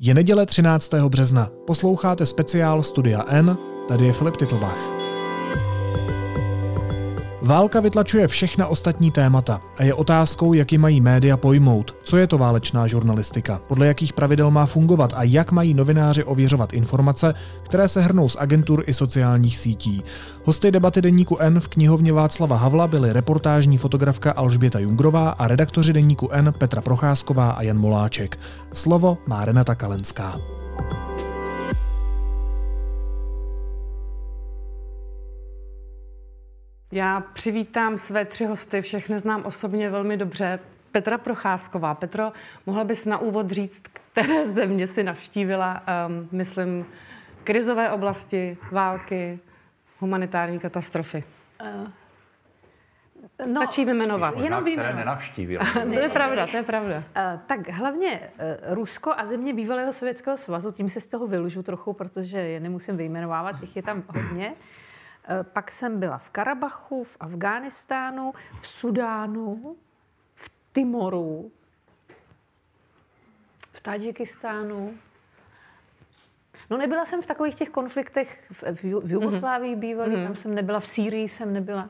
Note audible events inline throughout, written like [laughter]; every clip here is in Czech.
Je neděle 13. března. Posloucháte speciál Studia N, tady je Filip Titlbach. Válka vytlačuje všechna ostatní témata a je otázkou, jak ji mají média pojmout. Co je to válečná žurnalistika? Podle jakých pravidel má fungovat a jak mají novináři ověřovat informace, které se hrnou z agentur i sociálních sítí? Hosty debaty deníku N v knihovně Václava Havla byly reportážní fotografka Alžběta Jungrová a redaktoři deníku N Petra Procházková a Jan Moláček. Slovo má Renata Kalenská. Já přivítám své tři hosty, všechny znám osobně velmi dobře. Petra Procházková. Petro, mohla bys na úvod říct, které země si navštívila, um, myslím, krizové oblasti, války, humanitární katastrofy? Uh, No, Stačí vyjmenovat. Jenom vyjmenovat. které nenavštívila. [laughs] to je pravda, to je pravda. Uh, tak hlavně uh, Rusko a země bývalého Sovětského svazu, tím se z toho vylužu trochu, protože je nemusím vyjmenovávat, těch je tam hodně. Eh, pak jsem byla v Karabachu, v Afghánistánu, v Sudánu, v Timoru, v Tadžikistánu. No nebyla jsem v takových těch konfliktech v, v Jugoslávii bývalý, mm-hmm. tam jsem nebyla, v Sýrii jsem nebyla.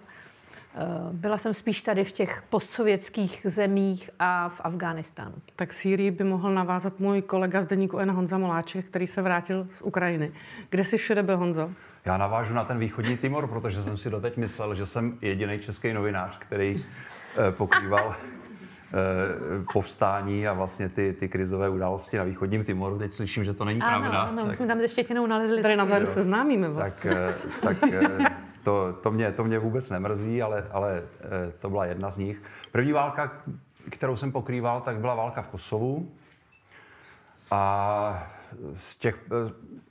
Eh, byla jsem spíš tady v těch postsovětských zemích a v Afghánistánu. Tak Sýrii by mohl navázat můj kolega z deníku N. Honza Moláček, který se vrátil z Ukrajiny. Kde jsi všude byl, Honzo? Já navážu na ten východní Timor, protože jsem si doteď myslel, že jsem jediný český novinář, který eh, pokrýval eh, povstání a vlastně ty, ty krizové události na východním Timoru. Teď slyším, že to není ano, pravda. Ano, tak, my jsme tam se Štětinou nalezli. Tady navzájem se známíme vlastně. Tak, tak to, to, mě, to mě vůbec nemrzí, ale, ale to byla jedna z nich. První válka, kterou jsem pokrýval, tak byla válka v Kosovu. A z těch,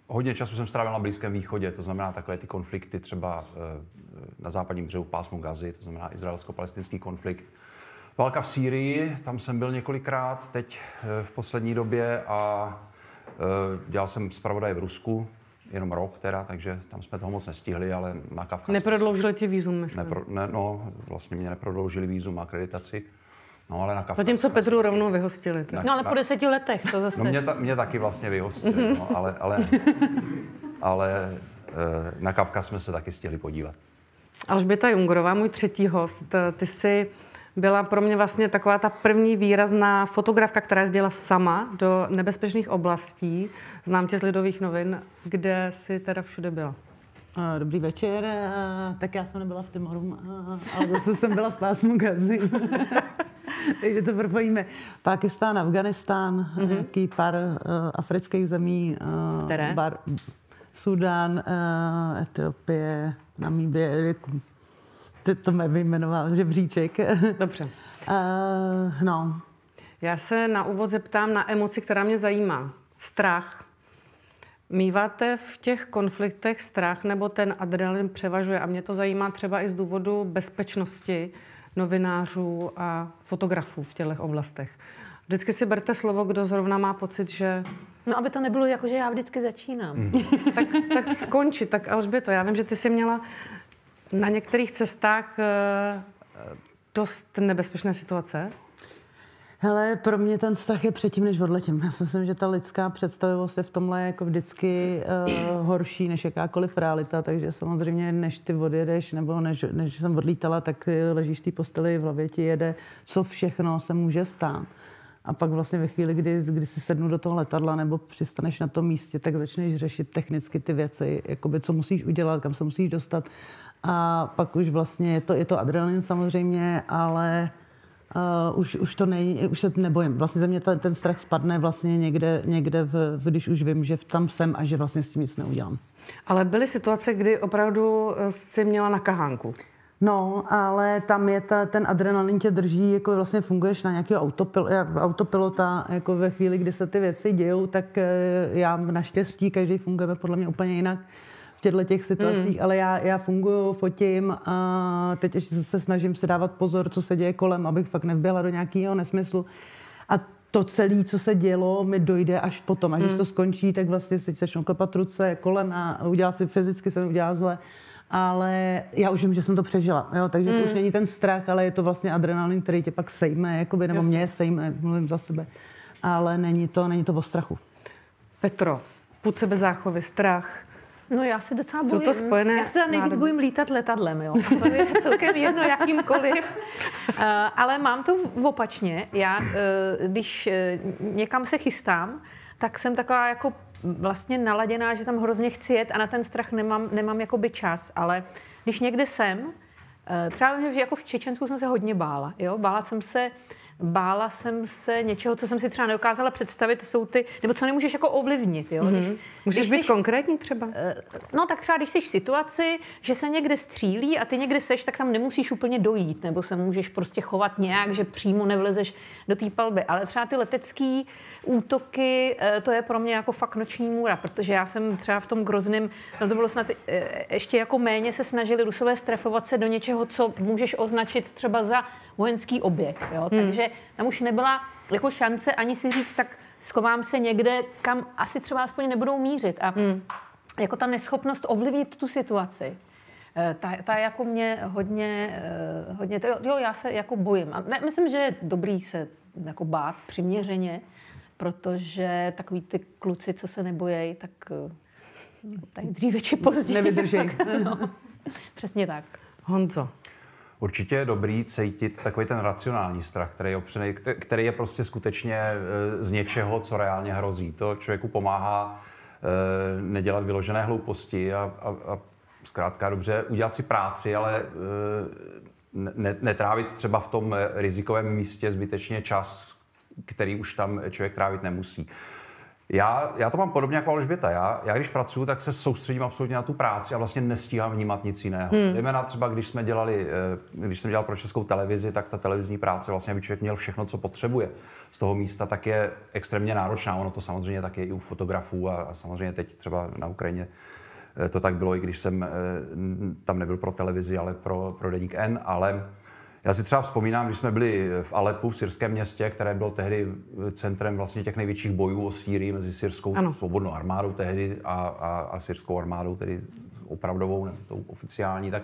hodně času jsem strávil na Blízkém východě, to znamená takové ty konflikty třeba eh, na západním břehu pásmu Gazy, to znamená izraelsko-palestinský konflikt. Válka v Sýrii, tam jsem byl několikrát teď eh, v poslední době a eh, dělal jsem zpravodaj v Rusku, jenom rok teda, takže tam jsme toho moc nestihli, ale na Kavkazu... Neprodloužili ti vízum, myslím. Nepro, ne, no, vlastně mě neprodloužili vízum a akreditaci. No, ale na Kavkaz... Zatímco Petru rovnou vyhostili. Tak. No ale po deseti letech to zase. No mě, ta, mě taky vlastně vyhostili, no, ale, ale, ale eh, na Kavkaz jsme se taky stihli podívat. Alžběta Jungorová, můj třetí host, ty jsi byla pro mě vlastně taková ta první výrazná fotografka, která jezdila sama do nebezpečných oblastí. Znám tě z Lidových novin, kde jsi teda všude byla. Dobrý večer, tak já jsem nebyla v Timoru, ale zase jsem byla v pásmu Gazy. [laughs] Takže to propojíme. Pakistán, Afganistán, mm-hmm. nějaký pár uh, afrických zemí. Uh, Které? Bar, Sudán, uh, Etiopie, Namíbie. Ty to mě vyjmenoval žebříček. Dobře. uh, [laughs] no. Já se na úvod zeptám na emoci, která mě zajímá. Strach. Míváte v těch konfliktech strach nebo ten adrenalin převažuje? A mě to zajímá třeba i z důvodu bezpečnosti novinářů a fotografů v těchto oblastech. Vždycky si berte slovo, kdo zrovna má pocit, že... No, aby to nebylo jako, že já vždycky začínám. Mm. tak, tak skonči, tak Alžběto, já vím, že ty jsi měla na některých cestách eh, dost nebezpečné situace. Hele, pro mě ten strach je předtím, než odletím. Já si myslím, že ta lidská představivost je v tomhle jako vždycky uh, horší než jakákoliv realita, takže samozřejmě, než ty odjedeš, nebo než, než jsem odlítala, tak ležíš v té posteli, v hlavě ti jede, co všechno se může stát. A pak vlastně ve chvíli, kdy, kdy si sednu do toho letadla nebo přistaneš na tom místě, tak začneš řešit technicky ty věci, jakoby co musíš udělat, kam se musíš dostat. A pak už vlastně je to, je to adrenalin samozřejmě, ale Uh, už, už to nej, už se nebojím. Vlastně ze mě ten, ten strach spadne vlastně někde, někde v, když už vím, že tam jsem a že vlastně s tím nic neudělám. Ale byly situace, kdy opravdu eh, jsi měla na kahánku? No, ale tam je ta, ten adrenalin tě drží, jako vlastně funguješ na nějakého autopil, autopilota, jako ve chvíli, kdy se ty věci dějou, tak eh, já naštěstí, každý fungujeme podle mě úplně jinak v těchto těch situacích, hmm. ale já, já funguju, fotím a teď ještě se snažím si dávat pozor, co se děje kolem, abych fakt nevběhla do nějakého nesmyslu. A to celé, co se dělo, mi dojde až potom. Až hmm. když to skončí, tak vlastně si začnu klepat ruce, kolena, udělá si fyzicky, se mi udělá zle. Ale já už vím, že jsem to přežila, jo? takže hmm. to už není ten strach, ale je to vlastně adrenalin, který tě pak sejme, jakoby, nebo Jasně. mě sejme, mluvím za sebe. Ale není to, není to o strachu. Petro, půd sebezáchovy, strach, No já si docela Jsou bojím. to spojené Já se teda nejvíc nádoby. bojím lítat letadlem, jo. To je celkem jedno jakýmkoliv. Uh, ale mám to v- opačně. Já, uh, když uh, někam se chystám, tak jsem taková jako vlastně naladěná, že tam hrozně chci jet a na ten strach nemám, nemám jakoby čas. Ale když někde jsem, třeba jako v Čečensku jsem se hodně bála. Jo? Bála jsem se Bála jsem se něčeho, co jsem si třeba nedokázala představit, jsou ty, nebo co nemůžeš jako ovlivnit. Jo? Když, Můžeš když být jsi- konkrétní třeba? No tak třeba, když jsi v situaci, že se někde střílí a ty někde seš, tak tam nemusíš úplně dojít, nebo se můžeš prostě chovat nějak, že přímo nevlezeš do té palby. Ale třeba ty letecké útoky, eh, to je pro mě jako fakt noční můra, protože já jsem třeba v tom Grozném, tam to bylo snad eh, ještě jako méně se snažili Rusové strefovat se do něčeho, co můžeš označit třeba za vojenský objekt. Jo? Takže tam už nebyla jako šance ani si říct, tak schovám se někde, kam asi třeba aspoň nebudou mířit. A jako ta neschopnost ovlivnit tu situaci, eh, ta, ta jako mě hodně, eh, hodně to, jo, já se jako bojím. A ne, myslím, že je dobrý se jako bát přiměřeně, protože takový ty kluci, co se nebojejí, tak eh, tak dříve či později. Nevydržej. [laughs] Tak, no, přesně tak. Honzo. Určitě je dobrý cítit takový ten racionální strach, který je, opřený, kte- který je prostě skutečně eh, z něčeho, co reálně hrozí. To člověku pomáhá eh, nedělat vyložené hlouposti a, a, a zkrátka dobře udělat si práci, ale eh, ne, netrávit třeba v tom rizikovém místě zbytečně čas, který už tam člověk trávit nemusí. Já, já to mám podobně jako Alžběta. Já, já když pracuji, tak se soustředím absolutně na tu práci a vlastně nestíhám vnímat nic jiného. Hmm. Zejména třeba, když jsme dělali, eh, když jsem dělal pro českou televizi, tak ta televizní práce vlastně, aby člověk měl všechno, co potřebuje z toho místa, tak je extrémně náročná. Ono to samozřejmě tak je i u fotografů a, a samozřejmě teď třeba na Ukrajině eh, to tak bylo, i když jsem eh, tam nebyl pro televizi, ale pro, pro Deník N, ale já si třeba vzpomínám, když jsme byli v Alepu, v syrském městě, které bylo tehdy centrem vlastně těch největších bojů o Sýrii mezi syrskou Ano. svobodnou armádou tehdy a, a, a syrskou armádou, tedy opravdovou, ne, tou oficiální, tak,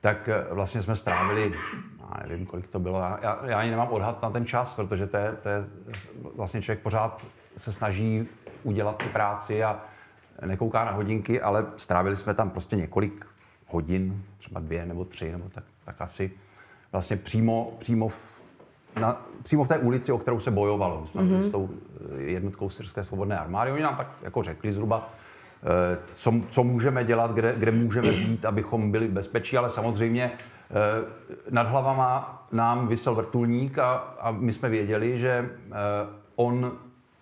tak eh, vlastně jsme strávili, já nevím, kolik to bylo, já, já, já ani nemám odhad na ten čas, protože to je, to je, vlastně člověk pořád se snaží udělat tu práci a nekouká na hodinky, ale strávili jsme tam prostě několik hodin, třeba dvě nebo tři, nebo tak, tak asi vlastně přímo, přímo, v, na, přímo v té ulici, o kterou se bojovalo. Byli s tou eh, jednotkou syrské svobodné armády. Oni nám tak jako řekli zhruba, eh, co, co můžeme dělat, kde, kde můžeme být, abychom byli v bezpečí, ale samozřejmě eh, nad hlavama nám vysel vrtulník a, a my jsme věděli, že on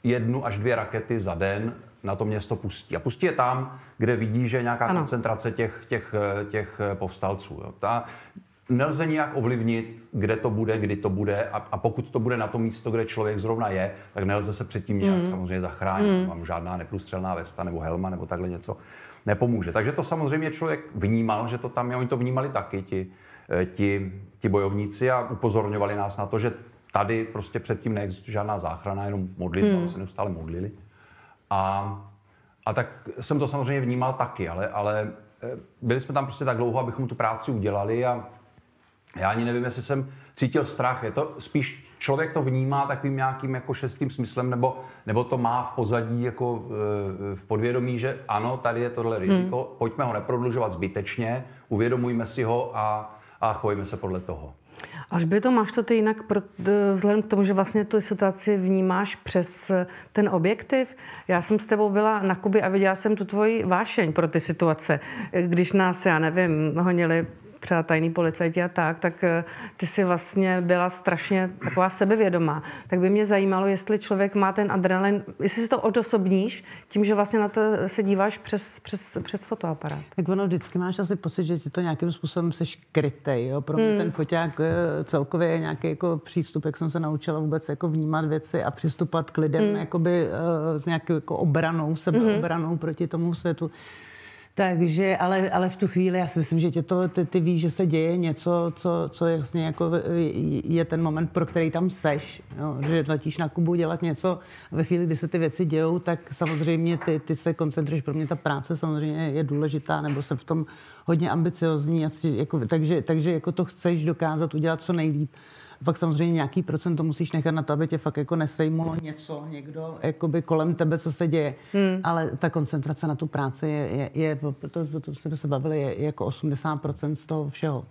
jednu až dvě rakety za den na to město pustí. A pustí je tam, kde vidí, že je nějaká Ano. koncentrace těch, těch, těch povstalců. Jo. Ta, nelze nijak ovlivnit, kde to bude, kdy to bude a, a pokud to bude na to místo, kde člověk zrovna je, tak nelze se předtím nějak mm. samozřejmě zachránit. Mm. Mám žádná neprůstřelná vesta nebo helma nebo takhle něco nepomůže. Takže to samozřejmě člověk vnímal, že to tam je. Oni to vnímali taky, ti, eh, ti, ti bojovníci a upozorňovali nás na to, že tady prostě předtím neexistuje žádná záchrana, jenom modlitba, mm. se neustále modlili. A, a tak jsem to samozřejmě vnímal taky, ale, ale eh, byli jsme tam prostě tak dlouho, abychom tu práci udělali a já ani nevím, jestli jsem cítil strach. Je to spíš člověk to vnímá takovým nějakým jako šestým smyslem, nebo, nebo to má v pozadí jako eh, v podvědomí, že ano, tady je tohle riziko, hmm. pojďme ho neprodlužovat zbytečně, uvědomujme si ho a, a chovejme se podle toho. Až by to máš to ty jinak, pro, vzhledem k tomu, že vlastně tu situaci vnímáš přes eh, ten objektiv. Já jsem s tebou byla na Kubě a viděla jsem tu tvoji vášeň pro ty situace. Eh, Když nás, já nevím, honili třeba tajný policajti a tak, tak eh, ty si vlastně byla strašně taková sebevědomá. Tak by mě zajímalo, jestli člověk má ten adrenalin, jestli si to odosobníš tím, že vlastně na to se díváš přes, přes, přes fotoaparát. Tak ono vždycky máš asi pocit, že ti to nějakým způsobem seš krytej. Jo? Pro mě Hmm. ten foťák eh, celkově je nějaký jako přístup, jak jsem se naučila vůbec jako vnímat věci a přistupovat k lidem Hmm. jakoby, eh, s nějakou jako obranou, sebeobranou proti tomu světu. Takže, ale, ale v tu chvíli já si myslím, že tě to, ty, ty víš, že se děje něco, co, co jasně jako je ten moment, pro který tam seš. Jo? Že letíš na Kubu dělat něco a ve chvíli, kdy se ty věci dějou, tak samozřejmě ty, ty se koncentruješ. Pro mě ta práce samozřejmě je důležitá, nebo jsem v tom hodně ambiciozní, jako, takže, takže jako to chceš dokázat udělat co nejlíp. Pak samozřejmě nějaký procent to musíš nechat na to, aby tě fakt jako nesejmulo něco, někdo jakoby kolem tebe, co se děje. Hmm. Ale ta koncentrace na tu práci je, je, je to, to, to jsme se bavili, je, je jako 80% z toho všeho.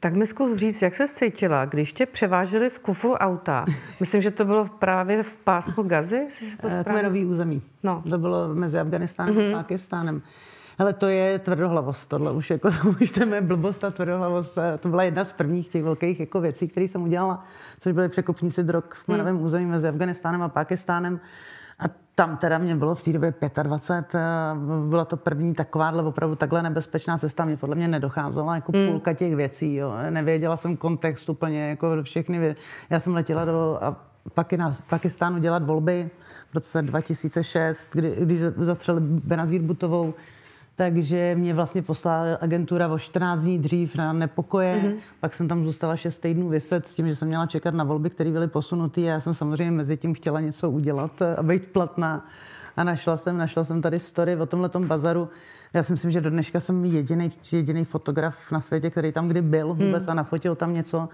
Tak mi zkus říct, jak se cítila, když tě převáželi v kufru auta. [laughs] Myslím, že to bylo právě v pásmu Gazy, si to správně... Kmerový území. No. To bylo mezi Afganistánem mm-hmm. a Pakistánem. Ale to je tvrdohlavost, tohle už, jako, [laughs] už to je blbost a tvrdohlavost. To byla jedna z prvních těch velkých jako věcí, které jsem udělala, což byly překopníci drog v kmerovém hmm. území mezi Afganistánem a Pakistánem. A tam teda mě bylo v té době 25, byla to první takováhle opravdu takhle nebezpečná cesta, mě podle mě nedocházela jako mm. půlka těch věcí, jo. nevěděla jsem kontext úplně, jako všechny věci. Já jsem letěla do Pakistánu dělat volby v roce 2006, kdy, když zastřelili Benazír Butovou, takže mě vlastně poslala agentura o 14 dní dřív na nepokoje. Mm-hmm. Pak jsem tam zůstala 6 týdnů vyset s tím, že jsem měla čekat na volby, které byly posunuté. Já jsem samozřejmě mezi tím chtěla něco udělat a být platná. A našla jsem, našla jsem tady story o tomhle bazaru. Já si myslím, že do dneška jsem jediný, jediný fotograf na světě, který tam kdy byl vůbec mm. a nafotil tam něco.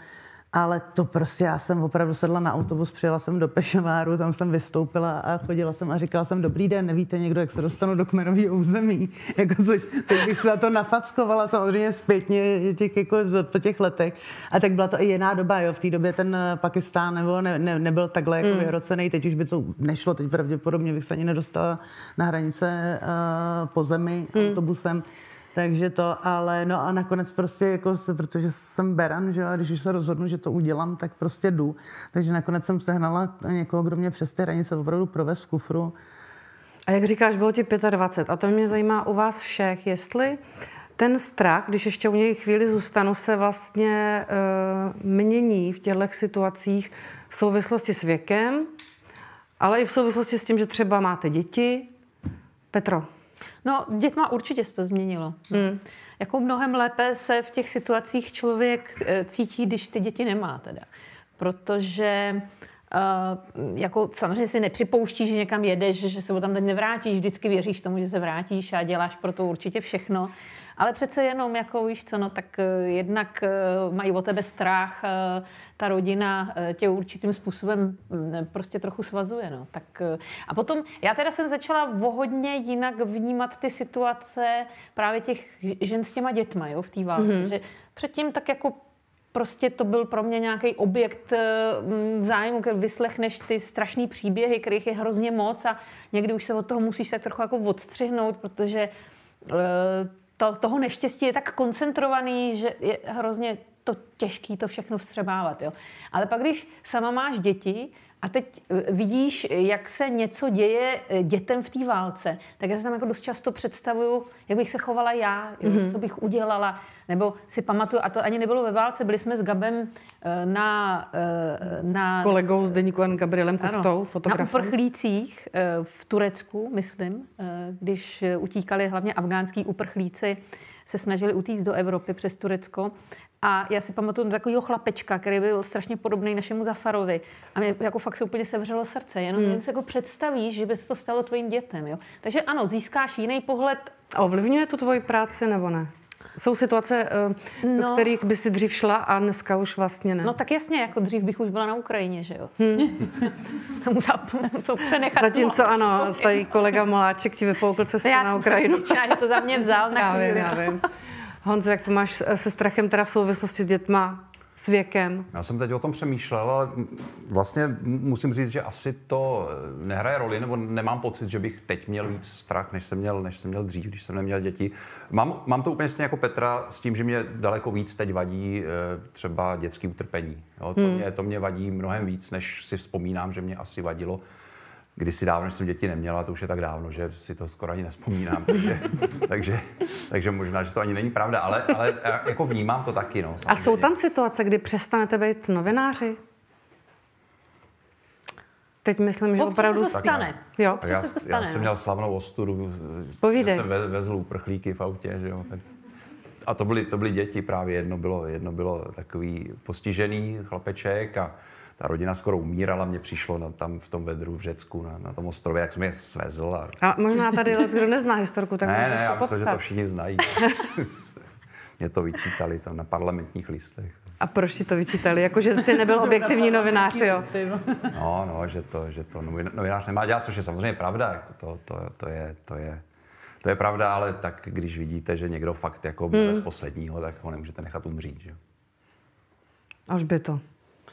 Ale to prostě, já jsem opravdu sedla na autobus, přijela jsem do Pešováru, tam jsem vystoupila a chodila jsem a říkala jsem, dobrý den, nevíte někdo, jak se dostanu do kmenového území. [laughs] Jako což, teď bych se na to nafackovala samozřejmě zpětně těch, jako, po těch letech. A tak byla to i jiná doba, jo. V té době ten Pakistán nebo ne, ne, nebyl takhle jako hmm. vyhrocený, teď už by to nešlo, teď pravděpodobně bych se ani nedostala na hranice uh, po zemi hmm. autobusem. Takže to, ale no a nakonec prostě jako, protože jsem beran, že a když už se rozhodnu, že to udělám, tak prostě jdu. Takže nakonec jsem sehnala někoho, kdo mě přes ty hranice opravdu provez v kufru. A jak říkáš, bylo ti 25. A to mě zajímá u vás všech, jestli ten strach, když ještě u něj chvíli zůstanu, se vlastně uh, mění v těchto situacích v souvislosti s věkem, ale i v souvislosti s tím, že třeba máte děti. Petro. No, dětma určitě se to změnilo. Hmm. Jako mnohem lépe se v těch situacích člověk eh, cítí, když ty děti nemá teda. Protože Uh, jako samozřejmě si nepřipouštíš, že někam jedeš, že se tam teď nevrátíš, vždycky věříš tomu, že se vrátíš a děláš pro to určitě všechno. Ale přece jenom, jako víš co, no, tak eh, jednak eh, mají o tebe strach, eh, ta rodina tě určitým způsobem mm, prostě trochu svazuje. No. Tak, a potom, já teda jsem začala vohodně jinak vnímat ty situace právě těch žen s těma dětma jo, v té válce. Mm-hmm. Že předtím tak jako prostě to byl pro mě nějaký objekt mm, zájmu, když vyslechneš ty strašné příběhy, kterých je hrozně moc a někdy už se od toho musíš tak trochu jako odstřihnout, protože to, toho neštěstí je tak koncentrovaný, že je hrozně to těžký to všechno vstřebávat. Jo. Ale pak, když sama máš děti, a teď eh, vidíš, jak se něco děje eh, dětem v té válce, tak já si tam jako dost často představuju, jak bych se chovala já, mm-hmm. co bych udělala, nebo si pamatuju, a to ani nebylo ve válce, byli jsme s Gabem eh, na... na s kolegou z Deníku N. Gabrielem Kuftou, fotografem. Na uprchlících v Turecku, myslím, když utíkali hlavně afgánský uprchlíci, se snažili utíct do Evropy přes Turecko a já si pamatuju na takového chlapečka, který byl strašně podobný našemu Zafarovi. A mě jako fakt se úplně sevřelo srdce. Jenom hmm. jen si jako představíš, že by se to stalo tvým dětem. Jo? Takže ano, získáš jiný pohled. A ovlivňuje to tvoji práci nebo ne? Jsou situace, eh, no, do kterých by si dřív šla a dneska už vlastně ne. No tak jasně, jako dřív bych už byla na Ukrajině, že jo. Hmm. [laughs] to musela [laughs] to přenechat. Zatímco ano, tady kolega Moláček ti vyfoukl cestu na Ukrajinu. [laughs] Já to za mě vzal na já vím, já vím. Honzo, jak to máš se strachem teda v souvislosti s dětma, s věkem? Já jsem teď o tom přemýšlel, ale vlastně musím říct, že asi to nehraje roli, nebo nemám pocit, že bych teď měl víc strach, než jsem měl, než jsem měl dřív, když jsem neměl děti. Mám, mám to úplně stejně jako Petra s tím, že mě daleko víc teď vadí eh, třeba dětský utrpení. Jo, to, hmm. mě, to mě vadí mnohem víc, než si vzpomínám, že mě asi vadilo kdysi dávno, než jsem děti neměla, to už je tak dávno, že si to skoro ani nespomínám. Takže, [laughs] takže, takže možná, že to ani není pravda, ale, ale jako vnímám to taky. No, A jsou tam situace, kdy přestanete být novináři? Teď myslím, že opravdu se to stane. Jo. Já, se to stane, já jsem no. měl slavnou ostudu, Povídej. jsem ve, vezl uprchlíky v autě, že jo, tak a to byly, to byly děti právě, jedno bylo, jedno bylo takový postižený chlapeček a ta rodina skoro umírala, mě přišlo na, tam v tom vedru v Řecku, na, na tom ostrově, jak jsem je svezl. A, a možná tady kdo nezná historku, tak Ne, ne, já myslím, že to všichni znají. [laughs] mě to vyčítali tam na parlamentních listech. A proč ti to vyčítali? Jako, že jsi nebyl [laughs] objektivní novinář, jo? No, no, že to, že to novinář nemá dělat, což je samozřejmě pravda. Jako to, to, to, je, to, je, to je pravda, ale tak když vidíte, že někdo fakt jako hmm. z posledního, tak ho nemůžete nechat umřít. Že? Až by to.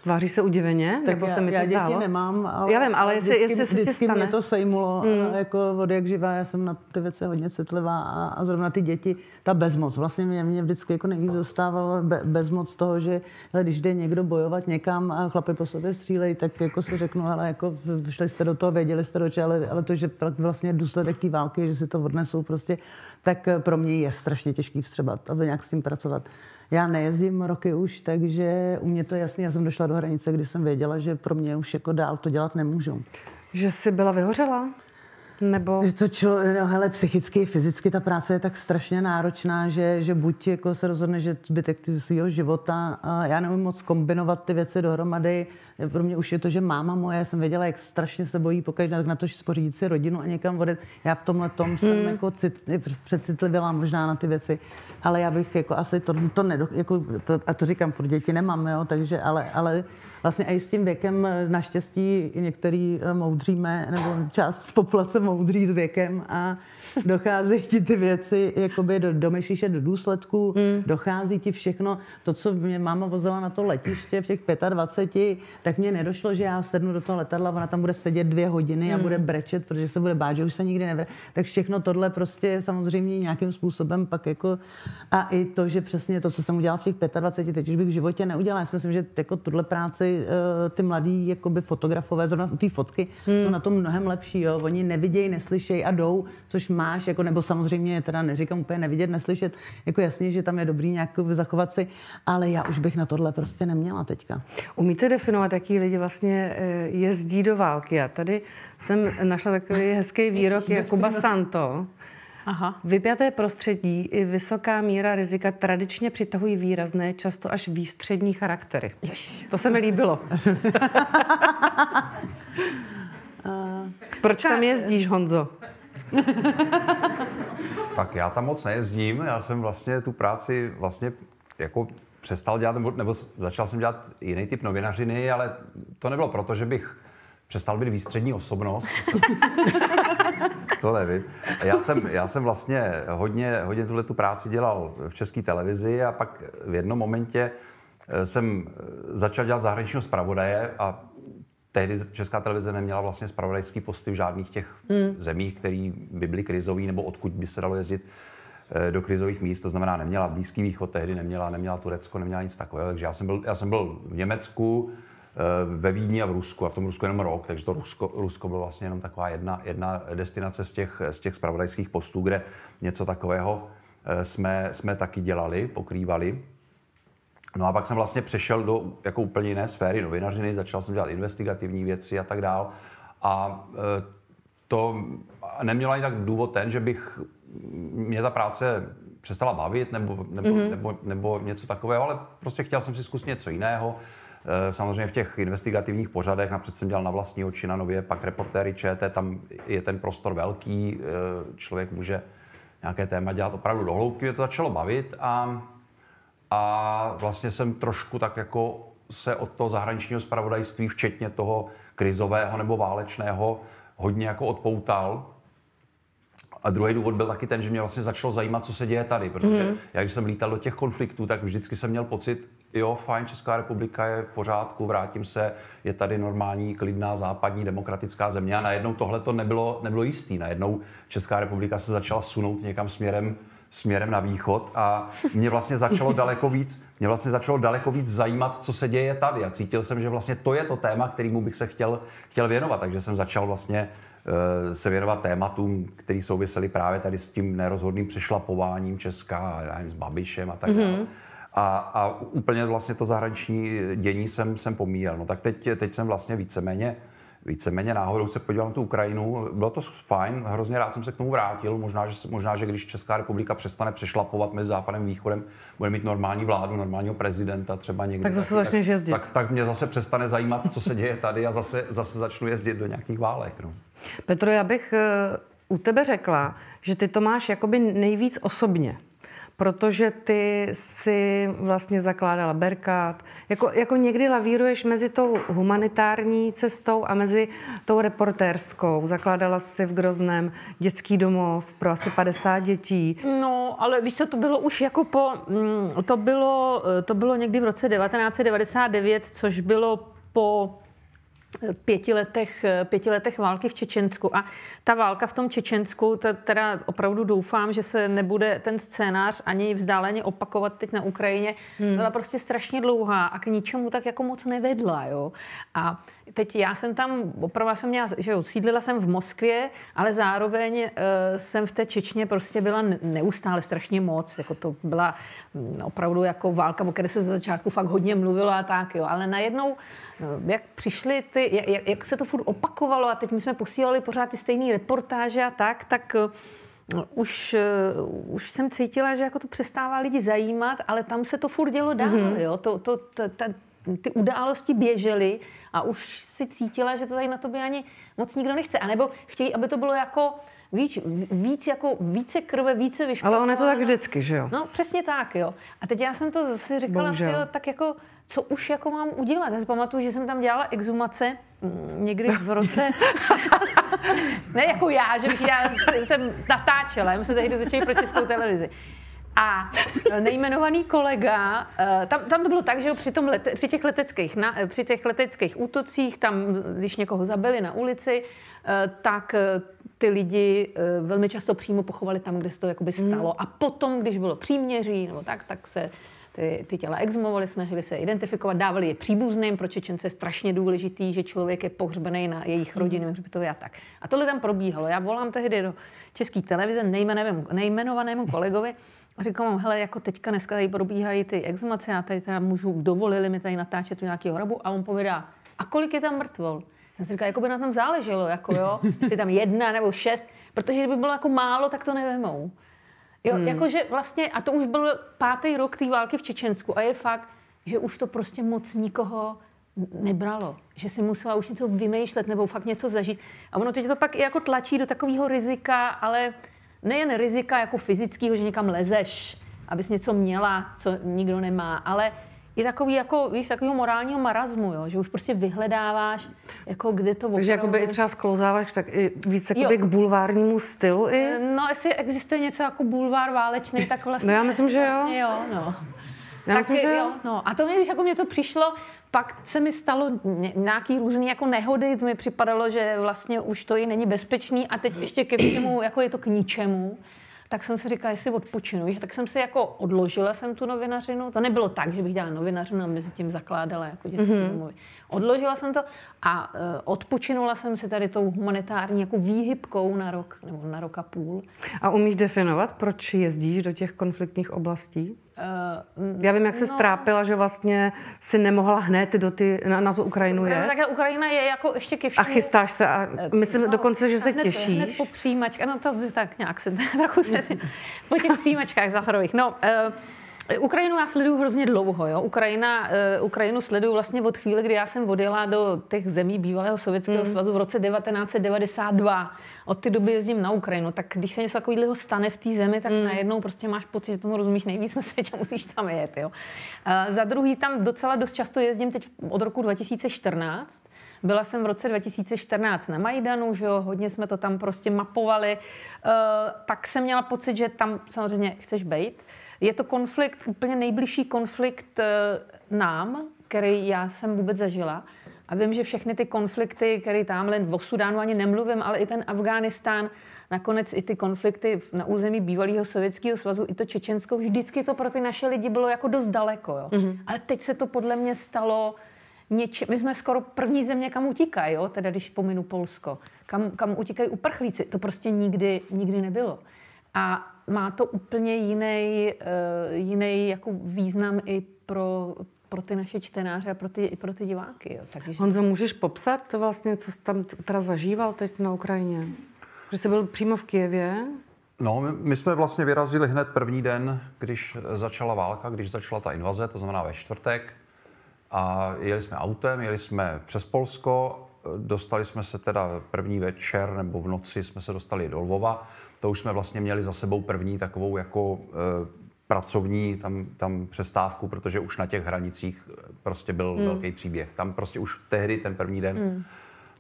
Tváří se udiveně? Tak nebo já, se mi to já zdálo? děti nemám, ale, já vím, ale jestli, vždycky, jestli se vždycky stane. mě to sejmulo, mm. jako od jak živá, já jsem na ty věci hodně citlivá a, a zrovna ty děti, ta bezmoc, vlastně mě, mě vždycky jako nejvíc dostával be, bezmoc toho, že hele, když jde někdo bojovat někam a chlapi po sobě střílejí, tak jako si řeknu, ale jako šli jste do toho, věděli jste do čeho, ale, ale to, že vlastně důsledek té války, že si to odnesou prostě, tak pro mě je strašně těžký vstřebat a nějak s tím pracovat. Já nejezdím roky už, takže u mě to je jasný. Já jsem došla do hranice, kdy jsem věděla, že pro mě už jako dál to dělat nemůžu. Že jsi byla vyhořela? Nebo... Že to člo, no, hele, psychicky, fyzicky ta práce je tak strašně náročná, že, že buď jako se rozhodne, že zbytek svého života, a já nevím moc kombinovat ty věci dohromady. Pro mě už je to, že máma moje, jsem věděla, jak strašně se bojí pokaždé na to, že pořídit si rodinu a někam odjet. Já v tomhle tom hmm. jsem jako cit, přecitlivěla možná na ty věci, ale já bych jako asi to, to, nedo, jako, to a to říkám, furt děti nemám, jo, takže, ale, ale vlastně i s tím věkem eh, naštěstí i některý eh, moudříme, nebo část populace moudří s věkem a [laughs] dochází ti ty věci jakoby do, do myšiše, do důsledků, mm. dochází ti všechno. To, co mě máma vozila na to letiště v těch 25, tak mě nedošlo, že já sednu do toho letadla, ona tam bude sedět dvě hodiny a mm. bude brečet, protože se bude bát, že už se nikdy nevře. Tak všechno tohle prostě samozřejmě nějakým způsobem pak jako a i to, že přesně to, co jsem udělala v těch 25, teď už bych v životě neudělala. Já si myslím, že jako tuhle práci uh, ty mladí jakoby fotografové, zrovna ty fotky, mm. jsou na tom mnohem lepší. Jo? Oni nevidějí, neslyšejí a jdou, což máš, jako, nebo samozřejmě teda neříkám úplně nevidět, neslyšet, jako jasně, že tam je dobrý nějak zachovat si, ale já už bych na tohle prostě neměla teďka. Umíte definovat, jaký lidi vlastně eh, jezdí do války? Já tady jsem našla takový hezký výrok Jakuba Santo, Aha. Vypjaté prostředí i vysoká míra rizika tradičně přitahují výrazné, často až výstřední charaktery. Ježiš. To se mi líbilo. [laughs] Proč tam jezdíš, Honzo? [laughs] tak já tam moc nejezdím, já jsem vlastně tu práci vlastně jako přestal dělat, nebo, nebo začal jsem dělat jiný typ novinařiny, ale to nebylo proto, že bych přestal být výstřední osobnost. [laughs] to nevím. Já jsem, já jsem vlastně hodně, hodně tuhle tu práci dělal v české televizi a pak v jednom momentě eh, jsem eh, začal dělat zahraničního zpravodaje a tehdy Česká televize neměla vlastně spravodajský posty v žádných těch hmm. zemích, které by byly krizový nebo odkud by se dalo jezdit eh, do krizových míst, to znamená neměla Blízký východ tehdy, neměla, neměla Turecko, neměla nic takového, takže já jsem byl, já jsem byl v Německu, eh, ve Vídni a v Rusku a v tom Rusku jenom rok, takže to Rusko, Rusko bylo vlastně jenom taková jedna, jedna destinace z těch, z těch spravodajských postů, kde něco takového eh, jsme, jsme taky dělali, pokrývali. No a pak jsem vlastně přešel do jako úplně jiné sféry novinařiny, začal jsem dělat investigativní věci a tak dál. A e, to nemělo ani tak důvod ten, že bych mě ta práce přestala bavit nebo, nebo, mm-hmm. nebo, nebo něco takového, ale prostě chtěl jsem si zkusit něco jiného. E, samozřejmě v těch investigativních pořadech, napřed jsem dělal na vlastní oči na nově, pak reportéry ČT, tam je ten prostor velký, e, člověk může nějaké téma dělat opravdu dohloubky, mě to začalo bavit a a vlastně jsem trošku tak jako se od toho zahraničního spravodajství, včetně toho krizového nebo válečného, hodně jako odpoutal. A druhý důvod byl taky ten, že mě vlastně začalo zajímat, co se děje tady, protože mm. já když jsem lítal do těch konfliktů, tak vždycky jsem měl pocit, jo, fajn, Česká republika je v pořádku, vrátím se, je tady normální, klidná, západní, demokratická země a najednou tohle to nebylo, nebylo jistý. Najednou Česká republika se začala sunout někam směrem směrem na východ a mě vlastně začalo [laughs] daleko víc, mě vlastně začalo daleko víc zajímat, co se děje tady a cítil jsem, že vlastně to je to téma, kterému bych se chtěl, chtěl věnovat, takže jsem začal vlastně uh, se věnovat tématům, které souvisely právě tady s tím nerozhodným přešlapováním Česka, já nevím, s Babišem a tak dále. Mm-hmm. A, a úplně vlastně to zahraniční dění jsem, jsem pomíjel. No tak teď, teď jsem vlastně víceméně víceméně náhodou se podíval na tu Ukrajinu. Bylo to fajn, hrozně rád jsem se k tomu vrátil. Možná, že, možná, že když Česká republika přestane přešlapovat mezi západem a východem, bude mít normální vládu, normálního prezidenta třeba někdy. Tak zase taky, začneš jezdit. Tak, tak mě zase přestane zajímat, co se děje tady a zase, zase začnu jezdit do nějakých válek. No. Petro, já bych uh, u tebe řekla, že ty to máš jakoby nejvíc osobně. Protože ty si vlastně zakládala Berkát. Jako, jako někdy lavíruješ mezi tou humanitární cestou a mezi tou reportérskou. Zakládala si v Grozném dětský domov pro asi 50 dětí. No, ale víš co, to bylo už jako po, mm, to bylo, to bylo někdy v roce 1999, což bylo po pěti letech, pěti letech války v Čečensku. A ta válka v tom Čečensku, teda opravdu doufám, že se nebude ten scénář ani vzdáleně opakovat teď na Ukrajině, hmm. byla prostě strašně dlouhá a k ničemu tak jako moc nevedla. Jo? A teď já jsem tam, opravdu jsem měla, že jo, sídlila jsem v Moskvě, ale zároveň uh, jsem v té Čečně prostě byla neustále strašně moc. Jako to byla hm, opravdu jako válka, o které se za začátku fakt hodně mluvilo a tak, jo. Ale najednou, eh, jak přišly ty, jak, jak se to furt opakovalo a teď my jsme posílali pořád ty stejné reportáže a tak, tak uh, už, uh, už jsem cítila, že jako to přestává lidi zajímat, ale tam se to furt dělo dál, mm-hmm. jo. To, to, to, ta, ty události běžely a už si cítila, že to tady na tobě ani moc nikdo nechce. A nebo chtějí, aby to bylo jako víc, víc jako více krve, více vyšpatné. Ale on je to tak vždycky, že jo? No, přesně tak, jo. A teď já jsem to zase říkala, tyjo, tak jako, co už jako mám udělat? Já si pamatuju, že jsem tam dělala exumace mm, někdy v roce. [laughs] ne jako já, že bych já jsem natáčela, já jsem tehdy začala pro českou televizi. A nejmenovaný kolega, eh, tam, tam to bylo tak, že při, tom lete, při, těch leteckých, na, při těch leteckých útocích, tam, když někoho zabili na ulici, eh, tak eh, ty lidi velmi často přímo pochovali tam, kde se to jakoby hmm. stalo. A potom, když bylo příměří, nebo tak, tak se ty, ty těla exhumovali, snažili se identifikovat, dávali je příbuzným, pro Čečence je strašně důležitý, že člověk je pohřbený na jejich rodinném hřbitově a tak. A tohle tam probíhalo. Já volám tehdy do české televize nejmenovanému kolegovi, a říkám mu, hele, jako teďka dneska tady probíhají ty exhumace, já tady teda můžu, dovolili mi tady natáčet tu nějaký hrobu a on povídá, a kolik je tam mrtvol? Já si říkám, jako by na tom záleželo, jako jo, jestli tam jedna nebo šest, protože kdyby bylo jako málo, tak to nevemou. Jo, hmm. jakože vlastně, a to už byl pátý rok té války v Čečensku a je fakt, že už to prostě moc nikoho nebralo. Že si musela už něco vymýšlet nebo fakt něco zažít. A ono teď to pak i jako tlačí do takového rizika, ale nejen rizika jako fyzického, že někam lezeš, abys něco měla, co nikdo nemá, ale je takový jako, víš, takového morálního marazmu, jo? že už prostě vyhledáváš, jako kde to Takže jako by i třeba sklouzáváš tak i víc k bulvárnímu stylu i? No, jestli existuje něco jako bulvár válečný, tak vlastně... [laughs] no já myslím, že jo. [laughs] Jo, no. Já tak myslím, že jo. No. A to mě, jako mě to přišlo, pak se mi stalo nějaký různý jako nehody, to mi připadalo, že vlastně už to i není bezpečný a teď ještě ke všemu, [clears throat] jako je to k ničemu tak jsem si říkala, jestli odpočinu. Tak jsem si jako odložila jsem tu novinařinu. To nebylo tak, že bych dělala novinařinu a mezi tím zakládala jako dětské mm-hmm. Odložila jsem to a uh, odpočinula jsem si tady tou humanitární jako výhybkou na rok nebo na rok a půl. A umíš definovat, proč jezdíš do těch konfliktních oblastí? Uh, Já vím, jak se no, strápila, že vlastně si nemohla hned do ty, na, na tu Ukrajinu je. Tak Ukrajina je jako ještě ke všemu. A chystáš se a myslím no, dokonce, že se hned, těšíš. Hned po přijímačkách, no to tak nějak se [laughs] trochu se, po těch přijímačkách zachorových. No, uh, Ukrajinu já sleduju hrozně dlouho. Jo? Ukrajina, uh, Ukrajinu sleduju vlastně od chvíle, kdy já jsem odjela do těch zemí bývalého Sovětského mm. svazu v roce 1992. Od té doby jezdím na Ukrajinu. Tak když se něco takového stane v té zemi, tak mm. najednou prostě máš pocit, že tomu rozumíš nejvíc na světě, musíš tam jet. Jo? Uh, za druhý tam docela dost často jezdím teď od roku 2014. Byla jsem v roce 2014 na Majdanu, že jo, hodně jsme to tam prostě mapovali. Uh, tak jsem měla pocit, že tam samozřejmě chceš být. Je to konflikt, úplně nejbližší konflikt eh, nám, který já jsem vůbec zažila. A vím, že všechny ty konflikty, které tamhle v Sudánu ani nemluvím, ale i ten Afghánistán, nakonec i ty konflikty na území bývalého Sovětského svazu, i to Čečensko, vždycky to pro ty naše lidi bylo jako dost daleko. Jo. Mm-hmm. Ale teď se to podle mě stalo něče, my jsme skoro první země, kam utíkají, jo? teda když pominu Polsko, kam, kam utíkají uprchlíci. To prostě nikdy, nikdy nebylo. A má to úplně jiný, uh, jiný jako význam i pro, pro ty naše čtenáře a pro ty, i pro ty diváky. Jo. Takže... Honzo, můžeš popsat to vlastně, co jsi tam teda zažíval teď na Ukrajině? Že jsi byl přímo v Kijevě? No, my, my jsme vlastně vyrazili hned první den, když začala válka, když začala ta invaze, to znamená ve čtvrtek. A jeli jsme autem, jeli jsme přes Polsko, dostali jsme se teda první večer nebo v noci jsme se dostali do Lvova to už jsme vlastně měli za sebou první takovou jako e, pracovní tam, tam přestávku, protože už na těch hranicích prostě byl hmm. velký příběh. Tam prostě už tehdy, ten první den, hmm.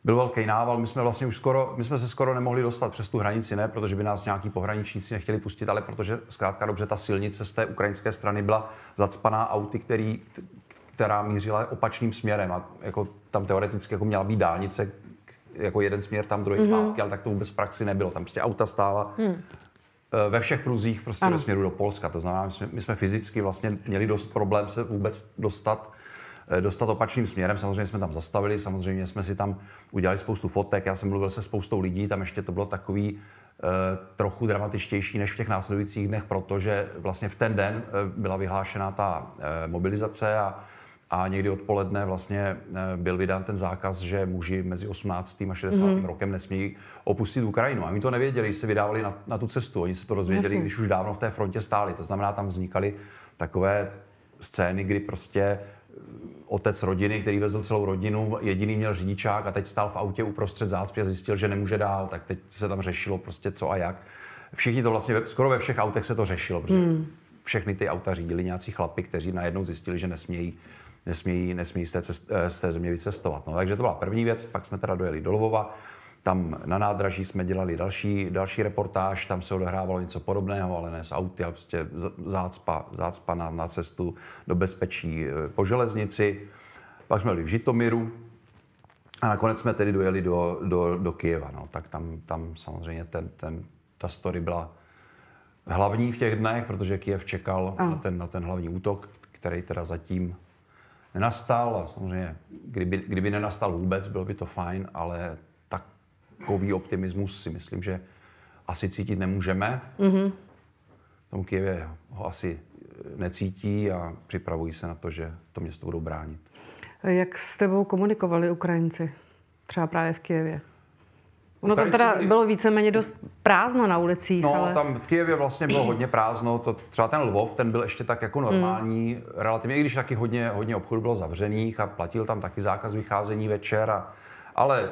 byl velký nával. My jsme vlastně už skoro, my jsme se skoro nemohli dostat přes tu hranici, ne protože by nás nějaký pohraničníci nechtěli pustit, ale protože zkrátka dobře ta silnice z té ukrajinské strany byla zacpaná auty, který, která mířila opačným směrem a jako tam teoreticky jako měla být dálnice, jako jeden směr tam, druhý mm-hmm. zpátky, ale tak to vůbec v praxi nebylo. Tam prostě auta stála mm. ve všech pruzích prostě ano. ve směru do Polska. To znamená, my jsme, my jsme fyzicky vlastně měli dost problém se vůbec dostat eh, dostat opačným směrem. Samozřejmě jsme tam zastavili, samozřejmě jsme si tam udělali spoustu fotek, já jsem mluvil se spoustou lidí, tam ještě to bylo takový uh, trochu dramatičtější než v těch následujících dnech, protože vlastně v ten den byla vyhlášena ta mobilizace a a někdy odpoledne vlastně eh, byl vydán ten zákaz, že muži mezi 18. a 60. Mm-hmm. rokem nesmí opustit Ukrajinu. A oni to nevěděli, když se vydávali na, na tu cestu. Oni se to rozvěděli, Jasně. když už dávno v té frontě stáli. To znamená, tam vznikaly takové scény, kdy prostě eh, otec rodiny, který vezl celou rodinu, jediný měl řidičák a teď stál v autě uprostřed zácpy a zjistil, že nemůže dál, tak teď se tam řešilo prostě co a jak. Všichni to vlastně, skoro ve všech autech se to řešilo, protože mm. všechny ty auta řídili nějací chlapi, kteří najednou zjistili, že nesmějí nesmí, nesmí z, té cest, eh, z té země vycestovat. No, takže to byla první věc, pak jsme teda dojeli do Lvova, tam na nádraží jsme dělali další, další reportáž, tam se odehrávalo něco podobného, ale ne s auty, ale prostě zácpa, zácpa na, na cestu do bezpečí eh, po železnici. Pak jsme byli v Žitomiru a nakonec jsme tedy dojeli do, do, do Kyjeva. No. Tak tam, tam samozřejmě ten, ten, ta story byla hlavní v těch dnech, protože Kyjev čekal na ten, na ten hlavní útok, který teda zatím nenastal a samozřejmě, kdyby, kdyby nenastal vůbec, bylo by to fajn, ale takový optimismus si myslím, že asi cítit nemůžeme. Mm-hmm. V tom Kijevě ho asi necítí a připravují se na to, že to město budou bránit. Jak s tebou komunikovali Ukrajinci? Třeba právě v Kijevě? Ono tam teda bylo víceméně dost prázdno na ulicích. No, ale... tam v Kijevě vlastně bylo hodně prázdno. To, třeba ten Lvov, ten byl ještě tak jako normální, hmm. relativně, i když taky hodně, hodně obchodů bylo zavřených a platil tam taky zákaz vycházení večer. A, ale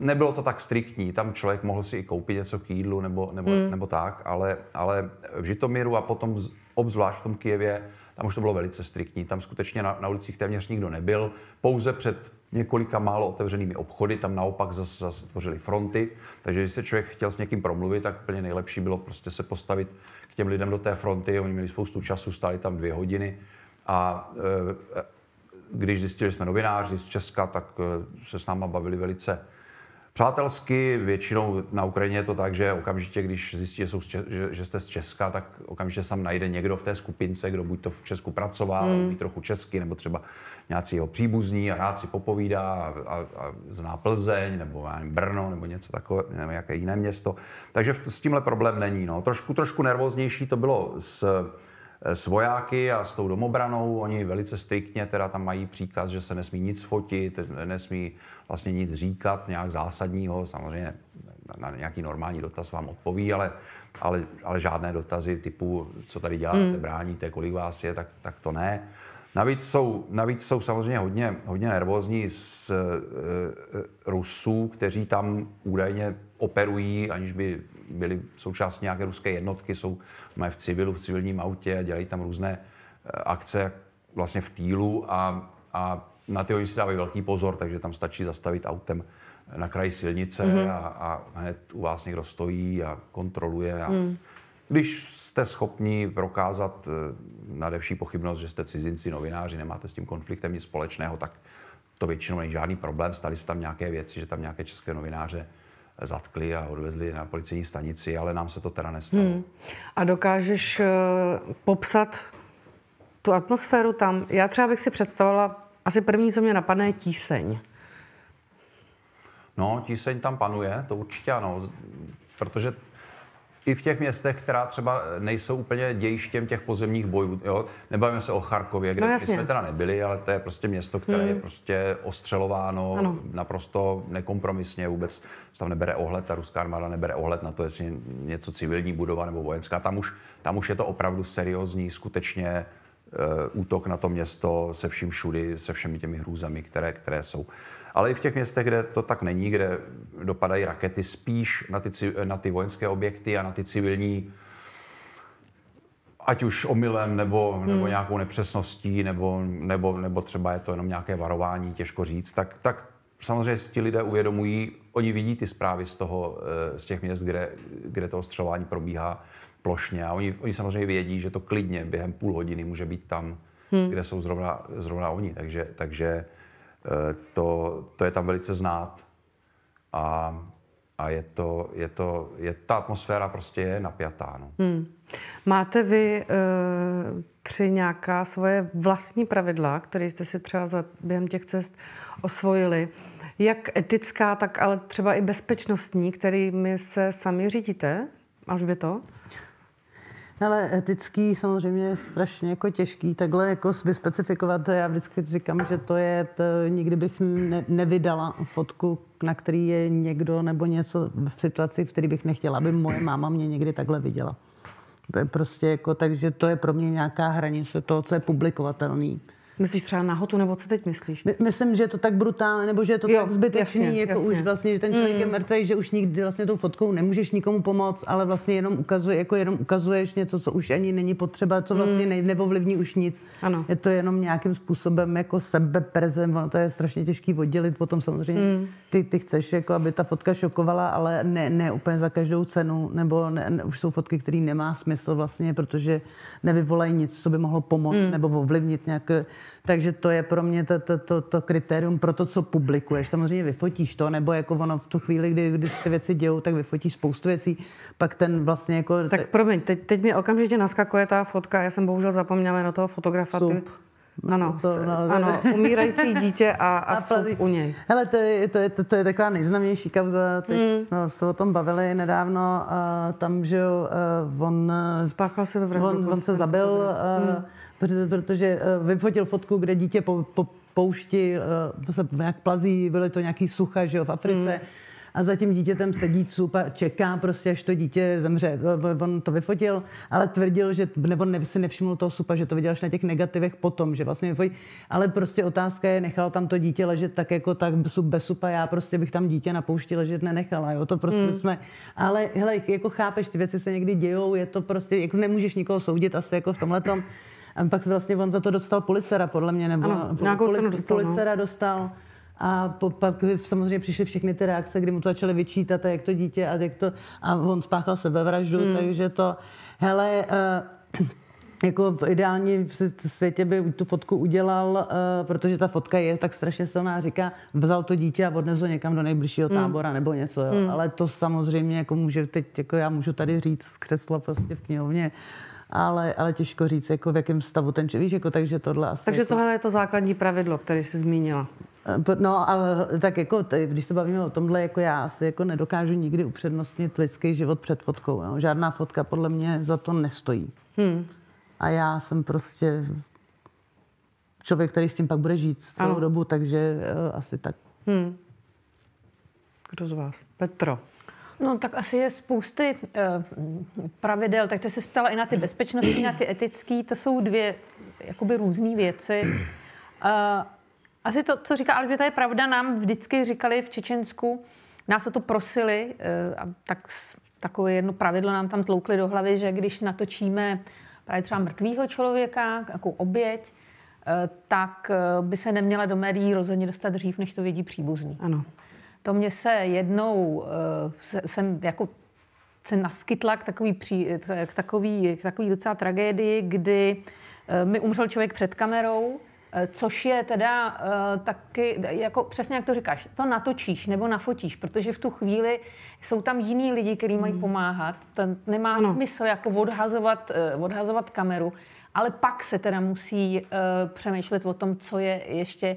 nebylo to tak striktní. Tam člověk mohl si i koupit něco k jídlu nebo, nebo, hmm. nebo tak, ale, ale v Žitomíru a potom obzvlášť v tom Kijevě, tam už to bylo velice striktní. Tam skutečně na, na ulicích téměř nikdo nebyl. Pouze před několika málo otevřenými obchody, tam naopak zase zas tvořili fronty, takže když se člověk chtěl s někým promluvit, tak úplně nejlepší bylo prostě se postavit k těm lidem do té fronty, oni měli spoustu času, stáli tam dvě hodiny a e, když zjistili, že jsme novináři z Česka, tak e, se s náma bavili velice Přátelsky, většinou na Ukrajině je to tak, že okamžitě, když zjistí, že, jsou že, že jste z Česka, tak okamžitě se tam najde někdo v té skupince, kdo buď to v Česku pracoval, mm. umí trochu česky, nebo třeba nějací jeho příbuzní a rád si popovídá a, a, a zná Plzeň, nebo nevím, Brno, nebo něco takové, nebo jaké jiné město. Takže s tímhle problém není. No. Trošku, trošku nervóznější to bylo s s vojáky a s tou domobranou. Oni velice striktně teda tam mají příkaz, že se nesmí nic fotit, nesmí vlastně nic říkat, nějak zásadního. Samozřejmě na nějaký normální dotaz vám odpoví, ale, ale, ale žádné dotazy typu, co tady děláte, mm. bráníte, kolik vás je, tak, tak to ne. Navíc jsou, navíc jsou samozřejmě hodně, hodně nervózní z e, e, Rusů, kteří tam údajně operují, aniž by byli součástí nějaké ruské jednotky, jsou mají v civilu, v civilním autě a dělají tam různé eh, akce vlastně v týlu a, a na ty oni si dávají velký pozor, takže tam stačí zastavit autem na kraji silnice mm-hmm. a, a hned u vás někdo stojí a kontroluje. A mm. Když jste schopni prokázat eh, nadevší pochybnost, že jste cizinci, novináři, nemáte s tím konfliktem nic společného, tak to většinou není žádný problém. Stali se tam nějaké věci, že tam nějaké české novináře zatkli a odvezli na policejní stanici, ale nám se to teda nestalo. Hmm. A dokážeš uh, popsat tu atmosféru tam? Já třeba bych si představila, asi první, co mě napadne, je tíseň. No, tíseň tam panuje, to určitě ano, protože i v těch městech, která třeba nejsou úplně dějištěm těch pozemních bojů. Jo? Nebavíme se o Charkově, kde no, jsme teda nebyli, ale to je prostě město, které hmm. je prostě ostřelováno ano. naprosto nekompromisně, vůbec se tam nebere ohled, ta ruská armáda nebere ohled na to, jestli něco civilní budova nebo vojenská. Tam už, tam už je to opravdu seriózní, skutečně uh, útok na to město se vším všudy, se všemi těmi hrůzami, které, které jsou ale i v těch městech, kde to tak není, kde dopadají rakety spíš na ty, na ty vojenské objekty a na ty civilní ať už omylem, nebo, nebo hmm. nějakou nepřesností, nebo, nebo, nebo třeba je to jenom nějaké varování, těžko říct, tak, tak samozřejmě ti lidé uvědomují, oni vidí ty zprávy z, toho, eh, z těch měst, kde, kde to ostřelování probíhá plošně a oni, oni samozřejmě vědí, že to klidně během půl hodiny může být tam, hmm. kde jsou zrovna, zrovna oni. Takže, takže to, to je tam velice znát. A, a je to, je to, je, ta atmosféra prostě je napjatá. No. Hmm. Máte vy e, tři nějaká svoje vlastní pravidla, které jste si třeba za, během těch cest osvojili? Jak etická, tak ale třeba i bezpečnostní, kterými se sami řídíte? to? Ale etický samozřejmě je strašně jako těžký takhle jako vyspecifikovat. Já vždycky říkám, že to je, to, nikdy bych ne, nevydala fotku, na který je někdo nebo něco v situaci, v které bych nechtěla, aby moje máma mě někdy takhle viděla. To je prostě jako, takže to je pro mě nějaká hranice toho, co je publikovatelný. Myslíš třeba nahotu, nebo co teď myslíš? My, myslím, že je to tak brutálně, nebo že je to jo, tak zbytečný, jasně, jako jasně. už vlastně, že ten člověk mm. je mrtvý, že už nikdy vlastně tou fotkou nemůžeš nikomu pomoct, ale vlastně jenom ukazuje, jako jenom ukazuješ něco, co už ani není potřeba, co vlastně mm. ne, neovlivní už nic. Ano. Je to jenom nějakým způsobem jako sebeprezent, ono to je strašně těžký oddělit, potom samozřejmě mm. ty, ty chceš, jako aby ta fotka šokovala, ale ne, ne úplně za každou cenu, nebo ne, ne, už jsou fotky, které nemá smysl vlastně, protože nevyvolají nic, co by mohlo pomoct mm. nebo ovlivnit nějak takže to je pro mě to, to, to, to kritérium pro to, co publikuješ. Samozřejmě vyfotíš to, nebo jako ono v tu chvíli, kdy, kdy se ty věci dějou, tak vyfotíš spoustu věcí. Pak ten vlastně jako... Tak promiň, teď, teď mi okamžitě naskakuje ta fotka, já jsem bohužel zapomněla na toho fotografa. Sup. Ano, to, no, ano, [laughs] umírající dítě a, a, a sup u něj. Hele, to je, to, je, to, to je taková nejznámější kauza. Teď mm. jsme se o tom bavili nedávno. A tam, že jo, on... Spáchal se ve On, on se zabil... Mm protože eh, vyfotil fotku, kde dítě po, po poušti eh, se nějak plazí, byly to nějaký sucha, že jo, v Africe. Mm. A za tím dítětem sedí cup a čeká prostě, až to dítě zemře. On to vyfotil, ale tvrdil, že, nebo ne, si nevšiml toho supa, že to viděl až na těch negativech potom, že vlastně vyfotil. Ale prostě otázka je, nechal tam to dítě ležet tak jako tak bez supa, já prostě bych tam dítě na poušti ležet nenechala, jo, to prostě mm. jsme, ale hele, jako chápeš, ty věci se někdy dějou, je to prostě, jako nemůžeš nikoho soudit asi jako v tomhle tom. A pak vlastně on za to dostal policera, podle mě, nebo ano, nějakou poli, cenu dostal, no. policera no. dostal. A po, pak samozřejmě přišly všechny ty reakce, kdy mu to začaly vyčítat, a jak to dítě a jak to... A on spáchal sebevraždu, hmm. takže to... Hele, uh, [clears throat] jako v ideální světě by tu fotku udělal, uh, protože ta fotka je tak strašně silná, říká, vzal to dítě a odnesl někam do nejbližšího hmm. tábora hmm. nebo něco, jo. Hmm. Ale to samozřejmě jako může teď, jako já můžu tady říct z křesla prostě v knihovně, ale, ale těžko říct, jako v jakém stavu ten člověk, jako, takže tohle asi... Takže jako... tohle je to základní pravidlo, které jsi zmínila. Eh, no, ale tak jako, když se bavíme o tomhle, jako já asi jako nedokážu nikdy upřednostnit lidský život před fotkou. Jo. Žádná fotka podle mě za to nestojí. Hmm. A já jsem prostě člověk, který s tím pak bude žít celou ano. dobu, takže uh, asi tak. Hmm. Kdo z vás? Petro. No tak asi je spousty uh, pravidel, tak ty se ptala i na ty bezpečnostní, na ty etické, to jsou dvě jakoby různé věci. Uh, asi to, co říká Alžběta, je pravda, nám vždycky říkali v Čečensku, nás o to prosili, uh, a tak takové jedno pravidlo nám tam tloukli do hlavy, že když natočíme právě třeba mrtvýho člověka, jako oběť, tak by se neměla do médií rozhodně dostat dřív, než to vědí příbuzný. Ano. To mě se jednou, uh, jsem jako se naskytla k takový, pří, k takový, k takový docela tragédii, kdy uh, mi umřel člověk před kamerou, což je teda uh, taky, jako přesně jak to říkáš, to natočíš nebo nafotíš, protože v tu chvíli jsou tam jiní lidi, kteří mají hmm. pomáhat. Ten nemá ano. smysl jako odhazovat, uh, odhazovat kameru, ale pak se teda musí uh, přemýšlet o tom, co je ještě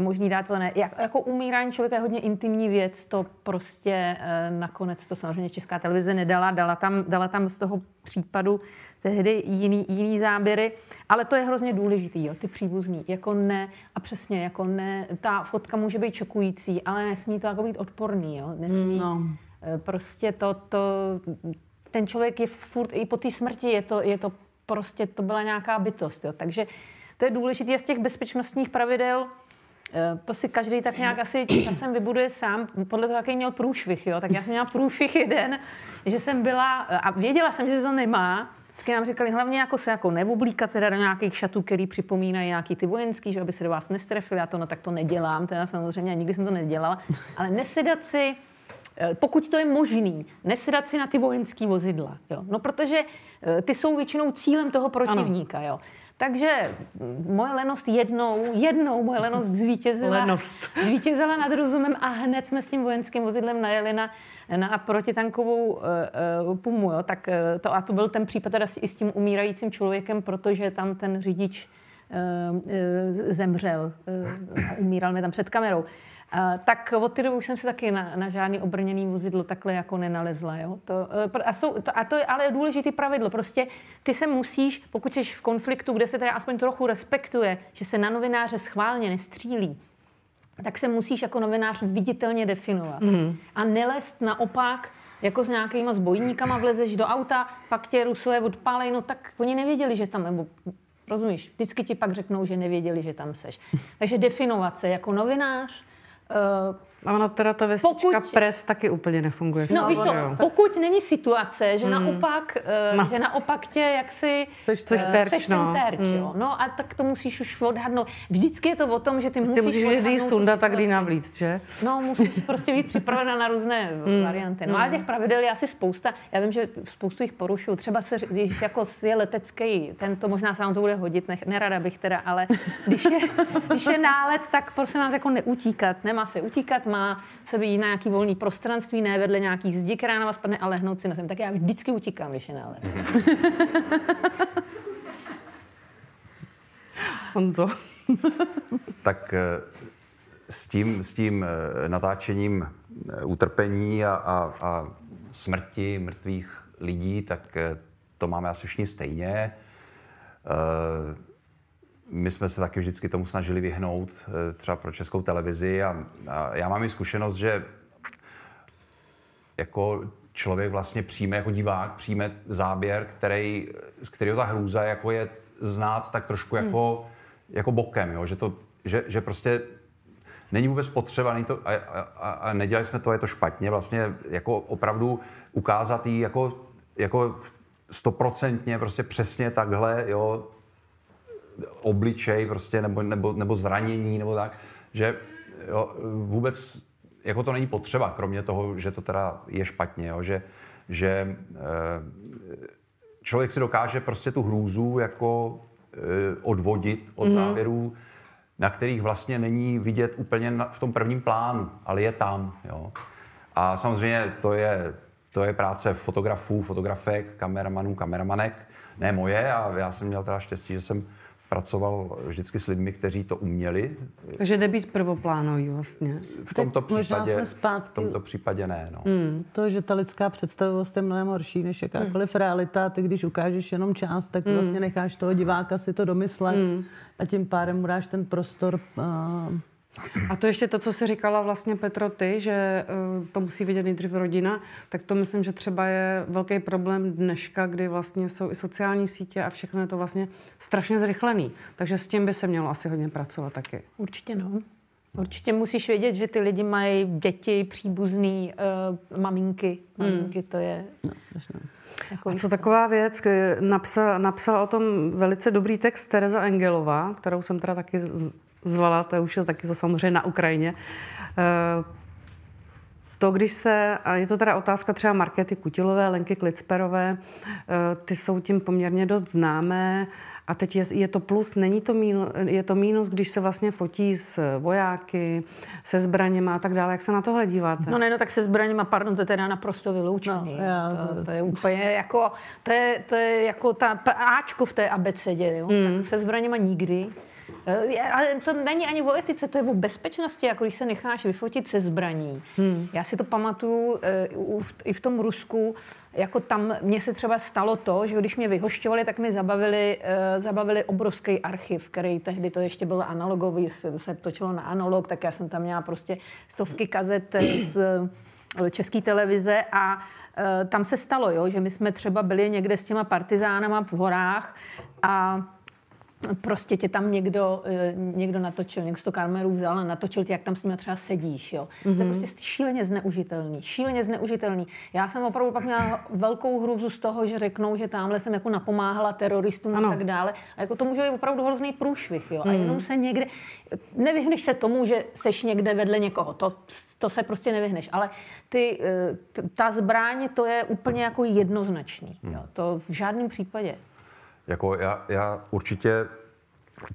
možný dát to ne. Jak, jako umírání člověka je hodně intimní věc, to prostě eh, nakonec to samozřejmě Česká televize nedala, dala tam, dala tam z toho případu tehdy jiný, jiný záběry, ale to je hrozně důležitý, jo, ty příbuzní, jako ne, a přesně, jako ne, ta fotka může být šokující, ale nesmí to jako být odporný, jo, nesmí, no. Eh, prostě to, to, ten člověk je furt, i po té smrti je to, je to prostě, to byla nějaká bytost, jo, takže to je důležité z těch bezpečnostních pravidel, to si každý tak nějak asi časem vybuduje sám, podle toho, jaký měl průšvih. Jo? Tak já jsem měla průšvih jeden, že jsem byla, a věděla jsem, že se to nemá, Vždycky nám říkali, hlavně jako se jako neoblíkat teda do nějakých šatů, který připomínají nějaký ty vojenský, že aby se do vás nestrefili. Já to no tak to nedělám, teda samozřejmě, nikdy jsem to nedělala. Ale nesedat si Eh, pokud to je možný, nesedat si na ty vojenské vozidla. Jo? No protože eh, ty jsou většinou cílem toho protivníka. Jo? Takže moje lenost jednou, jednou moje lenost zvítězila, lenost. [laughs] zvítězila nad rozumem a hned jsme s tím vojenským vozidlem najeli na, na protitankovou uh, uh, pumu. Jo? Tak, uh, to, a to byl ten případ teda i s tím umírajícím člověkem, protože tam ten řidič uh, uh, zemřel uh, a umíral mi tam před kamerou. Uh, tak od té doby už jsem se taky na, na žádný obrněný vozidlo takhle jako nenalezla. Jo? To, uh, a, jsou, to, a to je ale důležité pravidlo. Prostě ty se musíš, pokud jsi v konfliktu, kde se teda aspoň trochu respektuje, že se na novináře schválně nestřílí, tak se musíš jako novinář viditelně definovat. Mm. A nelest naopak jako s nějakýma zbojníkama vlezeš do auta, pak tě rusové odpálej, no tak oni nevěděli, že tam, nebo rozumíš, vždycky ti pak řeknou, že nevěděli, že tam seš. Takže definovat se jako novinář, Uh, a ona teda ta vestička pokud, pres taky úplně nefunguje. No víš co, pokud není situace, že hmm. naopak, uh, no. že naopak tě jaksi... Seš, seš terč, seš no. ten terč, hmm. jo. No a tak to musíš už odhadnout. Vždycky je to o tom, že ty prostě musíš musíš kdy sunda, tak kdy navlít, že? No, musíš prostě být připravena na různé [laughs] hmm. varianty. No hmm. ale těch pravidel je asi spousta. Já vím, že spoustu jich porušuju. Třeba se, když jako je letecký, ten to možná se vám to bude hodit, ne, nerada bych teda, ale když je, když je nálet, tak prosím nás jako neutíkat. Nemá se utíkat, má se být na nějaký volný prostranství, ne vedle nějaký zdi, která na vás padne, ale lehnout si na zem. Tak já vždycky utíkám, když je nálet. Honzo. [laughs] tak eh, s tím, s tím eh, natáčením eh, utrpení a, a, a smrti mrtvých lidí, tak to máme asi všichni stejně my jsme se taky vždycky tomu snažili vyhnout, eh, třeba pro českou televizi a, a já mám i zkušenost, že jako člověk vlastně přijme, jako divák, přijme záběr, který, z kterého ta hrůza jako je znát tak trošku hmm. jako, jako bokem, jo? Že, to, že, že prostě není vůbec potřeba, není to, a, a, a nedělali jsme to, je to špatně, vlastně jako opravdu ukázat jí jako, jako stoprocentně, prostě přesně takhle, jo, obličej prostě, nebo, nebo, nebo zranění, nebo tak, že jo, vůbec jako to není potřeba, kromě toho, že to teda je špatně, jo, že, že e, člověk si dokáže prostě tu hrůzu jako e, odvodit od mm-hmm. závěrů, na kterých vlastně není vidět úplně na, v tom prvním plánu, ale je tam. Jo. A samozřejmě to je, to je práce fotografů, fotografek, kameramanů, kameramanek, ne moje a já jsem měl teda štěstí, že jsem pracoval vždycky s lidmi, kteří to uměli. Takže jde být prvoplánový vlastně. V tomto, případě, jsme zpátky... v tomto případě ne. No. Hmm. To, že ta lidská představivost je mnohem horší než jakákoliv hmm. realita, ty když ukážeš jenom část, tak hmm. vlastně necháš toho diváka si to domyslet hmm. a tím pádem mu dáš ten prostor uh, a to ještě to, co jsi říkala vlastně Petro ty, že uh, to musí vidět nejdřív rodina, tak to myslím, že třeba je velký problém dneška, kdy vlastně jsou i sociální sítě a všechno je to vlastně strašně zrychlený. Takže s tím by se mělo asi hodně pracovat taky. Určitě no. Určitě musíš vědět, že ty lidi mají děti, příbuzný, uh, maminky. Maminky to je... No, Jako a co taková věc, napsala, napsala o tom velice dobrý text Tereza Engelová, kterou jsem teda taky zvala, to už je taky za samozřejmě na Ukrajině. Eh, to, když se, a je to teda otázka třeba Markety Kutilové, Lenky Klicperové, eh, ty jsou tím poměrně dost známé, a teď je, je to plus, není to mínus, je to mínus, když se vlastně fotí s vojáky, se zbraněma a tak dále. Jak se na tohle díváte? No ne, no tak se zbraněma, pardon, to je teda naprosto vyloučený. No, já, to, to, je úplně jako, to je, to je jako ta Ačko v té abecedě, jo? Mm. se zbraněma nikdy. Eh, ale to není ani o etice, to je o bezpečnosti, jako když se necháš vyfotit se zbraní. Hmm. Já si to pamatuju eh, i v tom Rusku, jako tam mně se třeba stalo to, že když mě vyhošťovali, tak mi zabavili, eh, zabavili obrovský archiv, který tehdy to ještě byl analogový, se, se točilo na analog, tak já jsem tam měla prostě stovky kazet z české televize a tam se stalo, jo, že my jsme třeba byli někde s těma partizánama v horách a prostě tě tam někdo, eh, někdo natočil, někdo to kameru vzal a natočil tě, jak tam s ním třeba sedíš. Jo. Mm-hmm. To je Mhm. prostě šíleně zneužitelný. Šíleně zneužitelný. Já jsem opravdu pak měla velkou hrůzu z toho, že řeknou, že tamhle jsem jako napomáhala teroristům Ano. a tak dále. A jako to může být opravdu hrozný průšvih. Jo. A Mhm. jenom se někde, nevyhneš se tomu, že seš někde vedle někoho. To, to se prostě nevyhneš. Ale ty, t- ta zbraň, to je úplně jako jednoznačný. Jo. To v žádném případě. Jako já, já určitě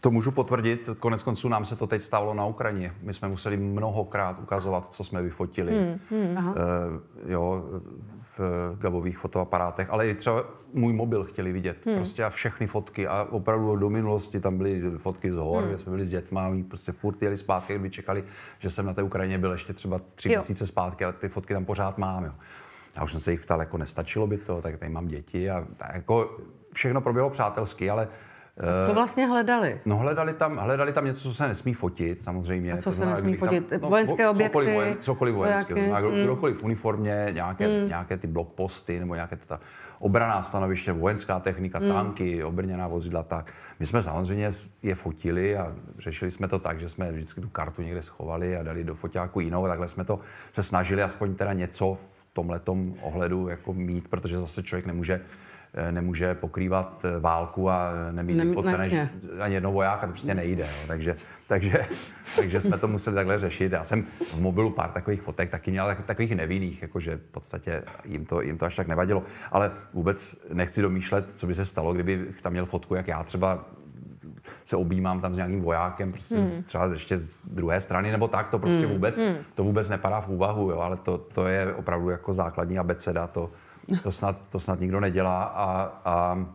to můžu potvrdit, konec konců nám se to teď stalo na Ukrajině. My jsme museli mnohokrát ukazovat, co jsme vyfotili. Hmm, hmm, uh, jo, v gabových fotoaparátech, ale i třeba můj mobil chtěli vidět. Hmm. Prostě a všechny fotky a opravdu do minulosti tam byly fotky z hor, hmm. kde jsme byli s dětma, oni prostě furt jeli zpátky, kdyby čekali, že jsem na té Ukrajině byl ještě třeba tři Jo. měsíce zpátky, ale ty fotky tam pořád mám. Jo. Já už jsem se jich ptal, jako nestačilo by to, tak tady mám děti a, a jako všechno proběhlo přátelsky, ale Co vlastně hledali? No hledali tam, hledali tam něco, co se nesmí fotit, samozřejmě. A co To se znamená, nesmí fotit? no, Vojenské vo- objekty, Cokoliv, vojen, cokoliv vojenské. Znamená, kdo- Mm. kdokoliv v uniformě, nějaké, nějaké ty blokposty nebo nějaké ta obraná stanoviště, vojenská technika, Mm. tanky, obrněná vozidla, tak. My jsme samozřejmě je fotili a řešili jsme to tak, že jsme vždycky tu kartu někde schovali a dali do foťáku jinou. Takhle jsme to se snažili aspoň teda něco v tomhletom ohledu jako mít, protože zase člověk nemůže eh, nemůže pokrývat eh, válku a nemít Nem- vyfocené jasně. ani jednoho vojáka, to prostě nejde. Jo. Takže, takže, [laughs] takže jsme to museli takhle řešit. Já jsem v mobilu pár takových fotek taky měl, tak, takových nevinných, jakože v podstatě jim to, jim to až tak nevadilo. Ale vůbec nechci domýšlet, co by se stalo, kdyby tam měl fotku, jak já třeba se objímám tam s nějakým vojákem, prostě hmm. třeba ještě z druhé strany, nebo tak, to prostě vůbec, to vůbec nepadá v úvahu, jo, ale to, to je opravdu jako základní abeceda, to, to, snad, to snad nikdo nedělá a, a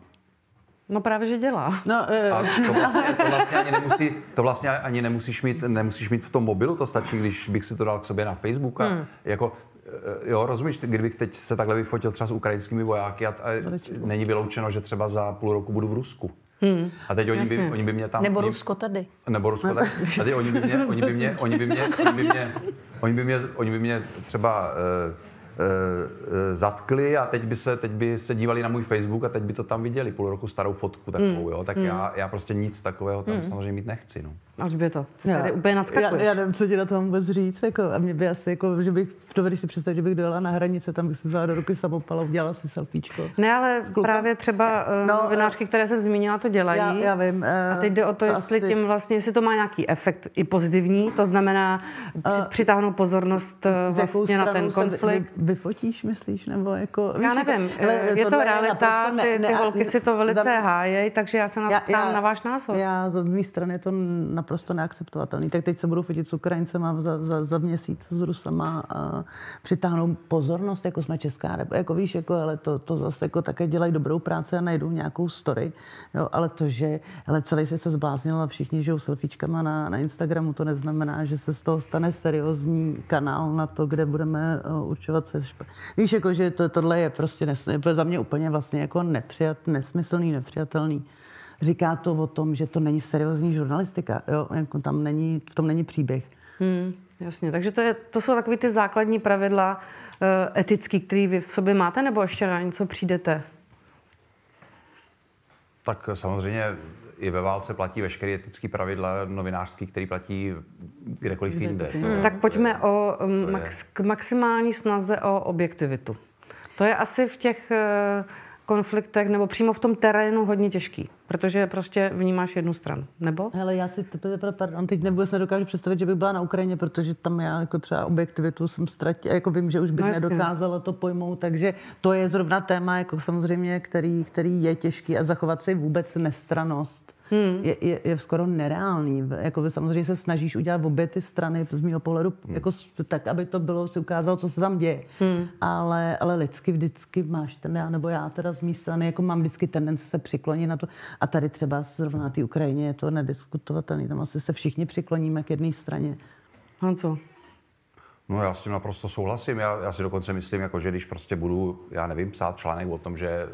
No právě, že dělá. No, eh, a to vlastně, to vlastně ani nemusí, to vlastně ani nemusíš mít, nemusíš mít v tom mobilu, to stačí, když bych si to dal k sobě na Facebook a hmm. jako eh, Jo, rozumíš, kdybych teď se takhle vyfotil třeba s ukrajinskými vojáky a, a není vyloučeno, že třeba za půl roku budu v Rusku. Hmm. A teď oni by, oni by mě tam... Nebo oni, Rusko tady. nebo Rusko, tak tady oni by mě, oni by mě, oni by mě, oni by mě, oni by mě, oni by mě třeba uh, uh, zatkli a teď by, se, teď by se dívali na můj Facebook a teď by to tam viděli, půl roku starou fotku takovou, jo, tak já, já prostě nic takového tam samozřejmě mít nechci, no. Alžběto, Já- tady úplně já, já nevím, co ti na tom vůbec říct. Jako, a mě by asi, jako, že bych, dovedeš si představit, že bych dojela na hranice, tam bych si vzala do ruky samopal a udělala si selfiečko. Ne, ale právě třeba No, no, novinářky, které jsem zmínila, to dělají. Já, já vím. eh, A teď jde o to, jestli asi- tím vlastně, jestli to má nějaký efekt i pozitivní, to znamená při, přitáhnout pozornost eh, vlastně na ten konflikt. Vy, vyfotíš, myslíš? Nebo jako, Já víš, jako- nevím, eh, je to realita, ty, ty ne- holky si to velice za- hájejí, takže já se na, ptám na váš názor. Já z mé strany je to naprosto neakceptovatelný. Tak teď se budu fotit s Ukrajincema za, za, za měsíc s Rusama a přitáhnou pozornost, jako jsme Česká republika. Jako víš, jako, ale to, to zase jako také dělají dobrou práci a najdou nějakou story. Jo, ale to, že ale celý svět se zbláznil a všichni žijou selfiečkama na, na Instagramu, to neznamená, že se z toho stane seriózní kanál na to, kde budeme uh, určovat, co je špatně. Víš, jako, že to, tohle je prostě nes, za mě úplně vlastně jako nepřijat, nesmyslný, nepřijatelný. Říká to o tom, že to není seriózní žurnalistika. Jo? Jako tam není, v tom není příběh. Hmm, jasně, takže to, je, to jsou takové ty základní pravidla uh, etický, které vy v sobě máte, nebo ještě na něco přijdete? Tak samozřejmě i ve válce platí veškeré etické pravidla novinářský, který platí kdekoliv jinde. To- Tak pojďme o, je- max, k maximální snaze o objektivitu. To je asi v těch eh, konfliktech nebo přímo v tom terénu hodně těžký, protože prostě vnímáš jednu stranu, nebo? Hele, já si teprve, pardon, teď vůbec nedokážu představit, že bych byla na Ukrajině, protože tam já jako třeba objektivitu jsem ztratila, jako vím, že už bych No nedokázala to pojmout, takže to je zrovna téma, jako samozřejmě, který, který je těžký a zachovat si vůbec nestranost. Hmm. Je, je, je, skoro nereálný. Jako by samozřejmě se snažíš udělat obě ty strany z mého pohledu hmm. jako, tak, aby to bylo, si ukázalo, co se tam děje. Hmm. Ale, ale lidsky vždycky máš ten, já, nebo já teda z mé strany, jako mám vždycky tendence se přiklonit na to. A tady třeba zrovna na té Ukrajině je to nediskutovatelné. Tam asi se všichni přikloníme k jedné straně. Honzo, No já s tím naprosto souhlasím. Já, já si dokonce myslím, jako, že když prostě budu, já nevím, psát článek o tom, že e,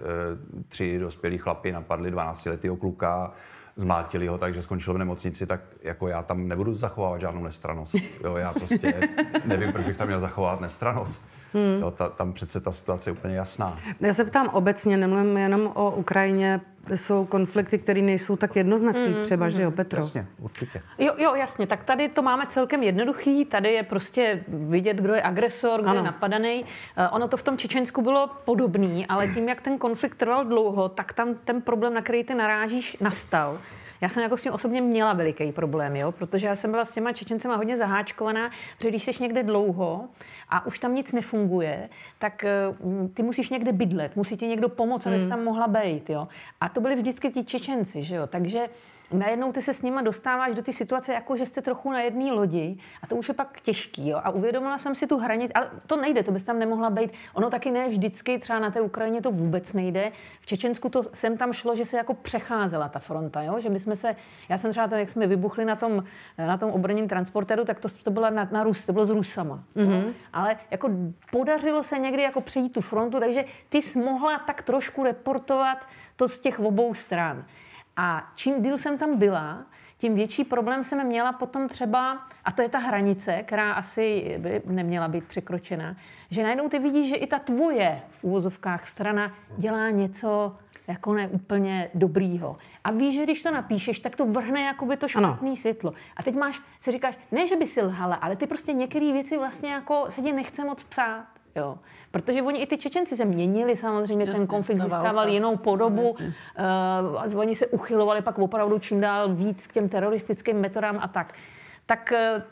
tři dospělí chlapi napadli 12-letého kluka, zmlátili ho, takže skončil v nemocnici, tak jako já tam nebudu zachovávat žádnou nestranost. Jo, já prostě [laughs] nevím, proč bych tam měl zachovávat nestranost. Hmm. Jo, ta, tam přece ta situace je úplně jasná. Já se ptám obecně, nemluvím jenom o Ukrajině, jsou konflikty, které nejsou tak jednoznačné hmm. třeba, že jo, Petro? Jasně, určitě. Jo, jo, jasně, tak tady to máme celkem jednoduchý, tady je prostě vidět, kdo je agresor, kdo ano. je napadaný. Eh, ono to v tom Čečensku bylo podobný, ale tím, jak ten konflikt trval dlouho, tak tam ten problém, na který ty narážíš, nastal. Já jsem jako s tím osobně měla veliký problém, jo? protože já jsem byla s těma Čečencema hodně zaháčkovaná, protože když jsi někde dlouho a už tam nic nefunguje, tak uh, ty musíš někde bydlet, musí ti někdo pomoct, abys mm. tam mohla být. Jo? A to byli vždycky ti Čečenci, že jo? takže najednou ty se s nima dostáváš do té situace, jako že jste trochu na jedné lodi a to už je pak těžký. Jo? A uvědomila jsem si tu hranici, ale to nejde, to bys tam nemohla být. Ono taky ne vždycky, třeba na té Ukrajině to vůbec nejde. V Čečensku to sem tam šlo, že se jako přecházela ta fronta, jo? že my jsme se, já jsem třeba, jak jsme vybuchli na tom, na tom obrněném transportéru, tak to, to bylo na, na Rus, to bylo s Rusama. Mm-hmm. Ale jako podařilo se někdy jako přejít tu frontu, takže ty jsi mohla tak trošku reportovat to z těch obou stran. A čím díl jsem tam byla, tím větší problém jsem měla potom třeba, a to je ta hranice, která asi by neměla být překročena, že najednou ty vidíš, že i ta tvoje v úvozovkách strana dělá něco jako ne úplně dobrýho. A víš, že když to napíšeš, tak to vrhne jakoby to špatné světlo. A teď máš, si říkáš, ne, že by si lhala, ale ty prostě některé věci vlastně jako se ti nechce moc psát. Jo. Protože oni i ty Čečenci se měnili, samozřejmě Jasně, ten konflikt získával jinou podobu. Uh, oni se uchylovali pak opravdu čím dál víc k těm teroristickým metodám a tak. Tak uh,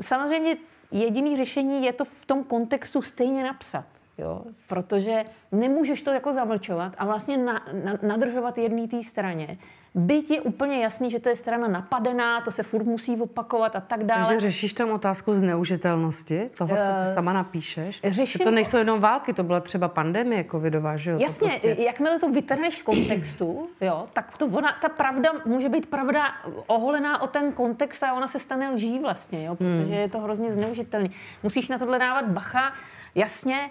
samozřejmě jediný řešení je to v tom kontextu stejně napsat. Jo? Protože nemůžeš to jako zamlčovat a vlastně na, na, nadržovat jedné té straně. Byť je úplně jasný, že to je strana napadená, to se furt musí opakovat a tak dále. Takže řešíš tam otázku zneužitelnosti toho, co ty eh, sama napíšeš? Řeším... Že to nejsou jenom války, to byla třeba pandemie covidová, že jo? Jasně, to prostě... jakmile to vytrhneš z kontextu, jo, tak to ona, ta pravda může být pravda oholená o ten kontext a ona se stane lží vlastně, jo, protože hmm. je to hrozně zneužitelný. Musíš na tohle dávat bacha, jasně,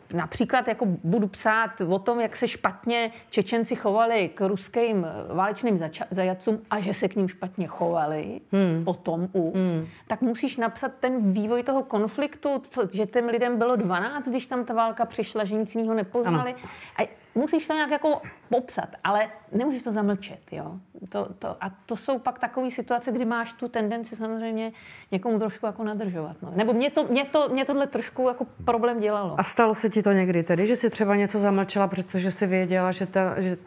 například jako budu psát o tom, jak se špatně Čečenci chovali k ruským válečným zajacům a že se k ním špatně chovali hmm. potom u, hmm. tak musíš napsat ten vývoj toho konfliktu, co, že těm lidem bylo 12, když tam ta válka přišla, že nic jiného nepoznali. Ano. A musíš to nějak jako popsat, ale nemůžeš to zamlčet, jo. To, to, a to jsou pak takové situace, kdy máš tu tendenci samozřejmě někomu trošku jako nadržovat. No. Nebo mě, to, mě, to, mě tohle trošku jako problém dělalo. A stalo se ti to někdy tedy, že jsi třeba něco zamlčela, protože jsi věděla, že, ta, že,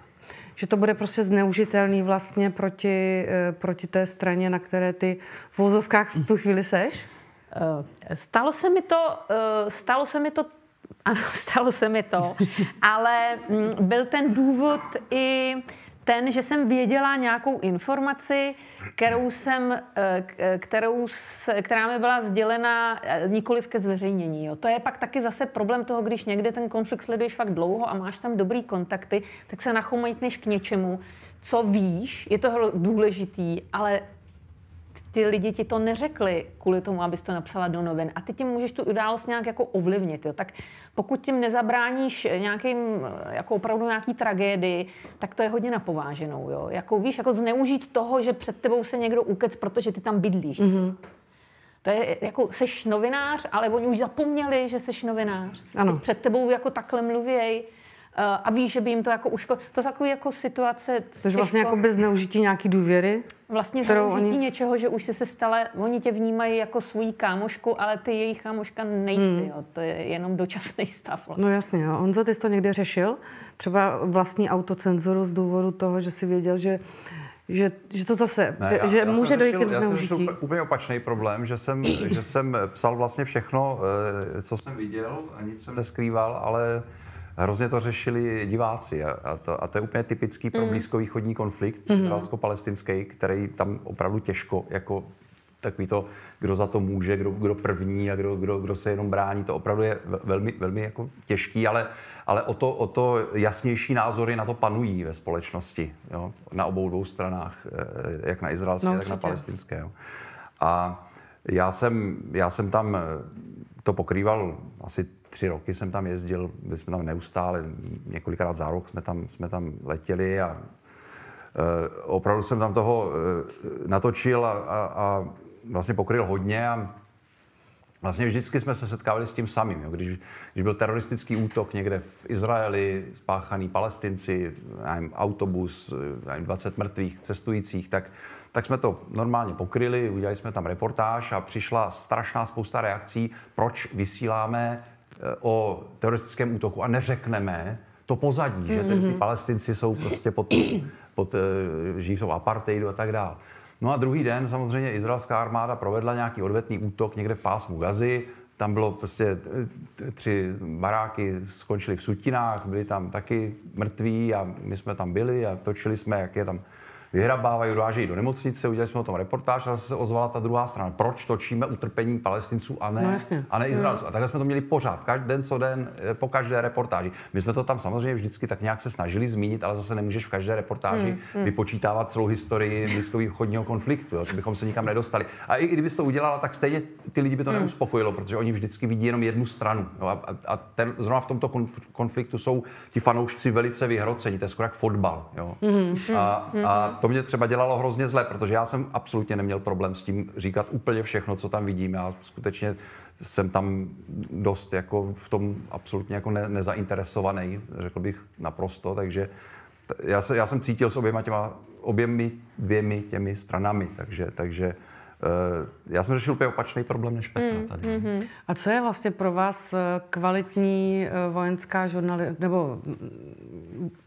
že to bude prostě zneužitelný vlastně proti, eh, proti té straně, na které ty v vozovkách v tu chvíli seš? Eh, stalo se mi to, eh, stalo se mi to ano, [laughs] stalo se mi to, ale mm, byl ten důvod i ten, že jsem věděla nějakou informaci, kterou jsem, eh, kterou, která mi byla sdělena eh, nikoliv ke zveřejnění. Jo. To je pak taky zase problém toho, když někde ten konflikt sleduješ fakt dlouho a máš tam dobrý kontakty, tak se nachomejtneš k něčemu, co víš, je to důležitý, ale ty lidi ti to neřekli kvůli tomu, abys to napsala do novin. A ty tím můžeš tu událost nějak jako ovlivnit. Jo. Tak pokud tím nezabráníš nějakým, jako opravdu nějaký tragédii, tak to je hodně napováženou. Jo. Jako víš, jako zneužít toho, že před tebou se někdo ukec, protože ty tam bydlíš. Mm-hmm. To je jako, seš novinář, ale oni už zapomněli, že seš novinář. Ano. před tebou jako takhle mluvěj a víš, že by jim to jako uškodilo. To je takový jako situace... To je vlastně jako bez zneužití nějaký důvěry? Vlastně zneužití oni... něčeho, že už jsi se stala, oni tě vnímají jako svoji kámošku, ale ty jejich kámoška nejsi, hmm. jo. To je jenom dočasný stav. Vlastně. No jasně, jo. Honzo, ty jsi to někde řešil? Třeba vlastní autocenzuru z důvodu toho, že jsi věděl, že že, že to zase, ne, že, já, že já může dojít k zneužití. Já jsem úplně opačný problém, že jsem, že jsem psal vlastně všechno, eh, co jsem viděl a nic jsem neskrýval, ale hrozně to řešili diváci a, to, a to je úplně typický pro mm. blízkovýchodní konflikt, mm. izraelsko-palestinský, který tam opravdu těžko jako takový to, kdo za to může, kdo, kdo první a kdo, kdo, kdo se jenom brání, to opravdu je velmi, velmi jako těžký, ale, ale o, to, o to jasnější názory na to panují ve společnosti, jo? na obou dvou stranách, eh, jak na izraelské, no, tak na palestinské. Jo? A já jsem, já jsem tam to pokrýval asi tři roky jsem tam jezdil, byli jsme tam neustále, několikrát za rok jsme tam, jsme tam letěli a e, opravdu jsem tam toho e, natočil a, a, a vlastně pokryl hodně a Vlastně vždycky jsme se setkávali s tím samým. Jo. Když, když byl teroristický útok někde v Izraeli, spáchaný palestinci, nevím, autobus, nevím, 20 mrtvých cestujících, tak, tak jsme to normálně pokryli, udělali jsme tam reportáž a přišla strašná spousta reakcí, proč vysíláme o teroristickém útoku a neřekneme to pozadí, že ty, ty palestinci jsou prostě pod, pod eh, žijí v apartheidu a tak dále. No a druhý den samozřejmě izraelská armáda provedla nějaký odvetný útok někde v pásmu Gazy. Tam bylo prostě tři baráky, skončily v sutinách, byli tam taky mrtví a my jsme tam byli a točili jsme, jak je tam vyhrabávají, dovážejí do nemocnice, udělali jsme o tom reportáž a zase se ozvala ta druhá strana. Proč točíme utrpení palestinců a ne, No a ne Izraelců? Mm. A takhle jsme to měli pořád, každý den co den, eh, po každé reportáži. My jsme to tam samozřejmě vždycky tak nějak se snažili zmínit, ale zase nemůžeš v každé reportáži Mm, vypočítávat celou historii blízkovýchodního konfliktu, jo, to bychom se nikam nedostali. A i kdyby to udělala, tak stejně ty lidi by to neuspokojilo, protože oni vždycky vidí jenom jednu stranu. Jo, a, a ten, zrovna v tomto konf- konfliktu jsou ti fanoušci velice vyhrocení, to je skoro jak fotbal. Jo. A, a to mě třeba dělalo hrozně zle, protože já jsem absolutně neměl problém s tím říkat úplně všechno, co tam vidím. Já skutečně jsem tam dost jako v tom absolutně jako ne, nezainteresovaný, řekl bych naprosto, takže t- já, se, já jsem cítil s oběma těma, oběmi dvěmi těmi stranami, takže, takže eh, já jsem řešil úplně opačný problém než Petra tady. A co je vlastně pro vás eh, kvalitní eh, vojenská žurnalistika, nebo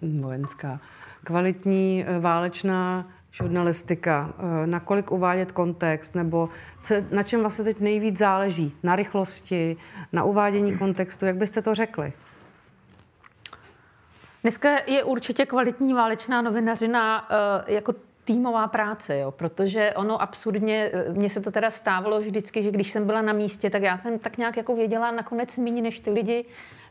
mm, vojenská, kvalitní eh, válečná žurnalistika, eh, nakolik uvádět kontext, nebo co, na čem vlastně teď nejvíc záleží? Na rychlosti, na uvádění kontextu, jak byste to řekli? Dneska je určitě kvalitní válečná novinařina uh, jako týmová práce, jo, protože ono absurdně, eh, mně se to teda stávalo vždycky, že když jsem byla na místě, tak já jsem tak nějak jako věděla nakonec méně než ty lidi,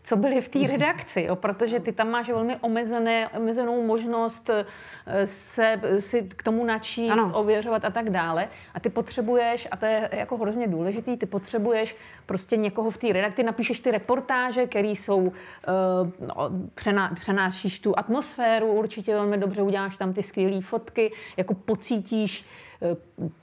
co byli v té redakci, jo, protože ty tam máš velmi omezené, omezenou možnost eh, se si k tomu načíst, Ano. ověřovat a tak dále. A ty potřebuješ, a to je jako hrozně důležitý, ty potřebuješ prostě někoho v té redakci, napíšeš ty reportáže, které jsou, uh, no, přená, přenášíš tu atmosféru, určitě velmi dobře uděláš tam ty skvělé fotky, jako pocítíš, eh,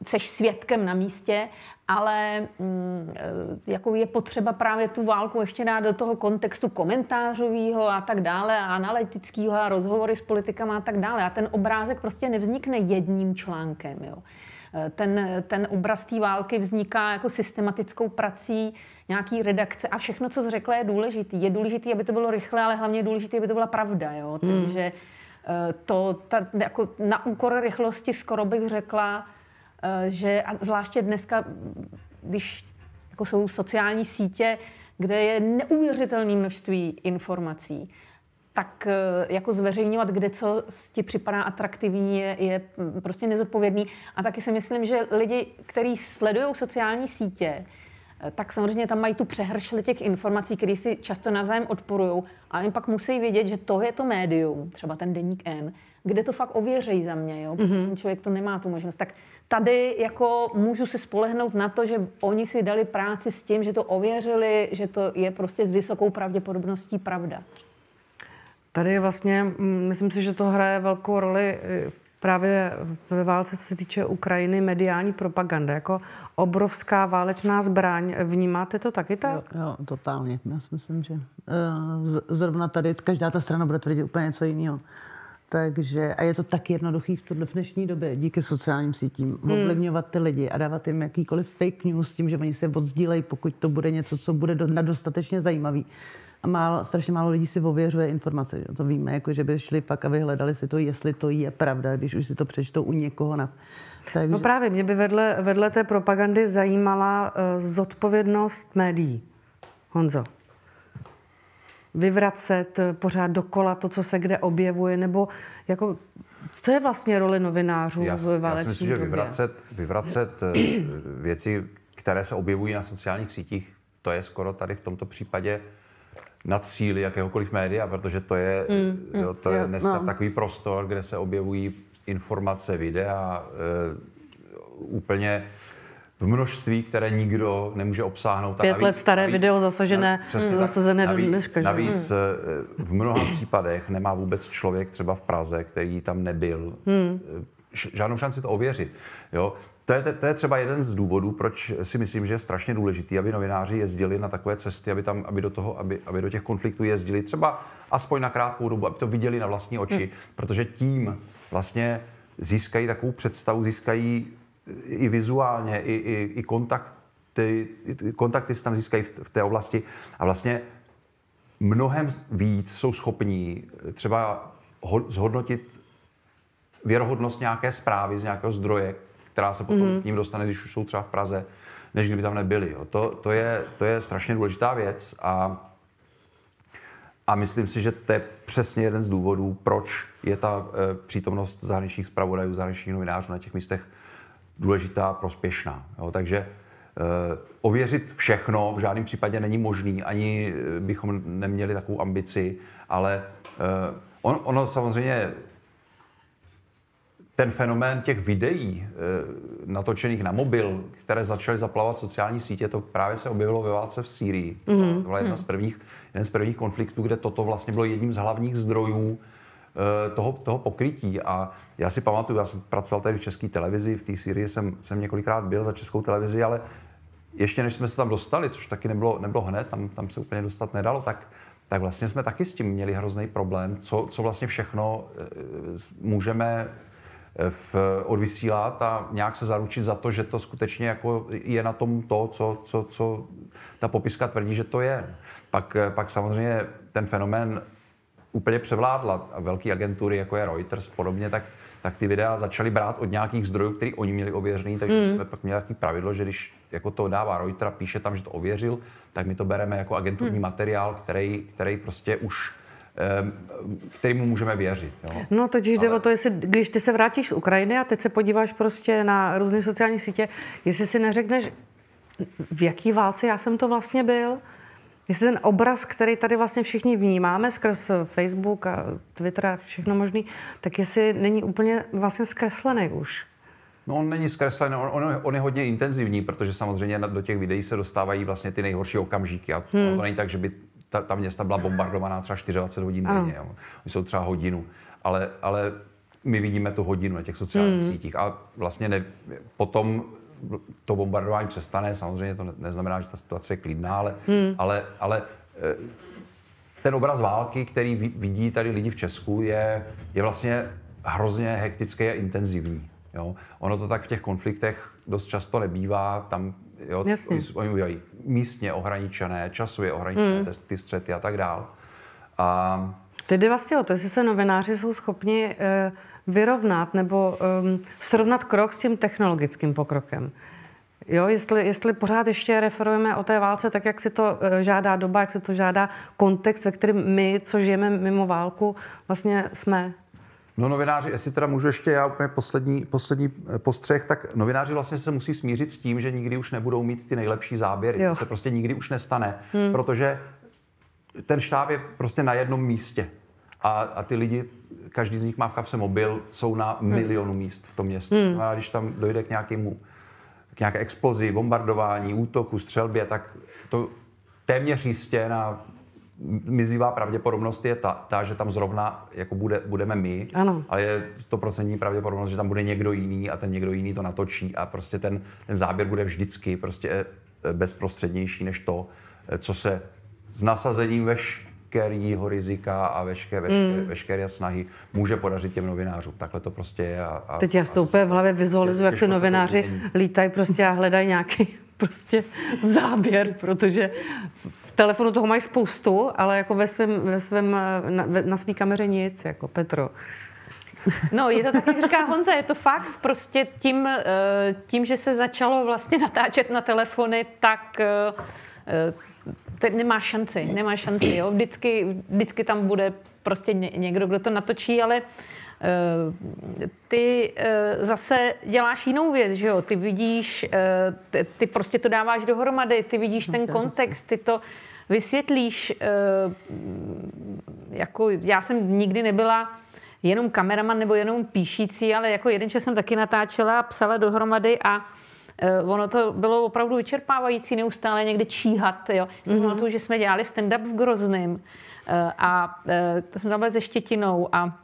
seš svědkem na místě, ale mm, eh, jako je potřeba právě tu válku ještě dát do toho kontextu komentářového a tak dále, a analytického a rozhovory s politikama a tak dále. A ten obrázek prostě nevznikne jedním článkem. Jo. Eh, Ten, ten obraz té války vzniká jako systematickou prací nějaký redakce a všechno, co jsi řekla, je důležitý. Je důležitý, aby to bylo rychle, ale hlavně je důležité, aby to byla pravda. Jo. Takže eh, to ta, jako na úkor rychlosti skoro bych řekla, eh, že a zvláště dneska, když jako jsou sociální sítě, kde je neuvěřitelné množství informací, tak eh, jako zveřejňovat, kde co ti připadá atraktivní, je, je prostě nezodpovědný. A taky si myslím, že lidi, kteří sledují sociální sítě, eh, tak samozřejmě tam mají tu přehršli těch informací, které si často navzájem odporují, ale jim pak musí vědět, že to je to médium, třeba ten deník N, kde to fakt ověřejí za mě, jo? Mm-hmm. člověk to nemá tu možnost. Tak tady jako můžu se spolehnout na to, že oni si dali práci s tím, že to ověřili, že to je prostě s vysokou pravděpodobností pravda. Tady je vlastně, mm, myslím si, že to hraje velkou roli eh, právě ve válce, co se týče Ukrajiny, mediální propaganda, jako obrovská válečná zbraň. Vnímáte to taky tak? Jo, jo, totálně. Já si myslím, že uh, z- zrovna tady každá ta strana bude tvrdit úplně něco jiného. Takže, a je to tak jednoduchý v, tuhle, v dnešní době díky sociálním sítím Hmm. ovlivňovat ty lidi a dávat jim jakýkoliv fake news s tím, že oni se odzdílejí, pokud to bude něco, co bude do, dostatečně zajímavý. A málo, strašně málo lidí si ověřuje informace. Že? To víme, jako že by šli pak a vyhledali si to, jestli to je pravda, když už si to přečtou u někoho. Na... Takže, No právě, mě by vedle, vedle té propagandy zajímala uh, zodpovědnost médií. Honzo. Vyvracet eh, pořád dokola to, co se kde objevuje, nebo jako, co je vlastně role novinářů Já, v já si myslím, že vyvracet, vyvracet eh, věci, které se objevují na sociálních sítích, to je skoro tady v tomto případě nad síly jakéhokoliv média, protože to je, jo, to je dneska no. takový prostor, kde se objevují informace, videa e, úplně v množství, které nikdo nemůže obsáhnout. Pět let staré video zasažené- tak. zasazené do navíc, dneška, že? navíc e, v mnoha případech nemá vůbec člověk třeba v Praze, který tam nebyl, e, ž- žádnou šanci to ověřit. Jo? To je, to je třeba jeden z důvodů, proč si myslím, že je strašně důležitý, aby novináři jezdili na takové cesty, aby, tam, aby, do, toho, aby, aby do těch konfliktů jezdili třeba aspoň na krátkou dobu, aby to viděli na vlastní oči, hmm. protože tím vlastně získají takovou představu, získají i vizuálně, i, i, i kontakty, kontakty se tam získají v, v té oblasti a vlastně mnohem víc jsou schopní třeba ho, zhodnotit věrohodnost nějaké zprávy z nějakého zdroje, která se potom mm-hmm. k ním dostane, když už jsou třeba v Praze, než kdyby tam nebyli. Jo. To, to, je, to je strašně důležitá věc a, a myslím si, že to je přesně jeden z důvodů, proč je ta e, přítomnost zahraničních zpravodajů, zahraničních novinářů na těch místech důležitá, prospěšná. Jo. Takže e, ověřit všechno v žádném případě není možný, ani e, bychom neměli takovou ambici, ale e, on, ono samozřejmě ten fenomén těch videí e, natočených na mobil, které začaly zaplavat sociální sítě, to právě se objevilo ve válce v Sýrii. Mm-hmm. To byla jedna z mhm. prvních, jeden z prvních konfliktů, kde toto vlastně bylo jedním z hlavních zdrojů e, toho, toho pokrytí. A já si pamatuju, já jsem pracoval tady v české televizi, v té Sýrii jsem, jsem několikrát byl za českou televizi, ale ještě než jsme se tam dostali, což taky nebylo, nebylo hned, tam, tam se úplně dostat nedalo, tak tak vlastně jsme taky s tím měli hrozný problém, co, co vlastně všechno e, můžeme v, odvysílat a nějak se zaručit za to, že to skutečně jako je na tom to, co, co, co ta popiska tvrdí, že to je. Pak, pak samozřejmě ten fenomén úplně převládla a velké agentury, jako je Reuters podobně, tak, tak ty videa začaly brát od nějakých zdrojů, které oni měli ověřený, takže mm. jsme pak měli nějaký pravidlo, že když jako to dává Reuters, píše tam, že to ověřil, tak my to bereme jako agenturní mm. materiál, který, který prostě už kterému můžeme věřit. Jo. No totiž Ale... jde o to, jestli, když ty se vrátíš z Ukrajiny a teď se podíváš prostě na různé sociální sítě, jestli si neřekneš, v jaký válce já jsem to vlastně byl, jestli ten obraz, který tady vlastně všichni vnímáme skrz Facebook a Twitter a všechno možný, tak jestli není úplně vlastně zkreslený už. No on není zkreslený, on, on, on je hodně intenzivní, protože samozřejmě do těch videí se dostávají vlastně ty nejhorší okamžiky a hmm. to není tak, že by ta, ta města byla bombardovaná třeba 24 hodin denně. Oni jsou třeba hodinu. Ale, ale my vidíme tu hodinu na těch sociálních mm. sítích a vlastně ne, potom to bombardování přestane. Samozřejmě to neznamená, že ta situace je klidná, ale, mm. ale, ale eh, ten obraz války, který vidí tady lidi v Česku, je, je vlastně hrozně hektický a intenzivní. Jo? Ono to tak v těch konfliktech dost často nebývá. Tam Jo? Jasně. Oni udělají místně ohraničené, časově ohraničené mm. ty střety a tak dál. A... Tedy vlastně o to, jestli se novináři jsou schopni e, vyrovnat nebo e, srovnat krok s tím technologickým pokrokem. Jo, jestli, jestli pořád ještě referujeme o té válce tak, jak si to e, žádá doba, jak si to žádá kontext, ve kterém my, co žijeme mimo válku, vlastně jsme. No novináři, jestli teda můžu ještě já úplně poslední, poslední eh, postřeh, tak novináři vlastně se musí smířit s tím, že nikdy už nebudou mít ty nejlepší záběry. Jo. To se prostě nikdy už nestane, hmm. protože ten štáb je prostě na jednom místě. A, a ty lidi, každý z nich má v kapse mobil, jsou na hmm. milionu míst v tom městě. Hmm. A když tam dojde k nějakému k nějaké explozi, bombardování, útoku, střelbě, tak to téměř jistě na mizivá pravděpodobnost je ta, ta, že tam zrovna jako bude, budeme my, ano. ale je stoprocentní pravděpodobnost, že tam bude někdo jiný a ten někdo jiný to natočí a prostě ten, ten záběr bude vždycky prostě eh, bezprostřednější než to, eh, co se s nasazením veškerého rizika a veškeré, veškeré, mm. veškeré snahy může podařit těm novinářům. Takhle to prostě je. A, a, Teď já to úplně v hlavě vizualizuju, jak ty novináři lítají prostě a hledají nějaký [laughs] prostě záběr, protože telefonu toho mají spoustu, ale jako ve svém, ve svém, na, na své kameře nic, jako Petro. No, je to tak, jak říká Honza, je to fakt. Prostě tím, eh, tím, že se začalo vlastně natáčet na telefony, tak eh, teď nemá šanci, nemá šanci, jo. Vždycky, vždycky tam bude prostě někdo, kdo to natočí, ale Eh, ty eh, zase děláš jinou věc, že jo? Ty vidíš, eh, ty, ty prostě to dáváš dohromady, ty vidíš ten kontext, ty to vysvětlíš. Jako já jsem nikdy nebyla jenom kameraman nebo jenom píšící, ale jako jeden čas jsem taky natáčela a psala dohromady a ono to bylo opravdu vyčerpávající neustále někde číhat. Jo. Jsem mm-hmm. že jsme dělali stand-up v Grozném a to jsme tam byli se Štětinou a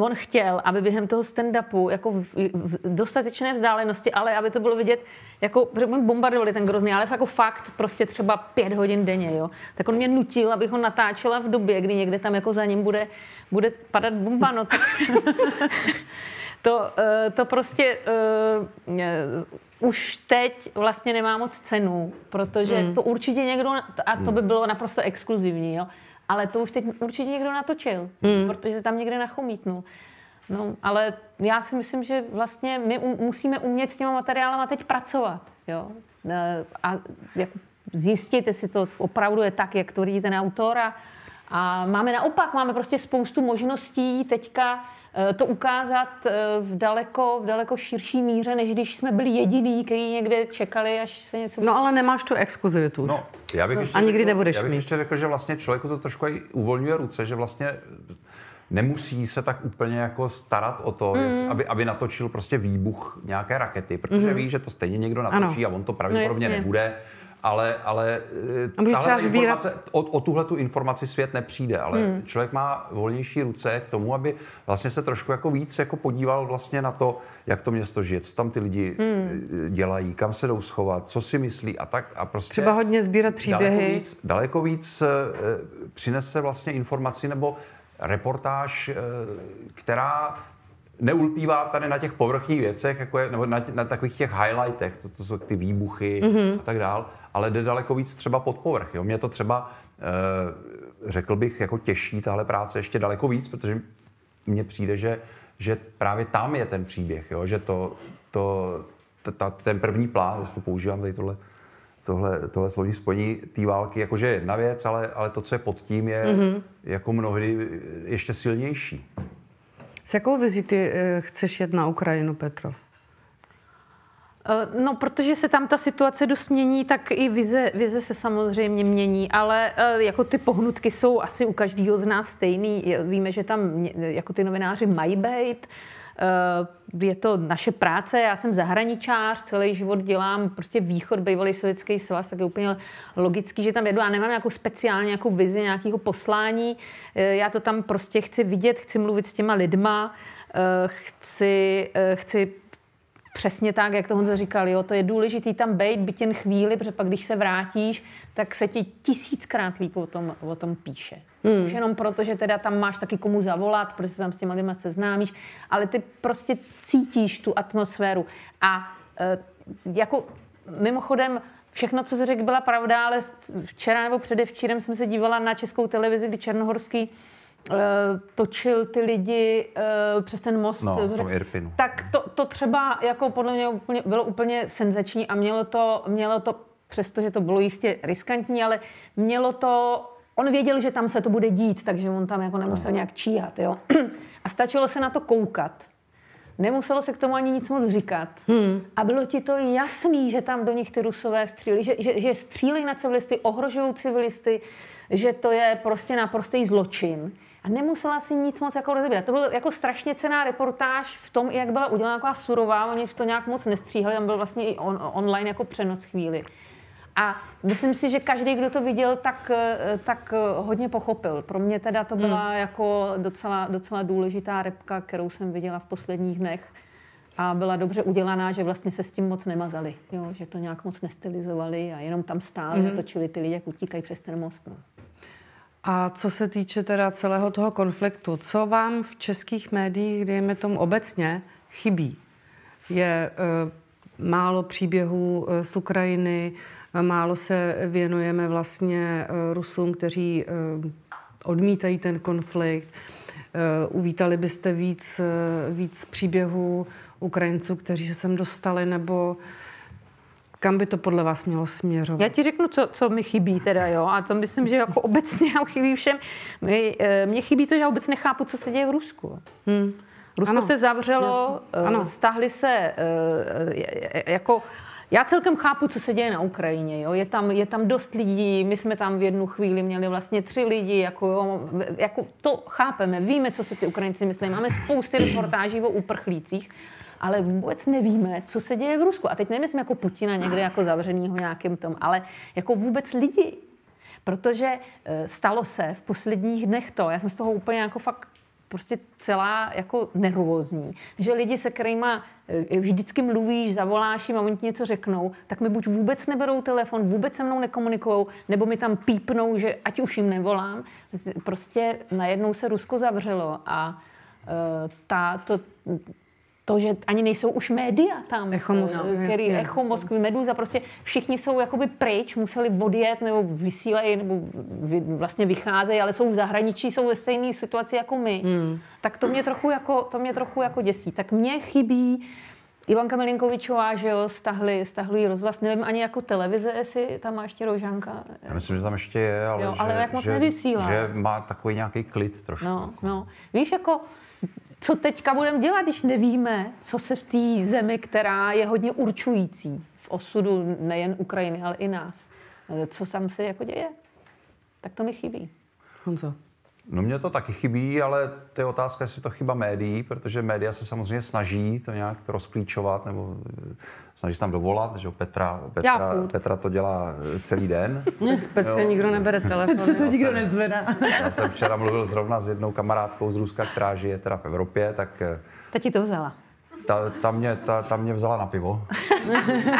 on chtěl, aby během toho stand-upu jako v, v dostatečné vzdálenosti, ale aby to bylo vidět, jako bombardovali ten grozný, ale jako fakt prostě třeba pět hodin denně, jo. Tak on mě nutil, abych ho natáčela v době, kdy někde tam jako za ním bude, bude padat bomba, no tak [laughs] to, eh, to prostě uh, už teď vlastně nemá moc cenu, protože mm. to určitě někdo, a to by bylo naprosto exkluzivní, jo, ale to už teď určitě někdo natočil, mm. protože se tam někde nachomítnul. No, ale já si myslím, že vlastně my um, musíme umět s těma materiálama teď pracovat, jo. E, a jako zjistit, jestli to opravdu je tak, jak tvrdí ten autor a, a máme naopak, máme prostě spoustu možností teďka to ukázat eh, v daleko, v daleko širší míře, než když jsme byli jediný, kteří někde čekali, až se něco... No ale nemáš tu exkluzivitu. No, já bych ještě a nikdy řekl, nebudeš já bych mít. ještě řekl, že vlastně člověku to trošku i uvolňuje ruce, že vlastně nemusí se tak úplně jako starat o to, mm. aby, aby natočil prostě výbuch nějaké rakety, protože mm. ví, že to stejně někdo natočí ano. a on to pravděpodobně no, nebude ale, ale a třeba sbírat... o, o tuhle tu informaci svět nepřijde, ale hmm. člověk má volnější ruce k tomu, aby vlastně se trošku jako víc jako podíval vlastně na to, jak to město žije, co tam ty lidi hmm. dělají, kam se jdou schovat, co si myslí a tak a prostě... Třeba hodně sbírat příběhy. Daleko víc, daleko víc uh, přinese vlastně informaci nebo reportáž, která neulpívá tady na těch povrchních věcech, jako je, nebo na, na takových těch highlightech, to, to jsou ty výbuchy mm-hmm. a tak dál, ale jde daleko víc třeba pod povrch. Jo? Mě to třeba, e, řekl bych, jako těžší tahle práce ještě daleko víc, protože mně přijde, že, že právě tam je ten příběh, jo? že to, to, ta, ten první plán, zase to používám tady tohle, tohle, tohle slovní spojení té války, jakože je jedna věc, ale, ale to, co je pod tím, je mm-hmm. jako mnohdy ještě silnější. S jakou vizí ty eh, chceš jet na Ukrajinu, Petro? Eh, no, protože se tam ta situace dost mění, tak i vize, vize se samozřejmě mění, ale eh, jako ty pohnutky jsou asi u každého z nás stejný. Víme, že tam jako ty novináři mají být, je to naše práce, já jsem zahraničář, celý život dělám prostě východ, bývalý sovětský svaz, tak je úplně logický, že tam jedu. Já nemám nějakou speciální nějakou vizi nějakého poslání. Eh, já to tam prostě chci vidět, chci mluvit s těma lidma, eh, chci, chci Přesně tak, jak to Honza říkal, jo, to je důležitý tam být, byt jen chvíli, protože pak, když se vrátíš, tak se ti tisíckrát líp o tom, o tom píše. Hmm. Už jenom proto, že teda tam máš taky komu zavolat, protože se tam s těma lidma seznámíš, ale ty prostě cítíš tu atmosféru. A e, jako mimochodem, všechno, co se řekl, byla pravda, ale včera nebo předevčírem jsem se dívala na českou televizi, kdy Černohorský uh, točil ty lidi uh, přes ten most. No, v tom Irpinu. Tak to, to třeba jako podle mě úplně, bylo úplně senzační a mělo to, mělo to přestože to bylo jistě riskantní, ale mělo to On věděl, že tam se to bude dít, takže on tam jako nemusel Aha. nějak číhat. Jo? [clears throat] A stačilo se na to koukat. Nemuselo se k tomu ani nic moc říkat. Hmm. A bylo ti to jasný, že tam do nich ty rusové střílí, že, že, že střílí na civilisty, ohrožují civilisty, že to je prostě naprostý zločin. A nemusela si nic moc jako rozebírat. To byl jako strašně cená reportáž v tom, jak byla udělána taková surová, oni v to nějak moc nestříhali, tam byl vlastně i on, online jako přenos chvíli. A myslím si, že každý, kdo to viděl, tak, eh, tak eh, hodně pochopil. Pro mě teda to byla hmm. jako docela, docela důležitá repka, kterou jsem viděla v posledních dnech. A byla dobře udělaná, že vlastně se s tím moc nemazali. Jo? Že to nějak moc nestylizovali a jenom tam stáli hmm. a točili ty lidi, jak utíkají přes ten most. No. A co se týče teda celého toho konfliktu, co vám v českých médiích, dejme tomu obecně, chybí? Je uh, málo příběhů z Ukrajiny, Málo se věnujeme vlastně eh, Rusům, kteří eh, odmítají ten konflikt. Eh, uvítali byste víc, víc příběhů Ukrajinců, kteří se sem dostali, nebo kam by to podle vás mělo směřovat? Já ti řeknu, co, co mi chybí teda, jo. A to myslím, že jako obecně chybí všem. Mně chybí to, že já vůbec nechápu, co se děje v Rusku. Hmm. Rusko ano. se zavřelo, ano. stahli se jako já celkem chápu, co se děje na Ukrajině. Jo? Je, tam, je tam dost lidí, my jsme tam v jednu chvíli měli vlastně tři lidi, jako, jo, jako to chápeme, víme, co se ty Ukrajinci myslí. Máme spousty reportáží o uprchlících, ale vůbec nevíme, co se děje v Rusku. A teď nemyslím jako Putina někde jako zavřenýho nějakým tom, ale jako vůbec lidi. Protože e, stalo se v posledních dnech to, já jsem z toho úplně jako fakt prostě celá jako nervózní. Že lidi, se kterými eh, vždycky mluvíš, zavoláš jim a oni ti něco řeknou, tak mi buď vůbec neberou telefon, vůbec se mnou nekomunikují, nebo mi tam pípnou, že ať už jim nevolám. Prostě najednou se Rusko zavřelo a uh, ta, to, to, že ani nejsou už média tam, echo Moskvy, no, který, jasně. echo Moskvy, Meduza, prostě všichni jsou jakoby pryč, museli odjet nebo vysílají, nebo vy, vlastně vycházejí, ale jsou v zahraničí, jsou ve stejné situaci jako my. Hmm. Tak to mě trochu jako, to mě trochu jako děsí. Tak mně chybí Ivanka Milinkovičová, že jo, stahli, stahli rozhlas, nevím ani jako televize, jestli tam má ještě Rožanka. Já myslím, že tam ještě je, ale, Jo, že, ale jak moc že, nevysílá. že má takový nějaký klid trošku. No, jako. no. Víš, jako, co teďka budeme dělat, když nevíme, co se v té zemi, která je hodně určující v osudu nejen Ukrajiny, ale i nás, co tam se jako děje? Tak to mi chybí. Honzo. No mně to taky chybí, ale to je otázka, jestli to chyba médií, protože média se samozřejmě snaží to nějak rozklíčovat, nebo eh, snaží se tam dovolat, že jo, Petra, Petra. Petra to dělá eh, celý den. [laughs] Petře, nikdo nebere [laughs] telefon. To jo. nikdo nezvedá. Já jsem včera mluvil zrovna s jednou kamarádkou z Ruska, která žije teda v Evropě, tak eh, Ta ti to vzala. ta, ta, mě, ta, ta mě vzala na pivo.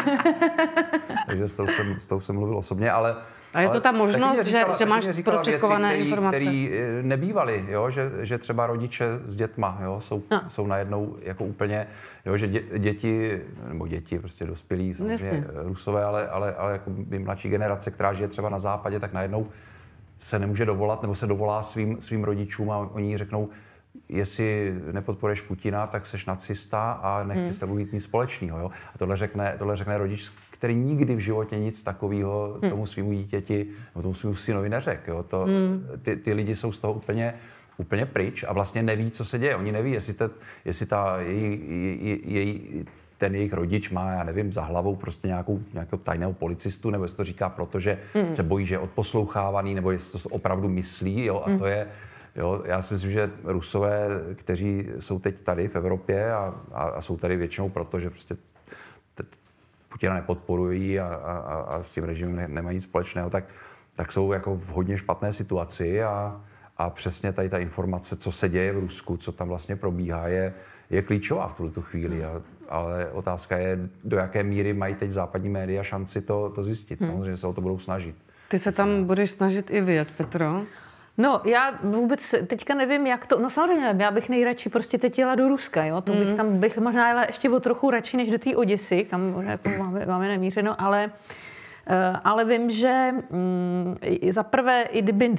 [laughs] Takže s tou, jsem, s tou jsem mluvil osobně, ale... A je to ta možnost, že- říkala- že taky máš zprostředkované věci, který- informace. Který eh, nebývaly, jo? Že, že třeba rodiče s dětma jo? Jsou, No. jsou najednou jako úplně, jo? že dě, děti, nebo děti, prostě dospělí, samozřejmě Jasně. rusové, ale, ale, ale jako by mladší generace, která žije třeba na západě, tak najednou se nemůže dovolat, nebo se dovolá svým, svým rodičům a oni řeknou, jestli nepodporuješ Putina, tak seš nacista a nechci Hmm. s tebou mít nic společného. Jo? A tohle řekne, tohle řekne rodič, který nikdy v životě nic takového Hmm. tomu svýmu dítěti nebo tomu svýmu synovi neřekl. Jo? To, Hmm. ty, ty lidi jsou z toho úplně, úplně pryč a vlastně neví, co se děje. Oni neví, jestli, te, jestli ta její, její, její, ten jejich rodič má, já nevím, za hlavou prostě nějakou, nějakého tajného policistu, nebo jestli to říká, protože Hmm. se bojí, že je odposlouchávaný, nebo jestli to opravdu myslí. Jo? A to je, Jo, já si myslím, že Rusové, kteří jsou teď tady v Evropě a, a, a jsou tady většinou proto, že prostě Putina nepodporují a, a, a, s tím režimem ne, nemají nic společného, tak, tak jsou jako v hodně špatné situaci a, a přesně tady ta informace, co se děje v Rusku, co tam vlastně probíhá, je, je klíčová v tuto chvíli. A, ale otázka je, do jaké míry mají teď západní média šanci to, to zjistit. Samozřejmě se o to budou snažit. Ty se tam budeš snažit i vyjet, Petro. No, já vůbec teďka nevím, jak to... No samozřejmě, já bych nejradši prostě teď jela do Ruska, jo? To bych tam bych možná jela ještě o trochu radši, než do té Oděsy, kam možná jako máme, máme nemířeno, ale, eh, ale vím, že mm, za prvé, i kdyby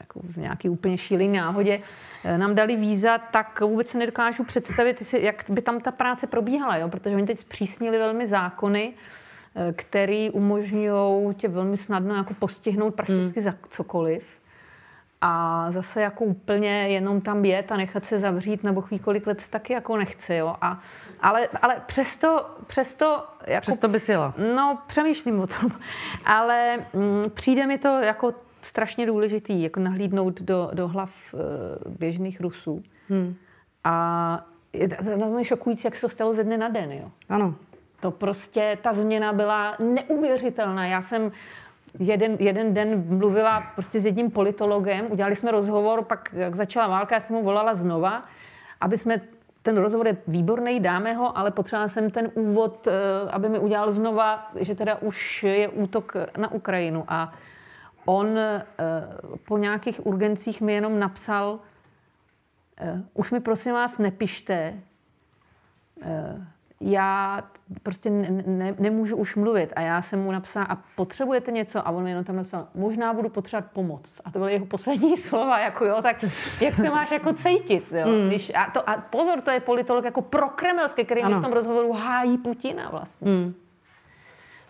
jako v nějaký úplně šílený náhodě eh, nám dali víza, tak vůbec se nedokážu představit, jak by tam ta práce probíhala, jo? protože oni teď zpřísnili velmi zákony, eh, který umožňují tě velmi snadno jako postihnout prakticky za cokoliv. A zase jako úplně jenom tam jet a nechat se zavřít nebo chví kolik let taky jako nechce, jo. A, ale, ale přesto, přesto jako Přesto bys jela. No, přemýšlím o tom. [laughs] Ale mm, přijde mi to jako strašně důležitý, jako nahlídnout do, do hlav uh, běžných Rusů. Hmm. A je je šokující, jak se to stalo ze dne na den, jo. Ano. To prostě, ta změna byla neuvěřitelná. Já jsem jeden, jeden den mluvila prostě s jedním politologem, udělali jsme rozhovor, pak jak začala válka, já jsem mu volala znova, aby jsme ten rozhovor je výborný, dáme ho, ale potřebovala jsem ten úvod, eh, aby mi udělal znova, že teda už je útok na Ukrajinu. A on eh, po nějakých urgencích mi jenom napsal, eh, už mi prosím vás nepište, já prostě ne, ne, nemůžu už mluvit. A já jsem mu napsala, a potřebujete něco? A on mi jenom tam napsal, možná budu potřebovat pomoc. A to byly jeho poslední [laughs] slova, jako jo, tak jak se máš jako cítit, jo? Hmm. Když, a, to, a pozor, to je politolog jako prokremelský, který mi Ano. v tom rozhovoru hájí Putina vlastně. Hmm.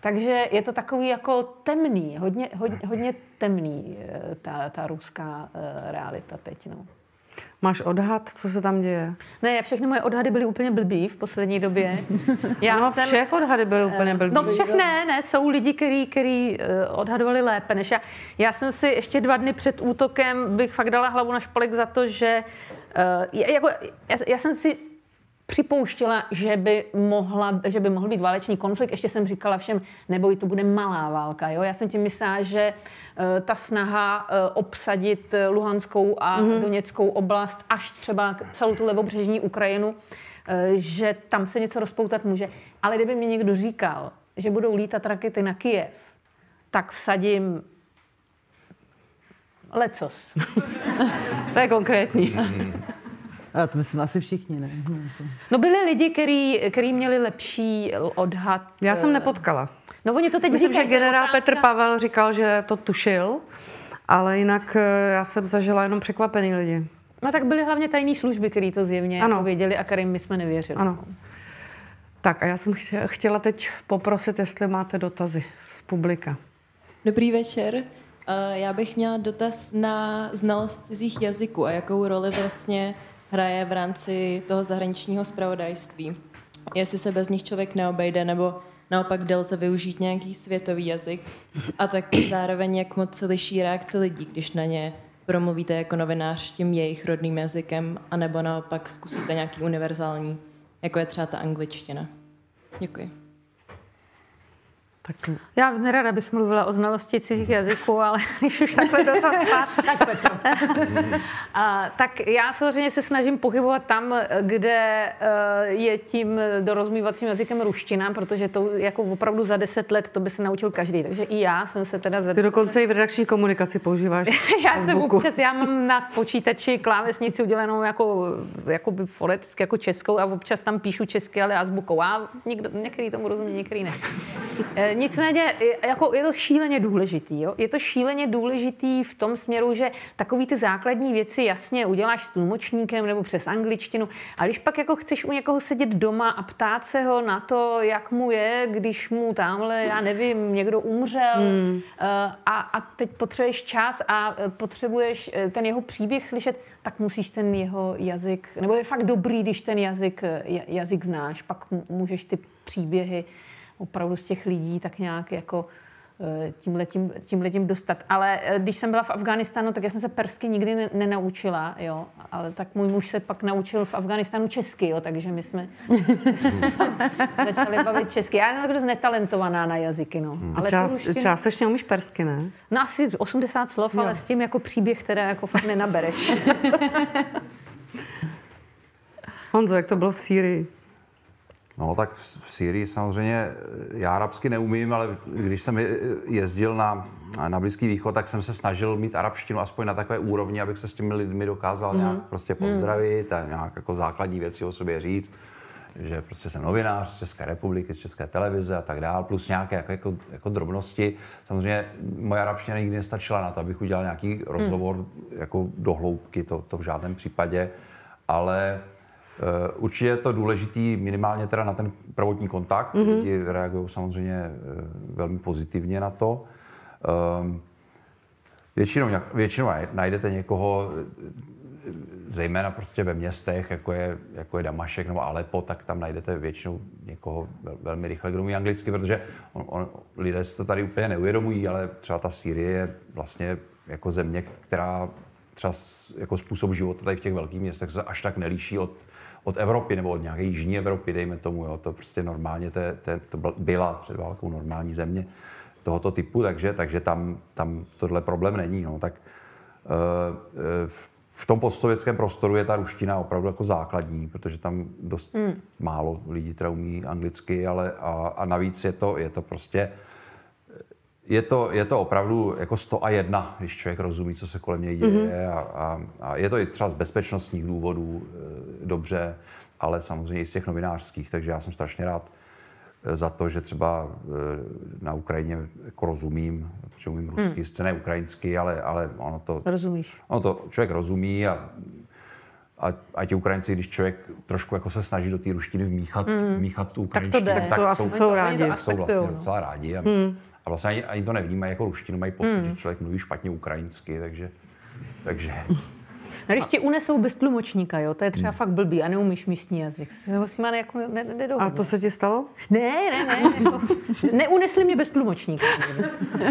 Takže je to takový jako temný, hodně, hodně, hodně temný eh, ta, ta ruská eh, realita teď. No. Máš odhad, co se tam děje? Ne, všechny moje odhady byly úplně blbý v poslední době. [laughs] Já no, všech odhady byly úplně blbý. No všech ne, ne, jsou lidi, který, který eh, odhadovali lépe než já. Já jsem si ještě dva dny před útokem bych fakt dala hlavu na špalek za to, že uh, jako, já, já jsem si připouštěla, že by, mohla, že by mohl být válečný konflikt. Ještě jsem říkala všem, neboj, to bude malá válka. Jo? Já jsem tím myslela, že uh, ta snaha uh, obsadit Luhanskou a mm-hmm. Doněckou oblast až třeba celou tu levobřežní Ukrajinu, uh, že tam se něco rozpoutat může. Ale kdyby mi někdo říkal, že budou lítat rakety na Kijev, tak vsadím lecos. [laughs] to je konkrétní. A to myslím asi všichni, ne? No byli lidi, který, který měli lepší odhad. Já jsem nepotkala. No oni to teď Myslím, říkají, že generál Petr Pavel říkal, že to tušil, ale jinak eh, já jsem zažila jenom překvapený lidi. No tak byly hlavně tajné služby, které to zjevně ano. Jako věděli a kterým my jsme nevěřili. Ano. Tak a já jsem chtěla teď poprosit, jestli máte dotazy z publika. Dobrý večer. Eh, já bych měla dotaz na znalost cizích jazyků a jakou roli vlastně hraje v rámci toho zahraničního zpravodajství. Jestli se bez nich člověk neobejde, nebo naopak jde lze využít nějaký světový jazyk a tak zároveň jak moc se liší reakce lidí, když na ně promluvíte jako novinář tím jejich rodným jazykem, anebo naopak zkusíte nějaký univerzální, jako je třeba ta angličtina. Děkuji. Tak... Já nerada bych mluvila o znalosti cizích jazyků, ale [laughs] když už takhle dotaz [laughs] tak Petro. [laughs] a, tak já samozřejmě se snažím pohybovat tam, kde uh, je tím dorozmývacím jazykem ruština, protože to jako opravdu za deset let to by se naučil každý. Takže i já jsem se teda za Ty dokonce i v redakční komunikaci používáš Já jsem občas, já mám na počítači klávesnici udělenou jako, jako by foneticky jako českou a občas tam píšu česky, ale azbukou. A někdo, některý tomu rozumí, některý ne. Eh, nicméně jako je to šíleně důležitý. Jo? Je to šíleně důležitý v tom směru, že takový ty základní věci jasně uděláš s tlumočníkem nebo přes angličtinu, a když pak jako chceš u někoho sedět doma a ptát se ho na to, jak mu je, když mu tamhle, já nevím, někdo umřel hmm. Eh, a, a teď potřebuješ čas a eh, potřebuješ ten jeho příběh slyšet, tak musíš ten jeho jazyk, nebo je fakt dobrý, když ten jazyk, jazyk znáš, pak můžeš ty příběhy opravdu z těch lidí tak nějak jako eh, tímhletím, tímhletím dostat. Ale eh, když jsem byla v Afganistánu, tak já jsem se persky nikdy ne, nenaučila, jo. Ale tak můj muž se pak naučil v Afganistánu česky, jo, takže my jsme, my [laughs] jsme začali bavit česky. Já jsem taková netalentovaná na jazyky, no. Hmm. Ale Část, ruštinu... Částečně umíš persky, ne? No asi 80 slov, jo. ale s tím jako příběh, které jako fakt nenabereš. [laughs] Honzo, jak to bylo v Sýrii? No tak v Syrii samozřejmě já arabsky neumím, ale když jsem jezdil na, na Blízký východ, tak jsem se snažil mít arabštinu aspoň na takové úrovni, abych se s těmi lidmi dokázal mm. nějak prostě pozdravit a nějak jako základní věci o sobě říct že prostě jsem novinář z České republiky, z České televize a tak dál, plus nějaké jako, jako, jako drobnosti. Samozřejmě moje arabština nikdy nestačila na to, abych udělal nějaký rozhovor mm. jako do hloubky, to, to v žádném případě, ale Eh, určitě je to důležitý minimálně teda na ten prvotní kontakt. Mm-hmm. Lidi reagují samozřejmě eh, velmi pozitivně na to. Ehm, většinou, většinou najdete někoho, eh, zejména prostě ve městech, jako je, jako je Damašek nebo Alepo, tak tam najdete většinou někoho velmi rychle, kdo umí anglicky, protože on, on, lidé si to tady úplně neuvědomují, ale třeba ta Sýrie je vlastně jako země, která třeba jako způsob života tady v těch velkých městech se až tak nelíší od od Evropy nebo od nějaké jižní Evropy, dejme tomu, jo, to prostě normálně te, te, to byla před válkou normální země tohoto typu, takže, takže tam, tam tohle problém není. No. Tak uh, v tom postsovětském prostoru je ta ruština opravdu jako základní, protože tam dost hmm. málo lidí teda umí anglicky, ale a, a navíc je to, je to prostě je to, je to opravdu jako 100 a jedna, když člověk rozumí, co se kolem něj děje. Mm-hmm. A, a, a je to i třeba z bezpečnostních důvodů e, dobře, ale samozřejmě i z těch novinářských. Takže já jsem strašně rád e, za to, že třeba e, na Ukrajině jako rozumím, že umím rusky, hmm. scéně ukrajinsky, ale, ale ono to... Rozumíš. Ono to člověk rozumí a a, a ti Ukrajinci, když člověk trošku jako se snaží do té ruštiny vmíchat, mm. vmíchat tu ukrajinštinu, tak, to, tak, to asi jsou, jsou rádi. Jsou vlastně docela rádi. A, mm. A vlastně ani, ani to nevnímají jako ruštinu, mají pocit, mm. že člověk mluví špatně ukrajinsky, takže... takže... A [laughs] když ti unesou bez tlumočníka, jo, to je třeba fakt blbý a neumíš místní jazyk. Se s nima jako ne, ne, A to se ti stalo? Ne, ne, ne. Jako, [laughs] neunesli mě bez tlumočníka.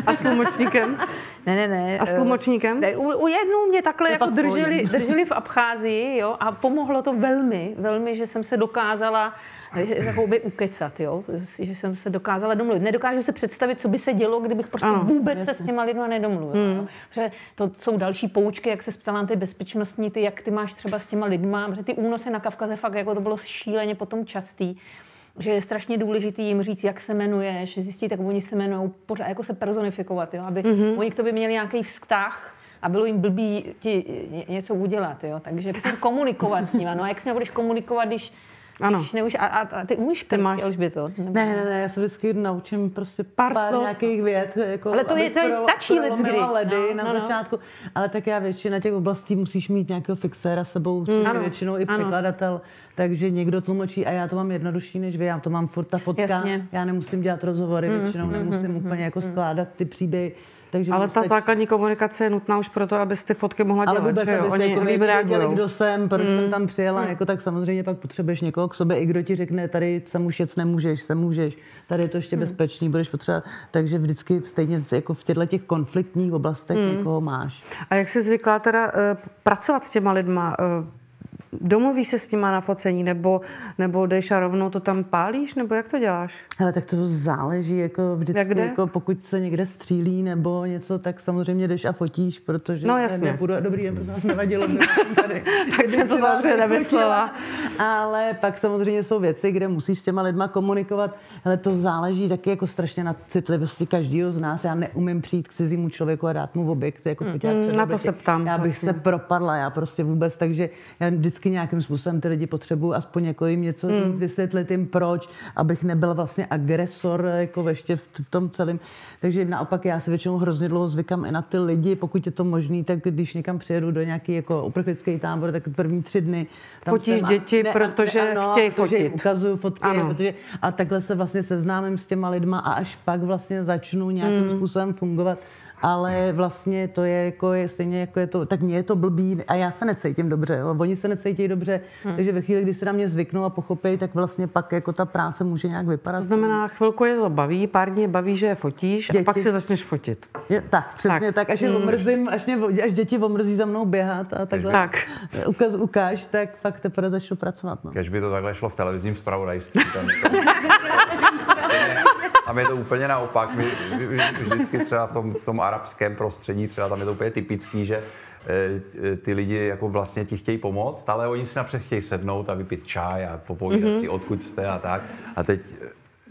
A s tlumočníkem? [laughs] Ne, ne, ne. A s tlumočníkem? Ne, u, u jednou mě takhle je jako drželi, drželi v Abcházii, jo, a pomohlo to velmi, velmi, že jsem se dokázala jakoby ukecat, jo? že jsem se dokázala domluvit. Nedokážu si představit, co by se dělo, kdybych prostě ano, vůbec jasně. se s těma lidma nedomluvila. Hmm. Protože to jsou další poučky, jak se ptala na ty bezpečnostní, ty, jak ty máš třeba s těma lidma, protože ty únosy na Kavkaze fakt jako to bylo šíleně potom častý že je strašně důležité jim říct, jak se jmenuješ, zjistit, jak oni se jmenují, pořád jako se personifikovat, jo? aby mm-hmm. oni k tobě měli nějaký vztah, a bylo jim blbý ti něco udělat, jo? takže komunikovat s nimi. No a jak s nimi budeš komunikovat, když ano. Když neuž, a, a, ty umíš ty máš Elžběto? Ne, ne, ne, já se vždycky naučím prostě pár, pár nějakých vět. Jako, ale to je, to je pro, stačí kdy. ledy no, na no, začátku, no. ale tak já většina těch oblastí musíš mít nějakého fixéra sebou, což mm. většinou i překladatel, takže někdo tlumočí a já to mám jednodušší než vy, já to mám furt ta fotka, Jasně. já nemusím dělat rozhovory, mm, většinou mm, nemusím mm, úplně jako skládat ty příběhy takže ale ta základní komunikace je nutná už proto, aby ty fotky mohla dělat. Ale vůbec, že jo? Oni jako věděli, kdo jsem, proč mm. jsem tam přijela, mm. jako, tak samozřejmě pak potřebuješ někoho k sobě, i kdo ti řekne, tady sem už jet nemůžeš, sem můžeš, tady je to ještě mm. bezpečný, budeš potřebovat. Takže vždycky stejně jako v těchto těch konfliktních oblastech mm. někoho máš. A jak jsi zvyklá teda uh, pracovat s těma lidma? Uh, domluvíš se s nima na focení, nebo, nebo jdeš a rovnou to tam pálíš, nebo jak to děláš? Hele, tak to záleží, jako vždycky, jak jako pokud se někde střílí nebo něco, tak samozřejmě jdeš a fotíš, protože no, jasně. Nebudu, dobrý den, prosím vás, nevadilo. tady, [laughs] tak jsem to samozřejmě nemyslela. Ale pak samozřejmě jsou věci, kde musíš s těma lidma komunikovat. Ale to záleží taky jako strašně na citlivosti každého z nás. Já neumím přijít k cizímu člověku a dát mu objekt jako foťák mm, Na to se ptám. Já bych vlastně. se propadla, já prostě vůbec, takže já vždycky vždycky nějakým způsobem ty lidi potřebují aspoň jako jim něco mm. vysvětlit jim proč, abych nebyl vlastně agresor jako ještě v, v tom celém. Takže naopak já se většinou hrozně dlouho zvykám i na ty lidi, pokud je to možný, tak když někam přijedu do nějaký jako uprchlický tábor, tak první tři dny tam Fotíš děti, ne, protože ano, chtějí protože fotit. ukazuju fotky, ano. protože, a takhle se vlastně seznámím s těma lidma a až pak vlastně začnu nějakým mm. způsobem fungovat ale vlastně to je jako je stejně jako je to, tak mně je to blbý a já se necítím dobře, jo. oni se necítí dobře, hmm. takže ve chvíli, kdy se na mě zvyknou a pochopí, tak vlastně pak jako ta práce může nějak vypadat. To znamená, chvilku je to baví, pár dní baví, že je fotíš děti. a pak si začneš fotit. Je, tak, přesně tak, tak až hmm. omrzím, až, mě, až děti omrzí za mnou běhat a takhle tak. ukaz, ukáž, tak fakt teprve začnu pracovat. No. Když by to takhle šlo v televizním zpravodajství. tam [laughs] je to úplně naopak. My, my, vždycky třeba v tom, v tom arabském prostředí, třeba tam je to úplně typický, že e, ty lidi jako vlastně ti chtějí pomoct, ale oni si napřed chtějí sednout a vypít čaj a popovídat mm-hmm. si, odkud jste a tak. A teď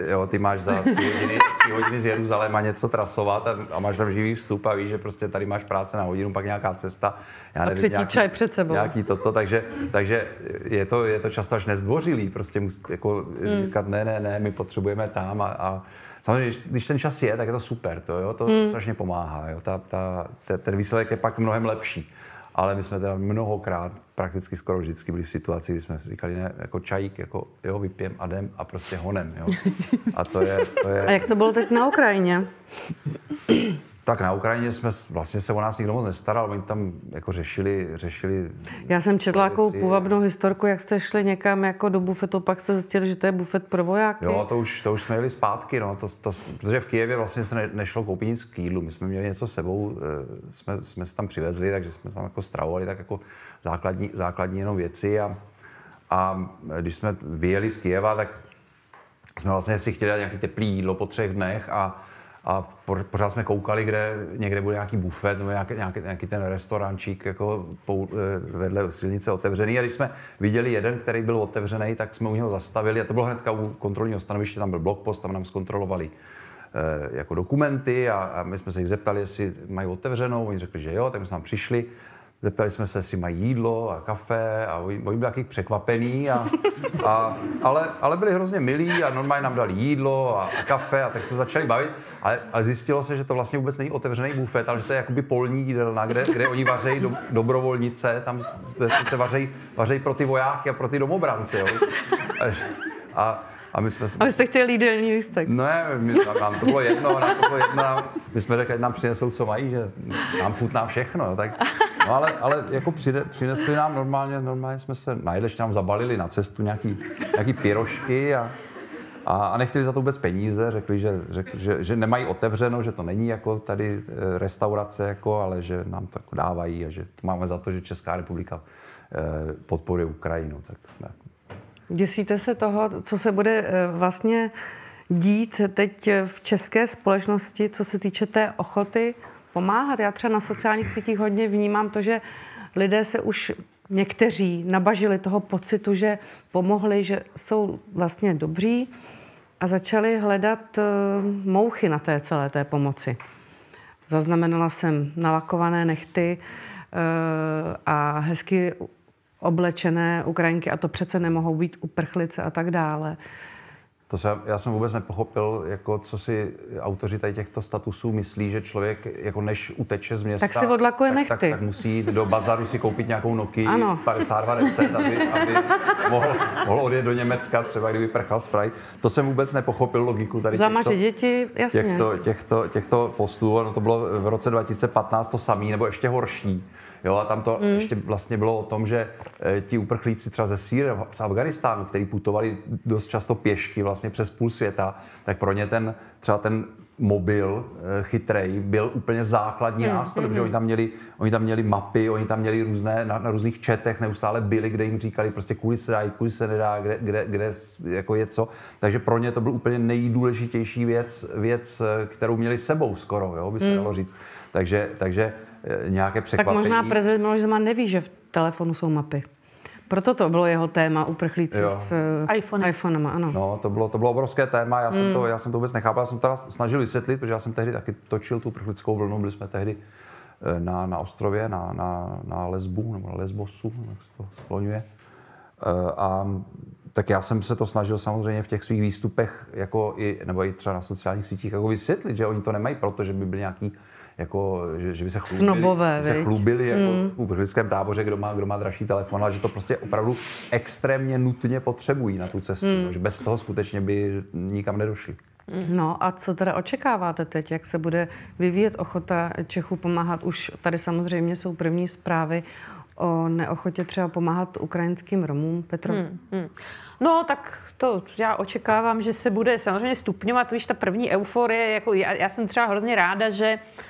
jo, ty máš za tři hodiny, tři hodiny z Jeruzaléma něco trasovat a, a máš tam živý vstup a víš, že prostě tady máš práce na hodinu, pak nějaká cesta. Já nevím, a třetí nějaký, čaj před sebou. Nějaký toto, takže, takže je, to, je to často až nezdvořilý, prostě musí jako mm. říkat ne, ne, ne, my potřebujeme tam a, a Samozřejmě, když ten čas je, tak je to super, to, jo, to hmm. strašně pomáhá. Jo, ta, ta, ten výsledek je pak mnohem lepší. Ale my jsme teda mnohokrát, prakticky skoro vždycky byli v situaci, kdy jsme říkali, ne, jako čajík, jako jo, vypijem a jdem a prostě honem, jo. A to je, to je... A jak to bylo teď na Ukrajině? Tak na Ukrajině jsme vlastně se o nás nikdo moc nestaral, oni tam jako řešili, řešili Já jsem četla jako půvabnou historku, jak jste šli někam jako do bufetu, pak jste zjistili, že to je bufet pro vojáky. Jo, to už, to už jsme jeli zpátky, no, to, to, protože v Kijevě vlastně se ne, nešlo koupit nic k jídlu, my jsme měli něco s sebou, eh, jsme, jsme se tam přivezli, takže jsme tam jako stravovali tak jako základní, základní jenom věci a, a když jsme vyjeli z Kijeva, tak jsme vlastně si chtěli dát nějaké teplé jídlo po třech dnech a a pořád jsme koukali, kde někde bude nějaký bufet nebo nějaký, nějaký, nějaký ten restaurantčík jako pou, eh, vedle silnice otevřený. A když jsme viděli jeden, který byl otevřený, tak jsme u něho zastavili a to bylo hnedka u kontrolního stanoviště, tam byl blokpost, tam nám zkontrolovali eh, jako dokumenty a, a my jsme se jich zeptali, jestli mají otevřenou, oni řekli, že jo, tak jsme tam přišli Zeptali jsme se, jestli mají jídlo a kafe a oni, byli taky překvapený, a, a, ale, ale byli hrozně milí a normálně nám dali jídlo a, a kafe a tak jsme začali bavit. Ale, ale zjistilo se, že to vlastně vůbec není otevřený bufet, ale že to je jakoby polní jídelna, kde, kde oni vařejí do, dobrovolnice, tam se vařejí, vařejí pro ty vojáky a pro ty domobrance. Jo. A, a my jsme... A vy jste chtěli jídelní lístek? Ne, my, nám to bylo jedno, nám to bylo jedno, nám, my jsme řekli, nám přinesou, co mají, že nám chutná všechno, tak No ale, ale jako přine, přinesli nám normálně, normálně jsme se najedli, nám zabalili na cestu nějaký, nějaký pirošky a, a, a nechtěli za to vůbec peníze, řekli, že, řekli že, že, nemají otevřeno, že to není jako tady eh, restaurace, jako, ale že nám to jako dávají a že máme za to, že Česká republika eh, podporuje Ukrajinu. Tak jsme... Děsíte se toho, co se bude eh, vlastně dít teď v české společnosti, co se týče té ochoty pomáhat. Já třeba na sociálních sítích hodně vnímám to, že lidé se už někteří nabažili toho pocitu, že pomohli, že jsou vlastně dobří a začali hledat eh, mouchy na té celé té pomoci. Zaznamenala jsem nalakované nechty eh, a hezky oblečené Ukrajinky a to přece nemohou být uprchlice a tak dále. To se, já jsem vůbec nepochopil, jako co si autoři tady těchto statusů myslí, že člověk, jako než uteče z města, tak si odlakuje tak, nechty. Tak, tak, musí jít do bazaru si koupit nějakou Nokia 5210, aby, aby mohl, mohl odjet do Německa, třeba kdyby prchal Sprite. To jsem vůbec nepochopil logiku tady Zamaže těchto, děti, jasně. Těchto, těchto, těchto postů. No to bylo v roce 2015 to samé, nebo ještě horší Jo, a tam to mm. ještě vlastně bylo o tom, že e, ti uprchlíci třeba ze Sýrie, z Afganistánu, kteří putovali dost často pěšky vlastně přes půl světa, tak pro ně ten třeba ten mobil e, chytrej byl úplně základní mm, nástroj, mm, protože oni tam, měli, oni tam měli mapy, oni tam měli různé, na, na různých četech neustále byli, kde jim říkali prostě kudy se dá jít, kudy se nedá, kde, kde, kde jako je co. Takže pro ně to byl úplně nejdůležitější věc, věc kterou měli sebou skoro, jo, by se mm. dalo říct. Takže, takže Eh, nějaké překvapení. Tak možná prezident Miloš Zeman neví, že v telefonu jsou mapy. Proto to bylo jeho téma uprchlíci jo. s iPhone. iPhonema, ano. No, to bylo, to bylo obrovské téma, já jsem, mm. to, já jsem to vůbec nechápal, já jsem to teda snažil vysvětlit, protože já jsem tehdy taky točil tu uprchlickou vlnu, byli jsme tehdy eh, na, na ostrově, na, na, na Lesbu, nebo na Lesbosu, jak se to skloňuje. A tak já jsem se to snažil samozřejmě v těch svých výstupech, jako i, nebo i třeba na sociálních sítích, jako vysvětlit, že oni to nemají proto, že by byli nějaký jako, že, že by se chlubili, Snobové, se chlubili jako mm. v uprchlickém táboře, kdo má, kdo má dražší telefon, ale že to prostě opravdu extrémně nutně potřebují na tu cestu, mm. no, že bez toho skutečně by nikam nedošli. No a co teda očekáváte teď, jak se bude vyvíjet ochota Čechů pomáhat? Už tady samozřejmě jsou první zprávy o neochotě třeba pomáhat ukrajinským Romům. Petro? Hmm, hmm. No, tak to já očekávám, že se bude samozřejmě stupňovat. Víš, ta první euforie, jako já, já jsem třeba hrozně ráda, že uh,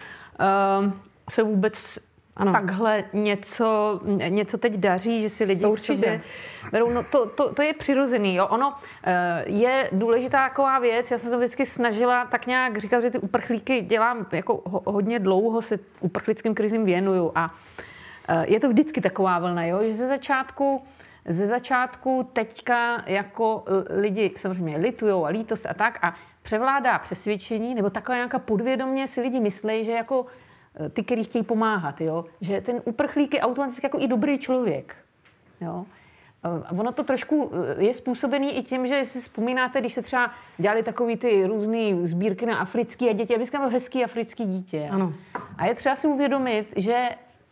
se vůbec ano. takhle něco, něco teď daří, že si lidi to určitě. berou. No to, to, to je přirozený. Jo. Ono uh, je důležitá taková věc, já jsem se vždycky snažila tak nějak říkat, že ty uprchlíky dělám jako ho, hodně dlouho, se uprchlickým krizím věnuju a uh, je to vždycky taková vlna, jo, že ze začátku ze začátku teďka jako lidi samozřejmě litujou a lítost a tak a převládá přesvědčení, nebo taková nějaká podvědomě si lidi myslí, že jako eh, ty, kteří chtějí pomáhat, jo? že ten uprchlík je automaticky jako i dobrý člověk. Jo? A ono to trošku eh, je způsobený i tím, že si vzpomínáte, když se třeba dělali takový ty různé sbírky na africký a děti, aby byl hezký africký dítě. Ano. A je třeba si uvědomit, že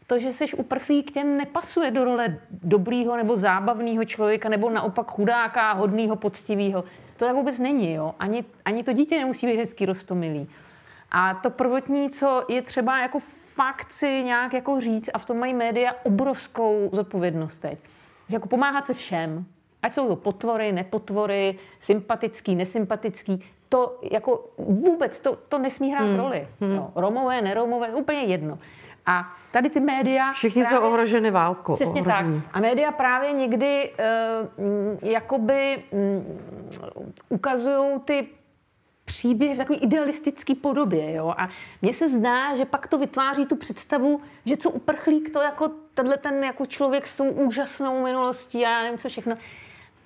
to, že jsi uprchlík, tě nepasuje do role dobrýho nebo zábavného člověka, nebo naopak chudáka, hodného, poctivého. To tak vůbec není, jo. Ani, ani to dítě nemusí být hezký, rostomilý. A to prvotní, co je třeba jako fakt si nějak jako říct, a v tom mají média obrovskou zodpovědnost teď. Že jako pomáhat se všem, ať jsou to potvory, nepotvory, sympatický, nesympatický, to jako vůbec, to, to nesmí hrát hmm. roli. Hmm. Jo. Romové, neromové, úplně jedno. A tady ty média... Všichni právě, jsou ohroženy válkou. Přesně ohrožení. tak. A média právě někdy uh, jakoby um, ukazují ty příběh v takové idealistické podobě. Jo? A mně se zdá, že pak to vytváří tu představu, že co uprchlík, to jako tenhle ten jako člověk s tou úžasnou minulostí a já nevím co všechno.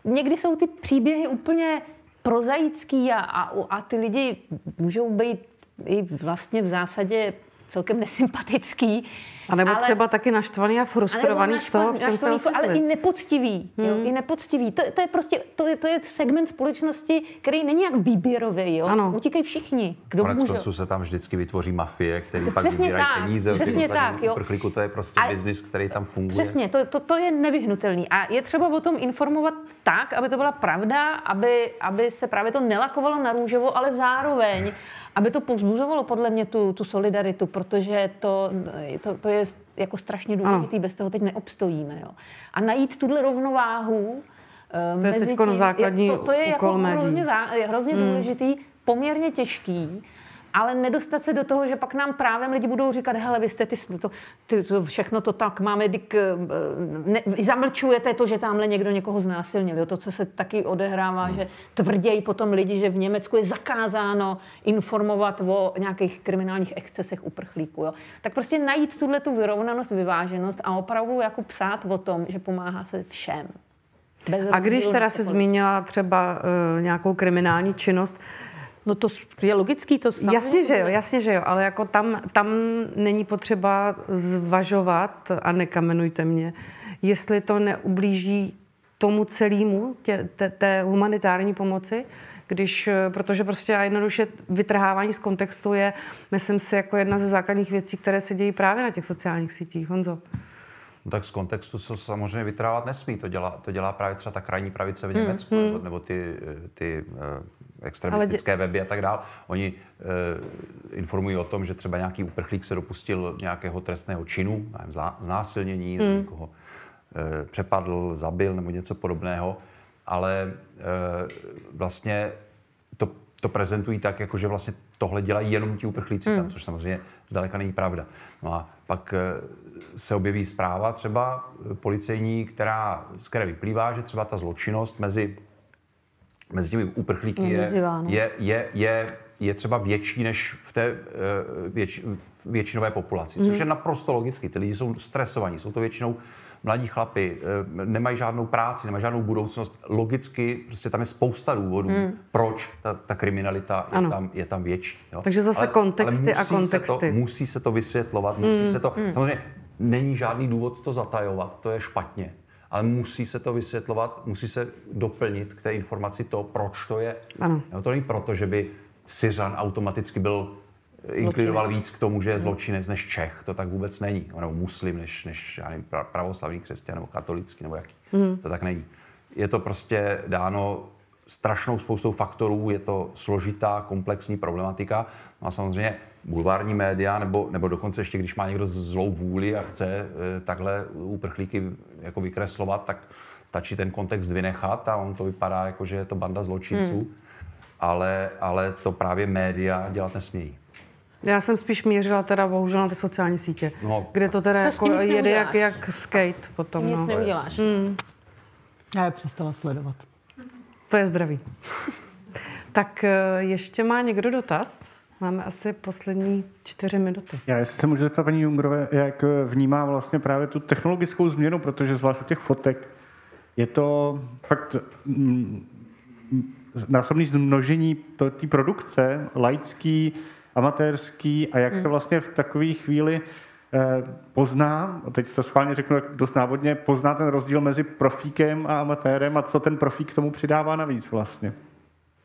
Někdy jsou ty příběhy úplně prozaický a, a, a ty lidi můžou být i vlastně v zásadě celkem nesympatický. A nebo ale, třeba taky naštvaný a frustrovaný z toho, v čem se Ale i nepoctivý. Hmm. Jo, I nepoctivý. To, to, je prostě, to je, to je segment společnosti, který není jak výběrový. Jo? Ano. Utíkají všichni, kdo Konec může. konců se tam vždycky vytvoří mafie, který pak vybírají peníze. Přesně tak. Jo. Uprchlíku, to je prostě biznis, který tam funguje. Přesně, to, to, to je nevyhnutelný. A je třeba o tom informovat tak, aby to byla pravda, aby, aby se právě to nelakovalo na růžovo, ale zároveň aby to povzbuzovalo podle mě tu, tu solidaritu, protože to, to, to je jako strašně důležitý, ano. bez toho teď neobstojíme. Jo. A najít tuhle rovnováhu to je mezi tím, základní je, to, to je jako médií. hrozně, zá, hrozně hmm. důležitý, poměrně těžký, ale nedostat se do toho, že pak nám právem lidi budou říkat, hele, vy jste ty, to, ty, to všechno to tak máme, dik, eh, ne, zamlčujete to, že tamhle někdo někoho znásilnil. Jo? To, co se taky odehrává, že tvrději potom lidi, že v Německu je zakázáno informovat o nějakých kriminálních excesech uprchlíků. Jo? Tak prostě najít tuhle tu vyrovnanost, vyváženost a opravdu jako psát o tom, že pomáhá se všem. Bez a když teda se zmínila třeba uh, nějakou kriminální činnost, No to je logický, to Jasně, že jo, jasně, že jo, ale jako tam, tam není potřeba zvažovat, a nekamenujte mě, jestli to neublíží tomu celému, tě, té, té humanitární pomoci, když, protože prostě a jednoduše vytrhávání z kontextu je, myslím si, jako jedna ze základních věcí, které se dějí právě na těch sociálních sítích. Honzo. No tak z kontextu se samozřejmě vytrávat nesmí. To dělá, to dělá právě třeba ta krajní pravice v hmm, Německu, hmm, nebo, nebo ty, ty uh, extremistické dě... weby a tak dále. Oni uh, informují o tom, že třeba nějaký uprchlík se dopustil nějakého trestného činu, nevím, znásilnění, hmm. někoho uh, přepadl, zabil nebo něco podobného, ale uh, vlastně to, to prezentují tak, jako že vlastně tohle dělají jenom ti uprchlíci hmm. tam, což samozřejmě zdaleka není pravda. No a pak se objeví zpráva třeba policejní, která, z které vyplývá, že třeba ta zločinnost mezi mezi těmi uprchlíky je, je, je, je, je třeba větší než v té eh, věč, většinové populaci, což je naprosto logicky. Ty lidi jsou stresovaní, jsou to většinou mladí chlapi, eh, nemají žádnou práci, nemají žádnou budoucnost. Logicky prostě tam je spousta důvodů, hmm. proč ta, ta kriminalita je tam, je tam větší. Jo? Takže zase ale, kontexty ale a kontexty. Se to, musí se to vysvětlovat, musí hmm. se to... Hmm. Samozřejmě není žádný důvod to zatajovat, to je špatně ale musí se to vysvětlovat, musí se doplnit k té informaci to, proč to je. Ano. No, to není proto, že by Syřan automaticky byl inklinoval víc k tomu, že je zločinec než Čech. To tak vůbec není. Nebo muslim než, než já nevím, pravoslavný křesťan nebo katolický nebo jaký. Mm. To tak není. Je to prostě dáno strašnou spoustou faktorů, je to složitá, komplexní problematika. No a samozřejmě bulvární média, nebo, nebo dokonce ještě, když má někdo zlou vůli a chce e, takhle uprchlíky jako vykreslovat, tak stačí ten kontext vynechat a on to vypadá jako, že je to banda zločinců. Hmm. Ale, ale to právě média dělat nesmějí. Já jsem spíš mířila teda bohužel na ty sociální sítě, no. kde to teda to jako jede jak, jak skate potom. Nic no. neuděláš. Hmm. Já je přestala sledovat. To je zdravý. tak e, ještě má někdo dotaz? Máme asi poslední čtyři minuty. Já jestli se můžu zeptat paní Jungrové, jak vnímá vlastně právě tu technologickou změnu, protože zvlášť u těch fotek je to fakt mm, násobný zmnožení té produkce, laický, amatérský a jak se hmm. vlastně v takové chvíli eh, pozná, a teď to schválně řeknu dost návodně, pozná ten rozdíl mezi profíkem a amatérem a co ten profík k tomu přidává navíc vlastně.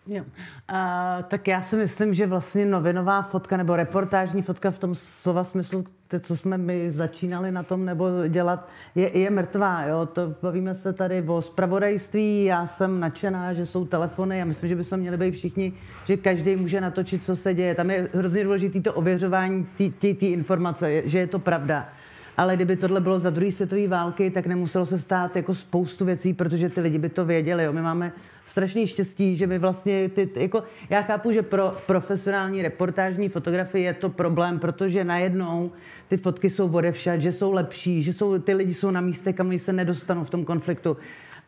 Jo. A, tak já si myslím, že vlastně novinová fotka nebo reportážní fotka v tom slova smyslu, to, co jsme my začínali na tom nebo dělat, je, je mrtvá. Jo? To bavíme se tady o spravodajství, já jsem nadšená, že jsou telefony a myslím, že bychom měli být všichni, že každý může natočit, co se děje. Tam je hrozně důležité to ověřování té informace, že je to pravda ale kdyby tohle bylo za druhé světové války, tak nemuselo se stát jako spoustu věcí, protože ty lidi by to věděli. Jo. My máme strašný štěstí, že my vlastně, ty, jako, já chápu, že pro profesionální reportážní fotografii je to problém, protože najednou ty fotky jsou odevšad, že jsou lepší, že jsou, ty lidi jsou na místě, kam se nedostanou v tom konfliktu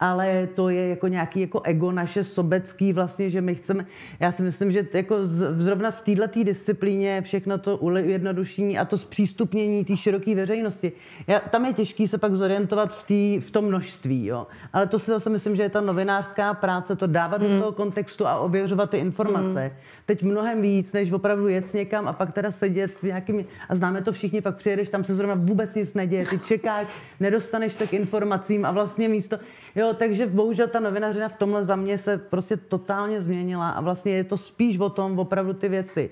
ale to je jako nějaký jako ego naše sobecký vlastně, že my chceme, já si myslím, že jako z, zrovna v této disciplíně všechno to ujednodušení a to zpřístupnění té široké veřejnosti. Já, tam je těžký se pak zorientovat v, tý, v tom množství, jo. Ale to si zase myslím, že je ta novinářská práce, to dávat hmm. do toho kontextu a ověřovat ty informace. Hmm. Teď mnohem víc, než opravdu jet někam a pak teda sedět v nějakým, a známe to všichni, pak přijedeš, tam se zrovna vůbec nic neděje, ty čekáš, nedostaneš se k informacím a vlastně místo, jo, takže bohužel ta novinařina v tomhle za mě se prostě totálně změnila a vlastně je to spíš o tom opravdu ty věci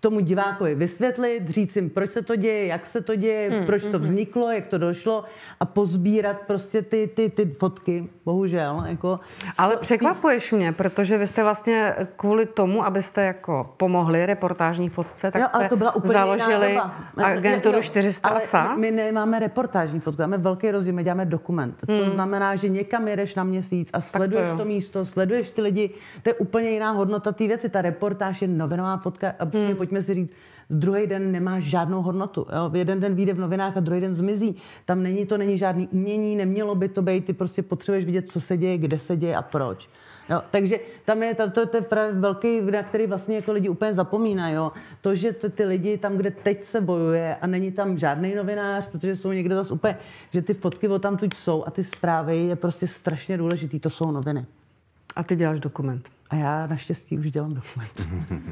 tomu divákovi vysvětlit, říct jim, proč se to děje, jak se to děje, hmm, proč to hmm, hmm. vzniklo, jak to došlo a pozbírat prostě ty, ty, ty fotky, bohužel. Jako, Ale překvapuješ mě, protože vy jste vlastně kvůli tomu, abyste jako pomohli reportážní fotce, tak jo, ale to byla úplně založili agenturu jo, jo, 400 ASA. My nemáme reportážní fotku, máme velký rozdíl, my děláme dokument. Hmm. To znamená, že někam jedeš na měsíc a sleduješ to, to místo, sleduješ ty lidi, to je úplně jiná hodnota té věci. Ta reportáž je novinová fotka a hmm. pojďme si říct, druhý den nemá žádnou hodnotu. Jo? Jeden den vyjde v novinách a druhý den zmizí. Tam není to, není žádný umění, nemělo by to být, ty prostě potřebuješ vidět, co se děje, kde se děje a proč. Jo, takže tam je, tam, to, to je právě velký, na který vlastně jako lidi úplně zapomínají. Jo. To, že to, ty lidi tam, kde teď se bojuje a není tam žádný novinář, protože jsou někde zase úplně, že ty fotky o tam tuď jsou a ty zprávy je prostě strašně důležitý, to jsou noviny. A ty děláš dokument. A já naštěstí už dělám dokument. [laughs]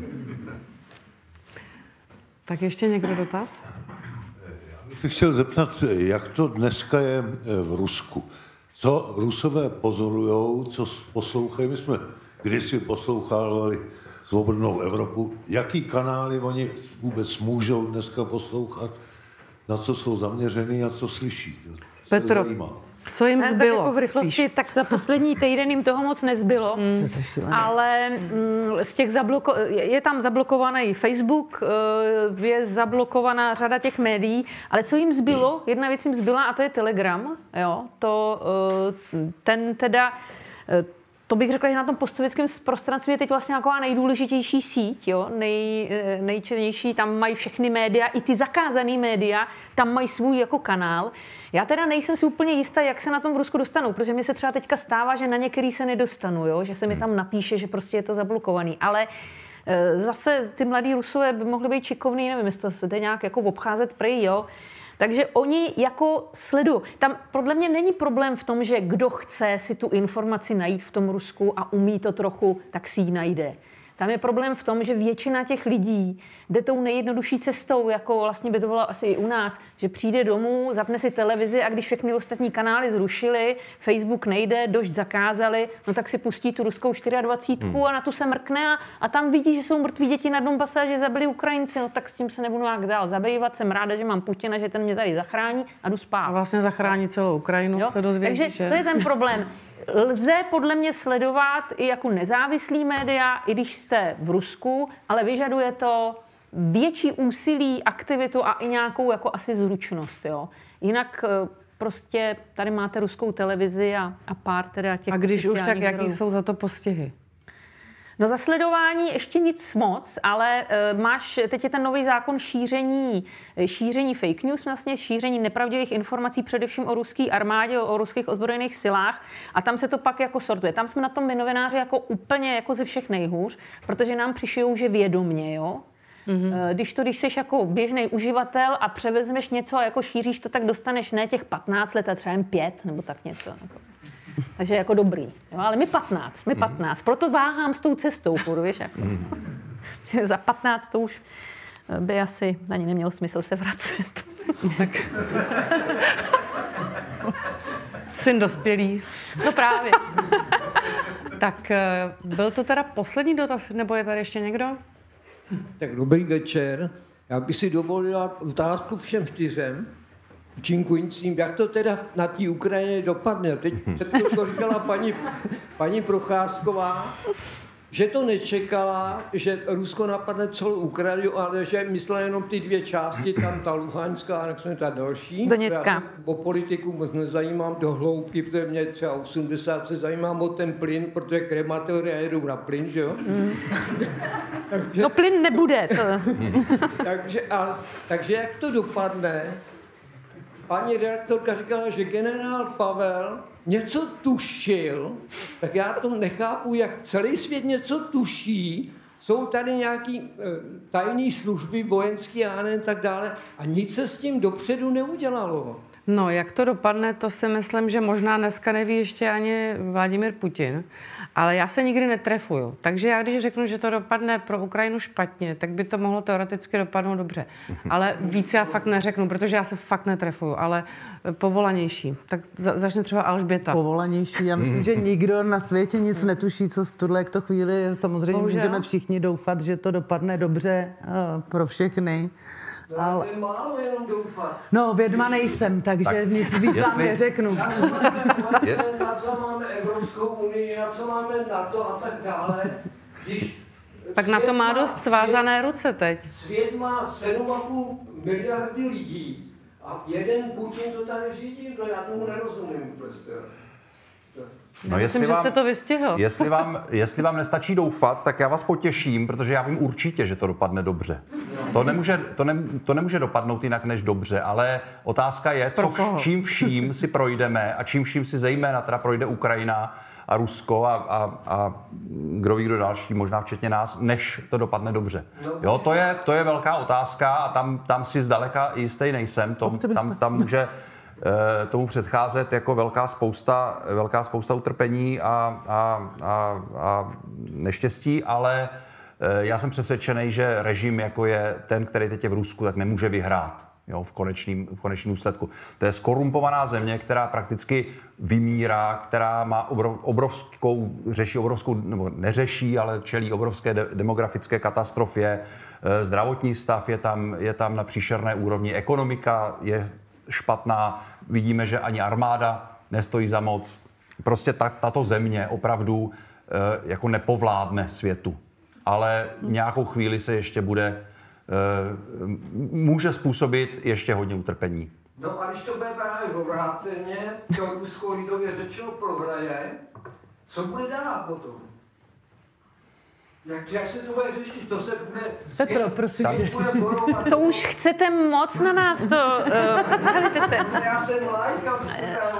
tak ještě někdo dotaz? Já bych chtěl zeptat, jak to dneska je v Rusku co Rusové pozorují, co poslouchají. My jsme kdysi poslouchávali svobodnou Evropu. Jaký kanály oni vůbec můžou dneska poslouchat, na co jsou zaměřený a co slyší. To Petro, co jim zbylo? Tak jako v rychlosti, spíš. tak za poslední týden jim toho moc nezbylo, mm. ale mm, z těch zabloko- je tam zablokovaný Facebook, eh, je zablokovaná řada těch médií, ale co jim zbylo, jedna věc jim zbyla a to je Telegram, jo, to eh, ten teda eh, to bych řekla, že na tom postsovětském prostranství je teď vlastně nějaká nejdůležitější síť, jo? Nej, nejčernější, tam mají všechny média, i ty zakázané média, tam mají svůj jako kanál. Já teda nejsem si úplně jistá, jak se na tom v Rusku dostanou, protože mi se třeba teďka stává, že na některý se nedostanu, jo? že se mi tam napíše, že prostě je to zablokovaný. Ale e, zase ty mladí Rusové by mohli být čikovní, nevím, jestli to se jde nějak jako obcházet prej, jo. Takže oni jako sledují. Tam podle mě není problém v tom, že kdo chce si tu informaci najít v tom Rusku a umí to trochu, tak si ji najde. Tam je problém v tom, že většina těch lidí jde tou nejjednodušší cestou, jako vlastně by to bylo asi i u nás, že přijde domů, zapne si televizi a když všechny ostatní kanály zrušili, Facebook nejde, došť zakázali, no tak si pustí tu ruskou 24 hmm. a na tu se mrkne a, a tam vidí, že jsou mrtví děti na Donbase a že zabili Ukrajinci, no tak s tím se nebudu nějak dál zabývat, jsem ráda, že mám Putina, že ten mě tady zachrání a jdu spát. A vlastně zachrání celou Ukrajinu, jo? se dozvědí, Takže že... to je ten problém lze podle mě sledovat i jako nezávislý média, i když jste v Rusku, ale vyžaduje to větší úsilí, aktivitu a i nějakou jako asi zručnost. Jo. Jinak eh, prostě tady máte ruskou televizi a, a pár teda těch A když už, tak jaký jsou za to postihy? No za sledování ještě nic moc, ale uh, máš, teď je ten nový zákon šíření, eh, šíření fake news, vlastně šíření nepravdivých informací především o ruské armádě, o, o ruských ozbrojených silách a tam se to pak jako sortuje. Tam jsme na tom my novináři jako úplně jako ze všech nejhůř, protože nám přišijou, že vědomně, jo, Mm-hmm. Když to, když jsi jako běžný uživatel a převezmeš něco a jako šíříš to, tak dostaneš ne těch 15 let, a třeba jen 5 nebo tak něco. Jako. Takže jako dobrý. Jo, ale mi 15, mi 15. Mm. Proto váhám s tou cestou, furt, víš, jako. [laughs] Mm. Za 15 to už by asi ani nemělo smysl se vracet. [laughs] tak. Syn dospělý. No právě. [laughs] tak eh, byl to teda poslední dotaz, nebo je tady ještě někdo? Tak dobrý večer. Já bych si dovolila otázku všem čtyřem účinkujícím, jak to teda na té Ukrajině dopadne. Teď před to říkala paní, paní Procházková, že to nečekala, že Rusko napadne celou Ukrajinu, ale že myslela jenom ty dvě části, tam ta Luhanská a jak ta další. Doněcka. o politiku moc nezajímám do hloubky, protože mě třeba 80 se zajímám o ten plyn, protože krematoria jedou na plyn, že jo? Mm. [laughs] takže, no plyn nebude. To. [laughs] takže, ale, takže jak to dopadne, paní redaktorka říkala, že generál Pavel něco tušil, tak já to nechápu, jak celý svět něco tuší, jsou tady nějaký e, tajné služby, vojenské a tak dále a nic se s tím dopředu neudělalo. No, jak to dopadne, to si myslím, že možná dneska neví ještě ani Vladimir Putin. Ale já se nikdy netrefuju. Takže já když řeknu, že to dopadne pro Ukrajinu špatně, tak by to mohlo teoreticky dopadnout dobře. Ale víc já fakt neřeknu, protože já se fakt netrefuju, ale povolanější. Tak za, začne třeba Alžběta. Povolanější. Já myslím, že nikdo na světě nic netuší, co v tuhle to chvíli. Samozřejmě Bohužel. můžeme všichni doufat, že to dopadne dobře uh, pro všechny. Ale to je málo jenom doufat. No, vědma nejsem, takže Tak, nic víc vám neřeknu. Na co, máme, Je- na co máme Evropskou unii, na co máme NATO a tak dále, když Tak na to má dost svázané ruce teď. Svět má 7,5 miliardy lidí a jeden Putin to tady řídí, to já tomu nerozumím vůbec. No, Myslím, že jste to vystihl. [laughs] Jestli vám, jestli vám nestačí doufat, tak já vás potěším, protože já vím určitě, že to dopadne dobře. To nemůže, to ne, to nemůže dopadnout jinak než dobře, ale otázka je, co čím vším si projdeme a čím vším si zejména teda projde Ukrajina a Rusko a, a, a kdo ví, kdo další, možná včetně nás, než to dopadne dobře. Jo, to je, to je velká otázka a tam, tam si zdaleka jistý nejsem. To, tam, tam může tomu předcházet jako velká spousta, velká spousta utrpení a, a, a, a neštěstí, ale eh, já jsem přesvědčený, že režim, jako je ten, který teď je v Rusku, tak nemůže vyhrát jo, v konečným, v konečným důsledku. To je skorumpovaná země, která prakticky vymírá, která má obrov, obrovskou, řeší obrovskou, nebo neřeší, ale čelí obrovské de, demografické katastrofě. Eh, Zdravotní stav je tam, je tam na příšerné úrovni, ekonomika je špatná, vidíme, že ani armáda nestojí za moc. Prostě ta, tato země opravdu eh, jako nepovládne světu. Ale nějakou chvíli se ještě bude, eh, může způsobit ještě hodně utrpení. No a když to bude právě obráceně, to Rusko lidově řečeno prohraje, co bude dál potom? Jak, jak se to bude řešit? To se bude... Petro, prosím. To už chcete moc na nás, to... Uh, se. Já jsem lajka,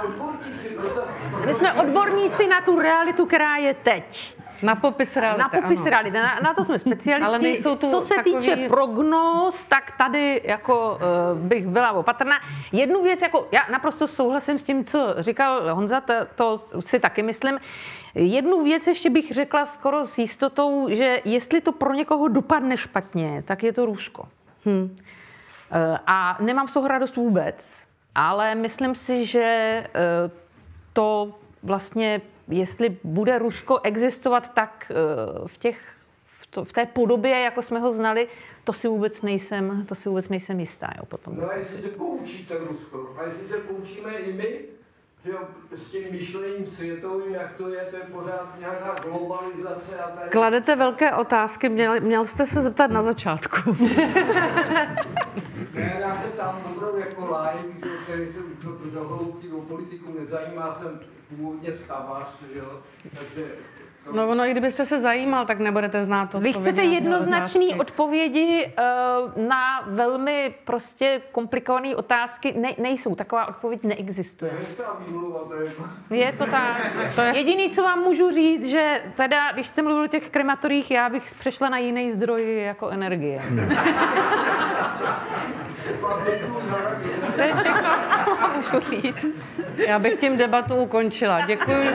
odborníci, proto... My jsme odborníci na tu realitu, která je teď. Na popis reality, Na popis ano. reality, na, na to jsme specialisti. Ale nejsou tu Co se takový- týče prognóz, tak tady jako uh, bych byla opatrná. Jednu věc, jako já naprosto souhlasím s tím, co říkal Honza, to, to si taky myslím. Jednu věc ještě bych řekla skoro s jistotou, že jestli to pro někoho dopadne špatně, tak je to Rusko. Hm. A nemám z toho radost vůbec, ale myslím si, že eh, to vlastně, jestli bude Rusko existovat tak eh, v, těch, v, to, v té podobě, jako jsme ho znali, to si vůbec nejsem, to si vůbec nejsem jistá. Jo, potom. No a jestli se poučíte Rusko, a jestli se poučíme i my, že jo, s tím myšlením světovým, jak to je, to je pořád nějaká globalizace a tak. Kladete velké otázky, měl, měl jste se zeptat na začátku. [laughs] Ne, já se tam opravdu jako like, že který se do, do hloubky o politiku nezajímá, jsem původně stavař, jo, takže... No ono, i kdybyste se zajímal, tak nebudete znát to. Vy chcete jednoznačné odpovědi uh, na velmi prostě komplikované otázky. Ne, nejsou, taková odpověď neexistuje. Je to tak. To je- Jediný, co vám můžu říct, že teda, když jste mluvil o těch krematorích, já bych přešla na jiný zdroj jako energie. [laughs] Já bych tím debatu ukončila. Děkuji.